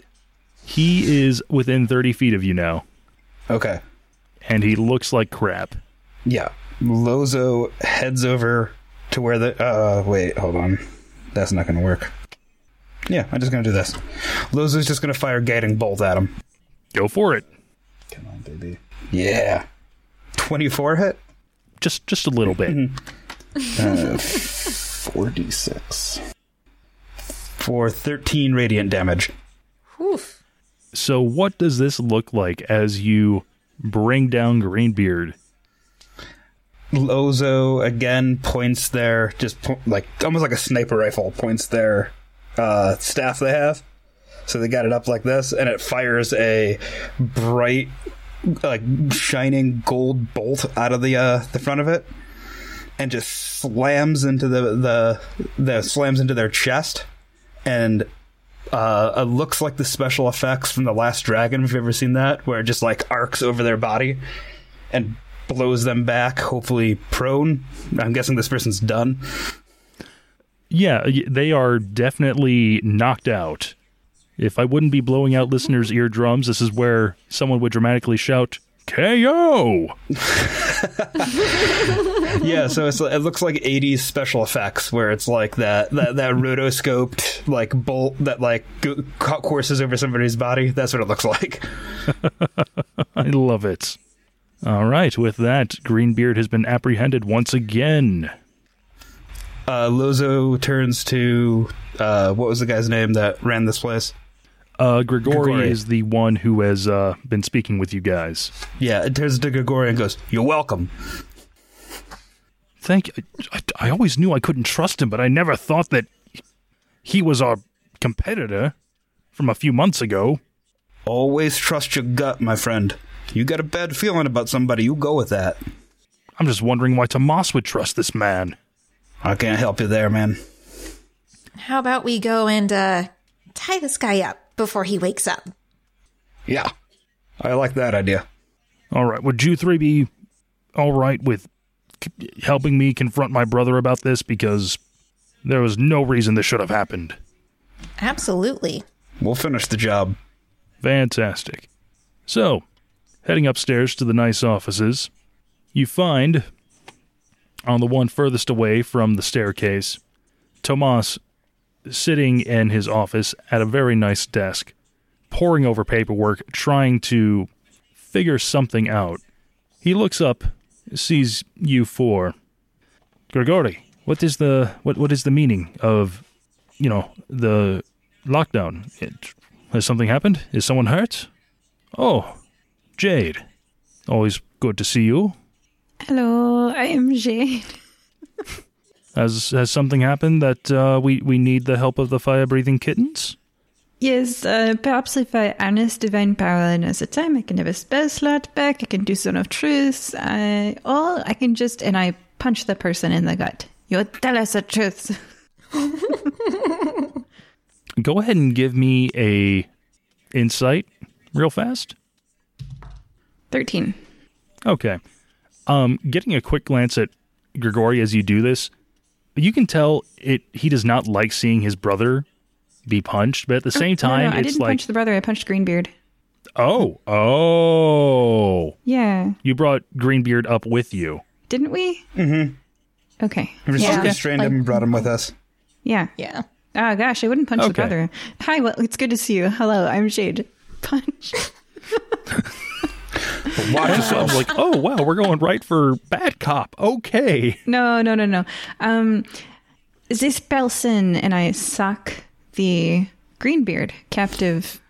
he is within 30 feet of you now, Okay. and he looks like crap. Yeah. Lozo heads over to where the. Uh, wait, hold on. That's not going to work. Yeah, I'm just going to do this. Lozo's just going to fire Guiding Bolt at him. Go for it. Come on, baby. Yeah. 24 hit? Just just a little bit. Uh, 4d6. For 13 radiant damage. Oof. So, what does this look like as you bring down Greenbeard? Lozo again points their just po- like almost like a sniper rifle points their uh, staff they have. So they got it up like this, and it fires a bright, [LAUGHS] like shining gold bolt out of the uh, the front of it, and just slams into the the the slams into their chest, and uh, it looks like the special effects from the Last Dragon. If you've ever seen that, where it just like arcs over their body and blows them back, hopefully prone. I'm guessing this person's done. Yeah, they are definitely knocked out. If I wouldn't be blowing out listeners' eardrums, this is where someone would dramatically shout, KO! [LAUGHS] yeah, so it's, it looks like 80s special effects where it's like that that, that rotoscoped like bolt that like go, courses over somebody's body. That's what it looks like. [LAUGHS] I love it. All right, with that, Greenbeard has been apprehended once again. Uh, Lozo turns to uh, what was the guy's name that ran this place? Uh, Grigori, Grigori. is the one who has uh, been speaking with you guys. Yeah, it turns to Grigori and goes, "You're welcome." Thank you. I, I always knew I couldn't trust him, but I never thought that he was our competitor from a few months ago. Always trust your gut, my friend. You got a bad feeling about somebody, you go with that. I'm just wondering why Tomas would trust this man. I can't help you there, man. How about we go and uh, tie this guy up before he wakes up? Yeah, I like that idea. All right, would you three be all right with c- helping me confront my brother about this? Because there was no reason this should have happened. Absolutely. We'll finish the job. Fantastic. So, heading upstairs to the nice offices, you find on the one furthest away from the staircase, Tomas sitting in his office at a very nice desk, poring over paperwork, trying to figure something out. He looks up, sees you four. Grigori, what is the what what is the meaning of you know the lockdown? It, has something happened? Is someone hurt? Oh, Jade. Always good to see you. Hello, I am Jade. [LAUGHS] Has has something happened that uh, we we need the help of the fire breathing kittens? Yes, uh, perhaps if I harness divine power and in a time, I can have a spell slot back. I can do Zone of Truth. I, or I can just and I punch the person in the gut. You tell us the truth. [LAUGHS] Go ahead and give me a insight real fast. Thirteen. Okay. Um, getting a quick glance at Grigori as you do this, you can tell it he does not like seeing his brother be punched, but at the same No, time, no, I it's didn't like, punch the brother. I punched Greenbeard. oh, oh, Yeah, you brought Greenbeard up with you. didn't we? Mm-hmm. Okay. We Yeah. restrained him and brought him with us. Yeah. Yeah. Oh gosh, I wouldn't punch the brother. Hi, well, it's good to see you. Hello, I'm Shade. Punch. [LAUGHS] Watch So I was like, [LAUGHS] oh wow, we're going right for bad cop. Okay. No, no, no, no. Um, this person and I suck the Greenbeard captive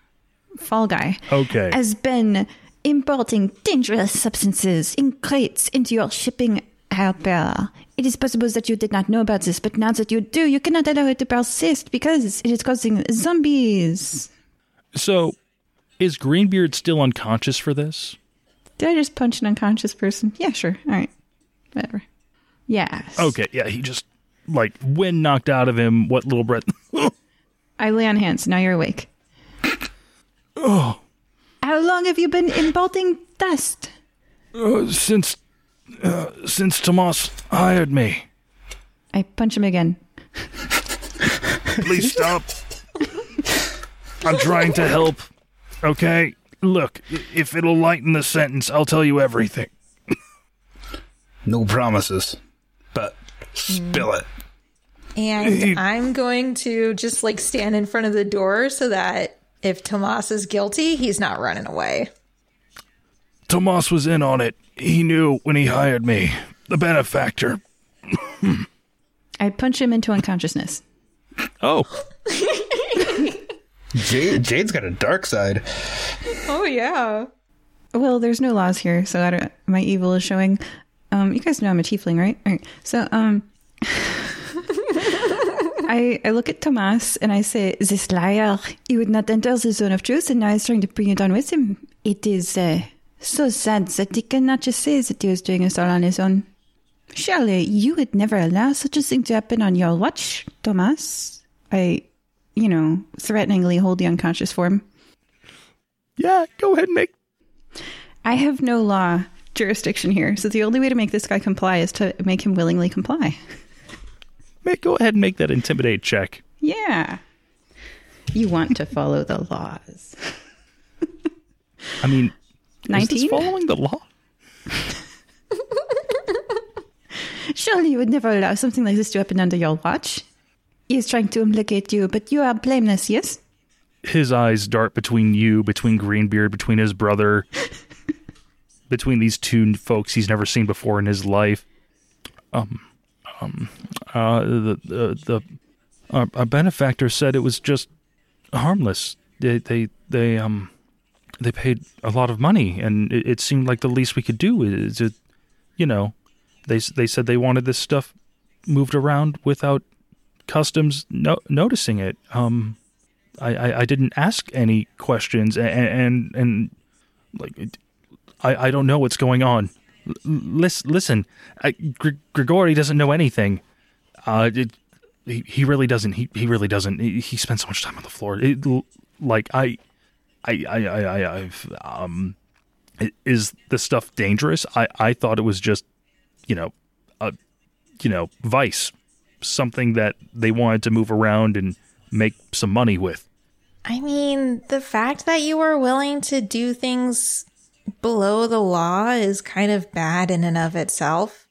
fall guy Okay. has been importing dangerous substances in crates into your shipping harbor. It is possible that you did not know about this, but now that you do, you cannot allow it to persist because it is causing zombies. So, is Greenbeard still unconscious for this? Did I just punch an unconscious person? Yeah, sure. All right. Whatever. Yes. Okay, yeah, he just like wind knocked out of him. What little breath? [LAUGHS] I lay on hands. Now you're awake. oh, How long have you been importing dust? uh, since uh, since Tomas hired me. I punch him again. Please stop. I'm trying to help. Okay, look, if it'll lighten the sentence, I'll tell you everything. [LAUGHS] No promises, but spill it. And I'm going to just like stand in front of the door so that if Tomas is guilty, he's not running away. Tomas was in on it. He knew when he hired me. The benefactor. [LAUGHS] I punch him into unconsciousness. Oh, [LAUGHS] Jade, Jade's got a dark side. Oh, yeah. Well, there's no laws here, so I don't, my evil is showing. Um, you guys know I'm a tiefling, right? All right. So, um, [LAUGHS] I I look at Tomas and I say, "This liar, he would not enter the zone of truth, and now he's trying to bring you down with him. It is uh, so sad that he cannot just say that he was doing this all on his own. Surely you would never allow such a thing to happen on your watch, Tomas." I, you know, threateningly hold the unconscious form. yeah. Go ahead, Nick. I have no law jurisdiction here, so the only way to make this guy comply is to make him willingly comply. Make, go ahead and make that intimidate check. Yeah. You want to follow the laws. I mean, is 19? this following the law? [LAUGHS] Surely you would never allow something like this to happen under your watch. Is trying to implicate you, but you are blameless, yes? His eyes dart between you, between Greenbeard, between his brother, [LAUGHS] between these two folks he's never seen before in his life. Um, um, uh, the the, the our, our benefactor said it was just harmless. They they they um they paid a lot of money, and it, it seemed like the least we could do is, it, you know, they they said they wanted this stuff moved around without customs no- noticing it. Um, I, I, I didn't ask any questions, and and, and like I, I don't know what's going on. L- listen, I, Gr- Grigori doesn't know anything. Uh, it, he he really doesn't. He he really doesn't. He, he spends so much time on the floor. It, like I, I I I I I've um, is the stuff dangerous? I I thought it was just, you know, a, you know, vice, something that they wanted to move around and make some money with. I mean, the fact that you were willing to do things below the law is kind of bad in and of itself.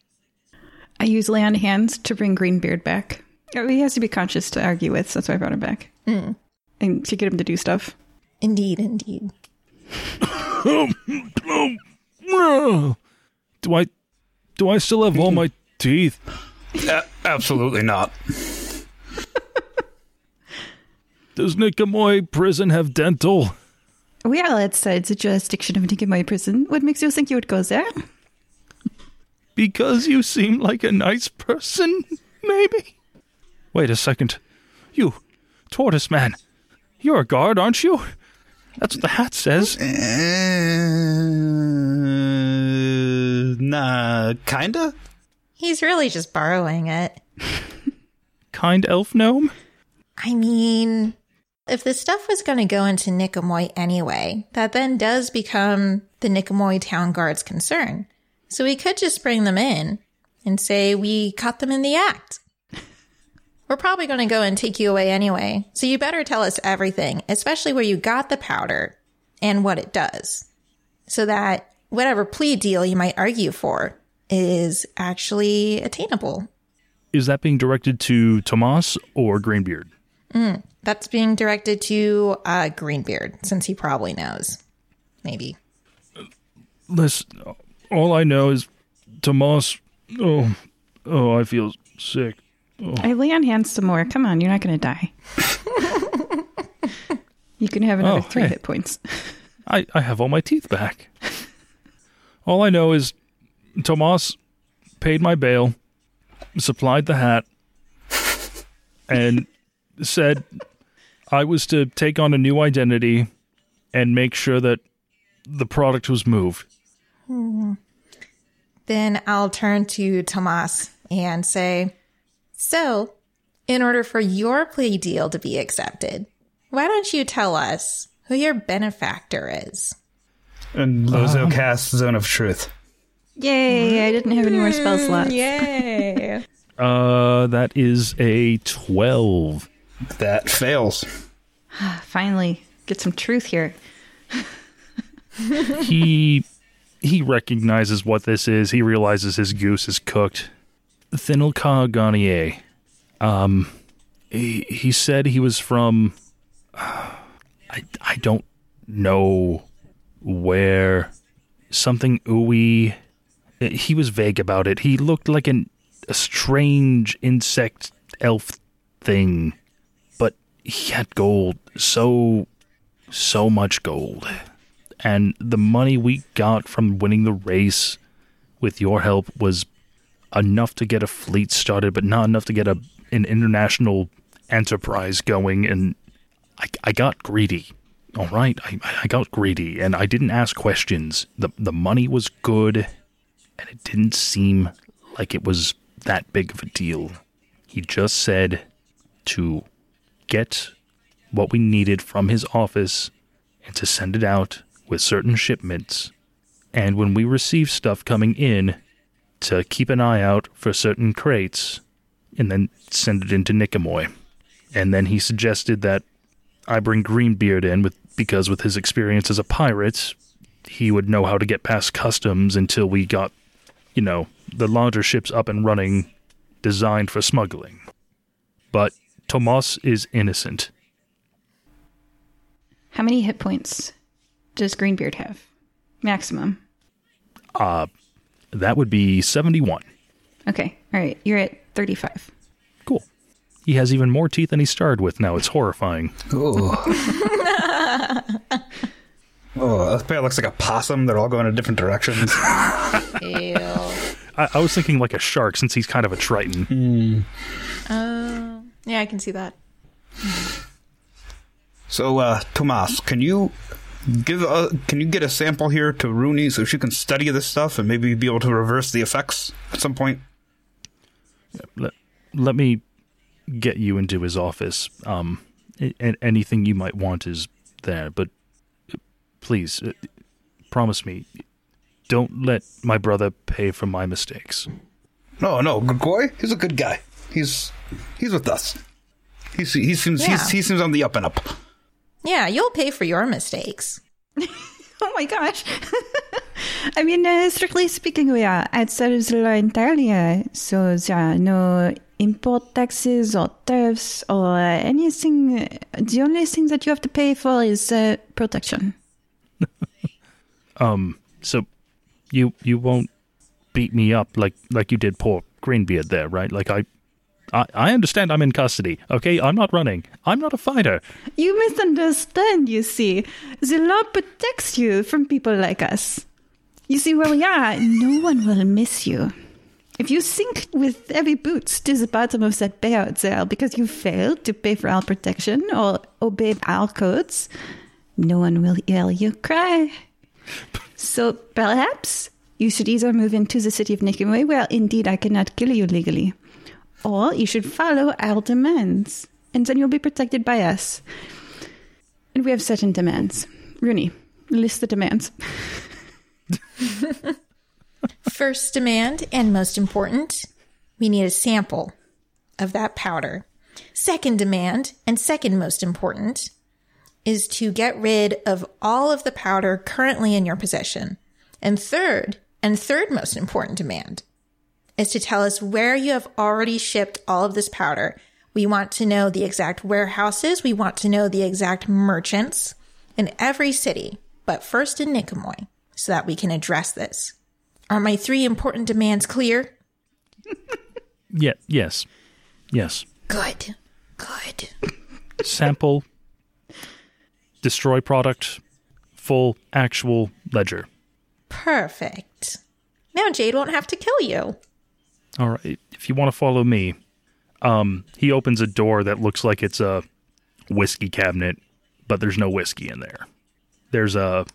I use lay on hands to bring Greenbeard back. Oh, He has to be conscious to argue with, so that's why I brought him back. Mm. And to get him to do stuff. Indeed, indeed. [LAUGHS] Do I do I still have all my teeth? A- absolutely not. [LAUGHS] Does Nikamoy prison have dental? Well, outside the jurisdiction of Nicomoy Prison. What makes you think you would go there? Because you seem like a nice person, maybe? Wait a second. You, tortoise man. You're a guard, aren't you? That's what the hat says. Uh, nah, kinda. He's really just borrowing it. [LAUGHS] Kind elf gnome? I mean, if the stuff was going to go into Nicomoy anyway, that then does become the Nicomoy Town Guard's concern. So we could just bring them in and say we caught them in the act. [LAUGHS] We're probably going to go and take you away anyway. So you better tell us everything, especially where you got the powder and what it does. So that whatever plea deal you might argue for is actually attainable. Is that being directed to Tomas or Greenbeard? That's being directed to uh, Greenbeard, since he probably knows. Maybe. Listen, all I know is Tomas. Oh, oh, I feel sick. I lay on hands some more. Come on, you're not going to die. [LAUGHS] you can have another Oh, three hey. hit points. I, I have all my teeth back. all I know is Tomas paid my bail, supplied the hat, and said I was to take on a new identity and make sure that the product was moved. Hmm. Then I'll turn to Tomas and say, So, in order for your plea deal to be accepted, why don't you tell us who your benefactor is? And Lozo um, casts Zone of Truth. Yay, I didn't have any more spell slots. Yay! [LAUGHS] Uh, that is a 12. That fails. [SIGHS] Finally, get some truth here. [LAUGHS] he he recognizes what this is. He realizes his goose is cooked. Thinilka Garnier. Um, he, he said he was from. [SIGHS] I I don't know where. Something ooey. He was vague about it. He looked like an a strange insect elf thing, but he had gold. So so much gold and the money we got from winning the race with your help was enough to get a fleet started, but not enough to get a an international enterprise going. And I, I got greedy. All right, I, I got greedy, and I didn't ask questions. the The money was good, and it didn't seem like it was that big of a deal. He just said to get what we needed from his office and to send it out with certain shipments And when we receive stuff coming in, to keep an eye out for certain crates and then send it into Nikomoy. And then he suggested that I bring Greenbeard in with because with his experience as a pirate, he would know how to get past customs until we got, you know, the larger ships up and running designed for smuggling. But Tomas is innocent. How many hit points does Greenbeard have? Maximum. Uh that would be 71. Okay. All right. You're at 35. Cool. He has even more teeth than he started with now. It's horrifying. Oh. [LAUGHS] oh, this bear looks like a possum. They're all going in different directions. Ew. I, I was thinking like a shark since he's kind of a triton. Oh, yeah, I can see that. so, uh, Tomas, can you give a, can you get a sample here to Rooney so she can study this stuff and maybe be able to reverse the effects at some point? Let, let me get you into his office. Um, a- a- anything you might want is there, but uh, please, uh, promise me, don't let my brother pay for my mistakes. No, no, Grigori, he's a good guy. He's he's with us. He's he seems Yeah. he's, he seems on the up and up. Yeah, you'll pay for your mistakes. [LAUGHS] Oh my gosh. [LAUGHS] I mean, uh, strictly speaking, we are outside of the law entirely, uh, so there are no import taxes or tariffs or uh, anything. The only thing that you have to pay for is uh, protection. So, you you won't beat me up like like you did poor Greenbeard there, right? Like I. I, I understand I'm in custody, okay? I'm not running. I'm not a fighter. You misunderstand, you see. The law protects you from people like us. You see, where we are, no one will miss you. If you sink with heavy boots to the bottom of that payout there because you failed to pay for our protection or obey our codes, no one will hear you cry. So perhaps you should either move into the city of Nikomoi, where indeed I cannot kill you legally, or you should follow our demands, and then you'll be protected by us. And we have certain demands. Rooney, list the demands. [LAUGHS] First demand, and most important, we need a sample of that powder. Second demand, and second most important, is to get rid of all of the powder currently in your possession. And third, and third most important demand, is to tell us where you have already shipped all of this powder. We want to know the exact warehouses. We want to know the exact merchants in every city, but first in Nicomoy, so that we can address this. Are my three important demands clear? [LAUGHS] Yeah, yes. Yes. Good. Good. Sample, destroy product, full actual ledger. Perfect. Now Jade won't have to kill you. All right. If you want to follow me, um, he opens a door that looks like it's a whiskey cabinet, but there's no whiskey in there. There's a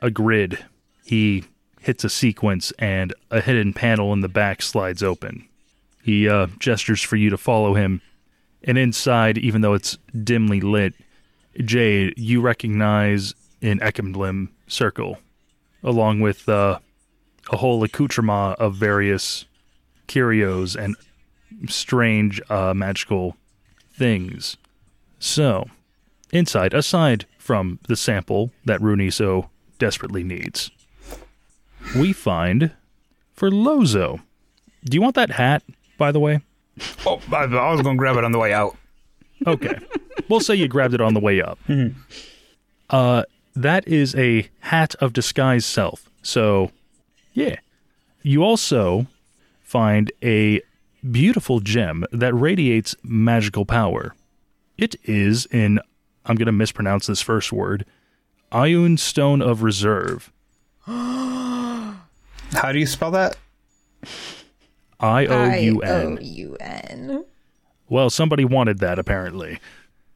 a grid. He hits a sequence, and a hidden panel in the back slides open. He uh, gestures for you to follow him, and inside, even though it's dimly lit, Jade, you recognize an emblem circle, along with uh, a whole accoutrement of various curios and strange uh, magical things. So, inside, aside from the sample that Rooney so desperately needs, we find for Lozo. Do you want that hat, by the way? Oh, I, I was going to grab it on the way out. Okay. we'll say you grabbed it on the way up. Uh, that is a hat of disguise self. So, yeah. You also find a beautiful gem that radiates magical power. It is in, I'm going to mispronounce this first word, Ioun Stone of Reserve. [GASPS] How do you spell that? I O U N. I-O-U-N. Well, somebody wanted that apparently.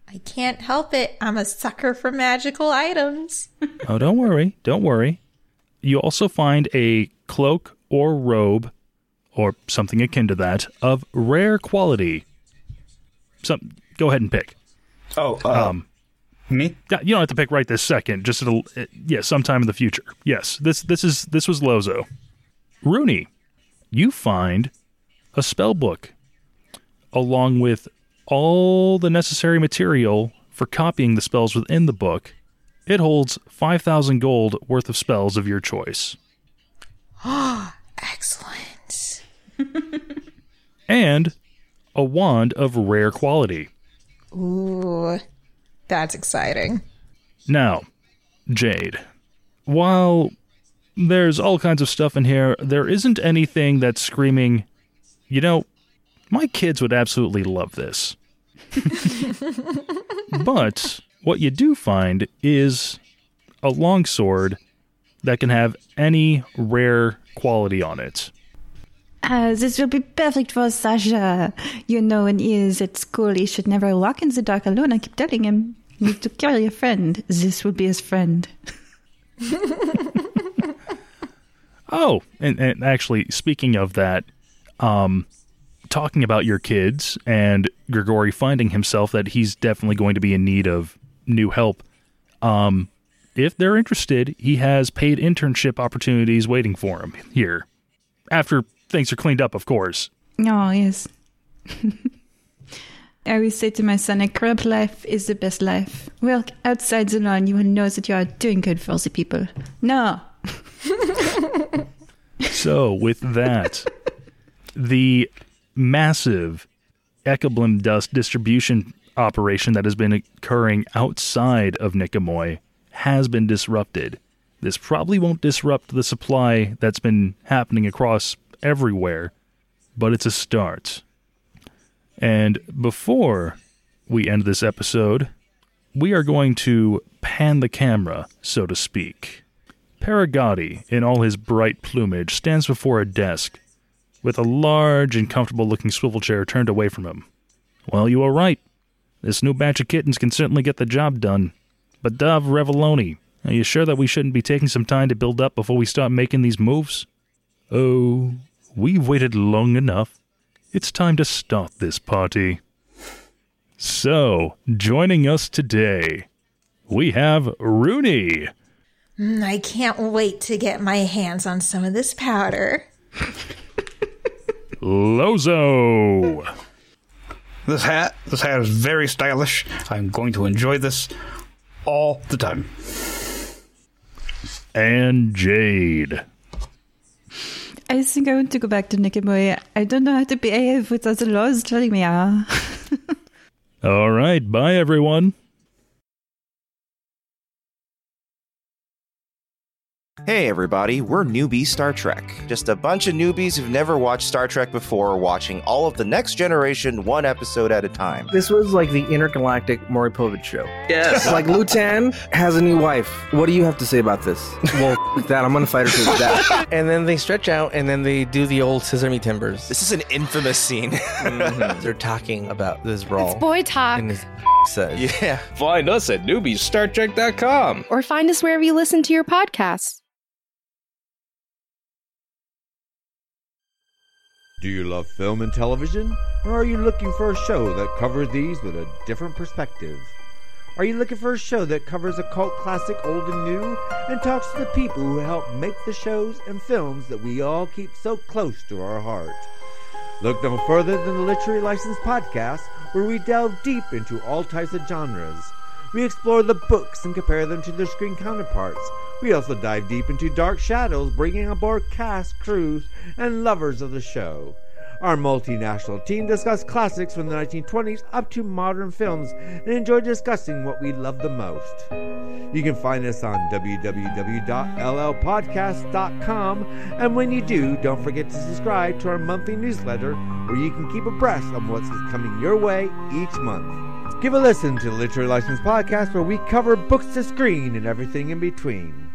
I can't help it. I'm a sucker for magical items. [LAUGHS] Oh, don't worry. Don't worry. You also find a cloak or robe or something akin to that of rare quality. Some go ahead and pick. Oh, uh, Um Me? Yeah, You don't have to pick right this second. Just it'll, uh, yeah, sometime in the future. Yes, this this is this was Lozo. Rooney, you find a spell book along with all the necessary material for copying the spells within the book. It holds five thousand gold worth of spells of your choice. Ah, [GASPS] excellent. and a wand of rare quality. Ooh, that's exciting. Now, Jade, while there's all kinds of stuff in here, there isn't anything that's screaming, you know, my kids would absolutely love this. [LAUGHS] but what you do find is a longsword that can have any rare quality on it. Uh, this will be perfect for Sasha. You know, when he is at school, he should never walk in the dark alone. I keep telling him, you need to carry a friend. This will be his friend. [LAUGHS] Oh, and, and actually, speaking of that, um, talking about your kids and Grigori finding himself that he's definitely going to be in need of new help. Um, if they're interested, he has paid internship opportunities waiting for him here. After things are cleaned up, of course. Oh, yes. [LAUGHS] I always say to my son, a corrupt life is the best life. Work outside the law you will know that you are doing good for the people. No. [LAUGHS] So, with that, the massive Ekablim dust distribution operation that has been occurring outside of Nikamoy has been disrupted. This probably won't disrupt the supply that's been happening across everywhere, but it's a start. And before we end this episode, we are going to pan the camera, so to speak. Paragati, in all his bright plumage, stands before a desk with a large and comfortable looking swivel chair turned away from him. Well, you are right. This new batch of kittens can certainly get the job done. But Dav Revoloni, are you sure that we shouldn't be taking some time to build up before we start making these moves? Oh, we've waited long enough. It's time to start this party. So, joining us today, we have Rooney. Mm, I can't wait to get my hands on some of this powder. [LAUGHS] Lozo. This hat, this hat is very stylish. I'm going to enjoy this all the time. and Jade. I think I want to go back to Nikamoy. I don't know how to behave without the laws telling me ah. [LAUGHS] All right, bye everyone. Hey everybody, we're Newbie Star Trek. Just a bunch of newbies who've never watched Star Trek before, watching all of the next generation one episode at a time. This was like the intergalactic Maury Povich show. Yes. Like Lutan has a new wife. What do you have to say about this? Well, [LAUGHS] f- that I'm gonna fight her to the death. [LAUGHS] and then they stretch out and then they do the old scissor me timbers. This is an infamous scene. Mm-hmm. [LAUGHS] They're talking about this brawl. It's boy talk. And this says, yeah. [LAUGHS] Find us at newbiestartrek.com. or find us wherever you listen to your podcasts. Do you love film and television? Or are you looking for a show that covers these with a different perspective? Are you looking for a show that covers a cult classic old and new and talks to the people who help make the shows and films that we all keep so close to our heart? Look no further than the Literary License Podcast, where we delve deep into all types of genres. We explore the books and compare them to their screen counterparts. We also dive deep into Dark Shadows, bringing aboard cast, crews, and lovers of the show. Our multinational team discussed classics from the 1920s up to modern films and enjoy discussing what we love the most. You can find us on www.llpodcast.com, and when you do, don't forget to subscribe to our monthly newsletter where you can keep abreast of what's coming your way each month. Give a listen to the Literary License Podcast where we cover books to screen and everything in between.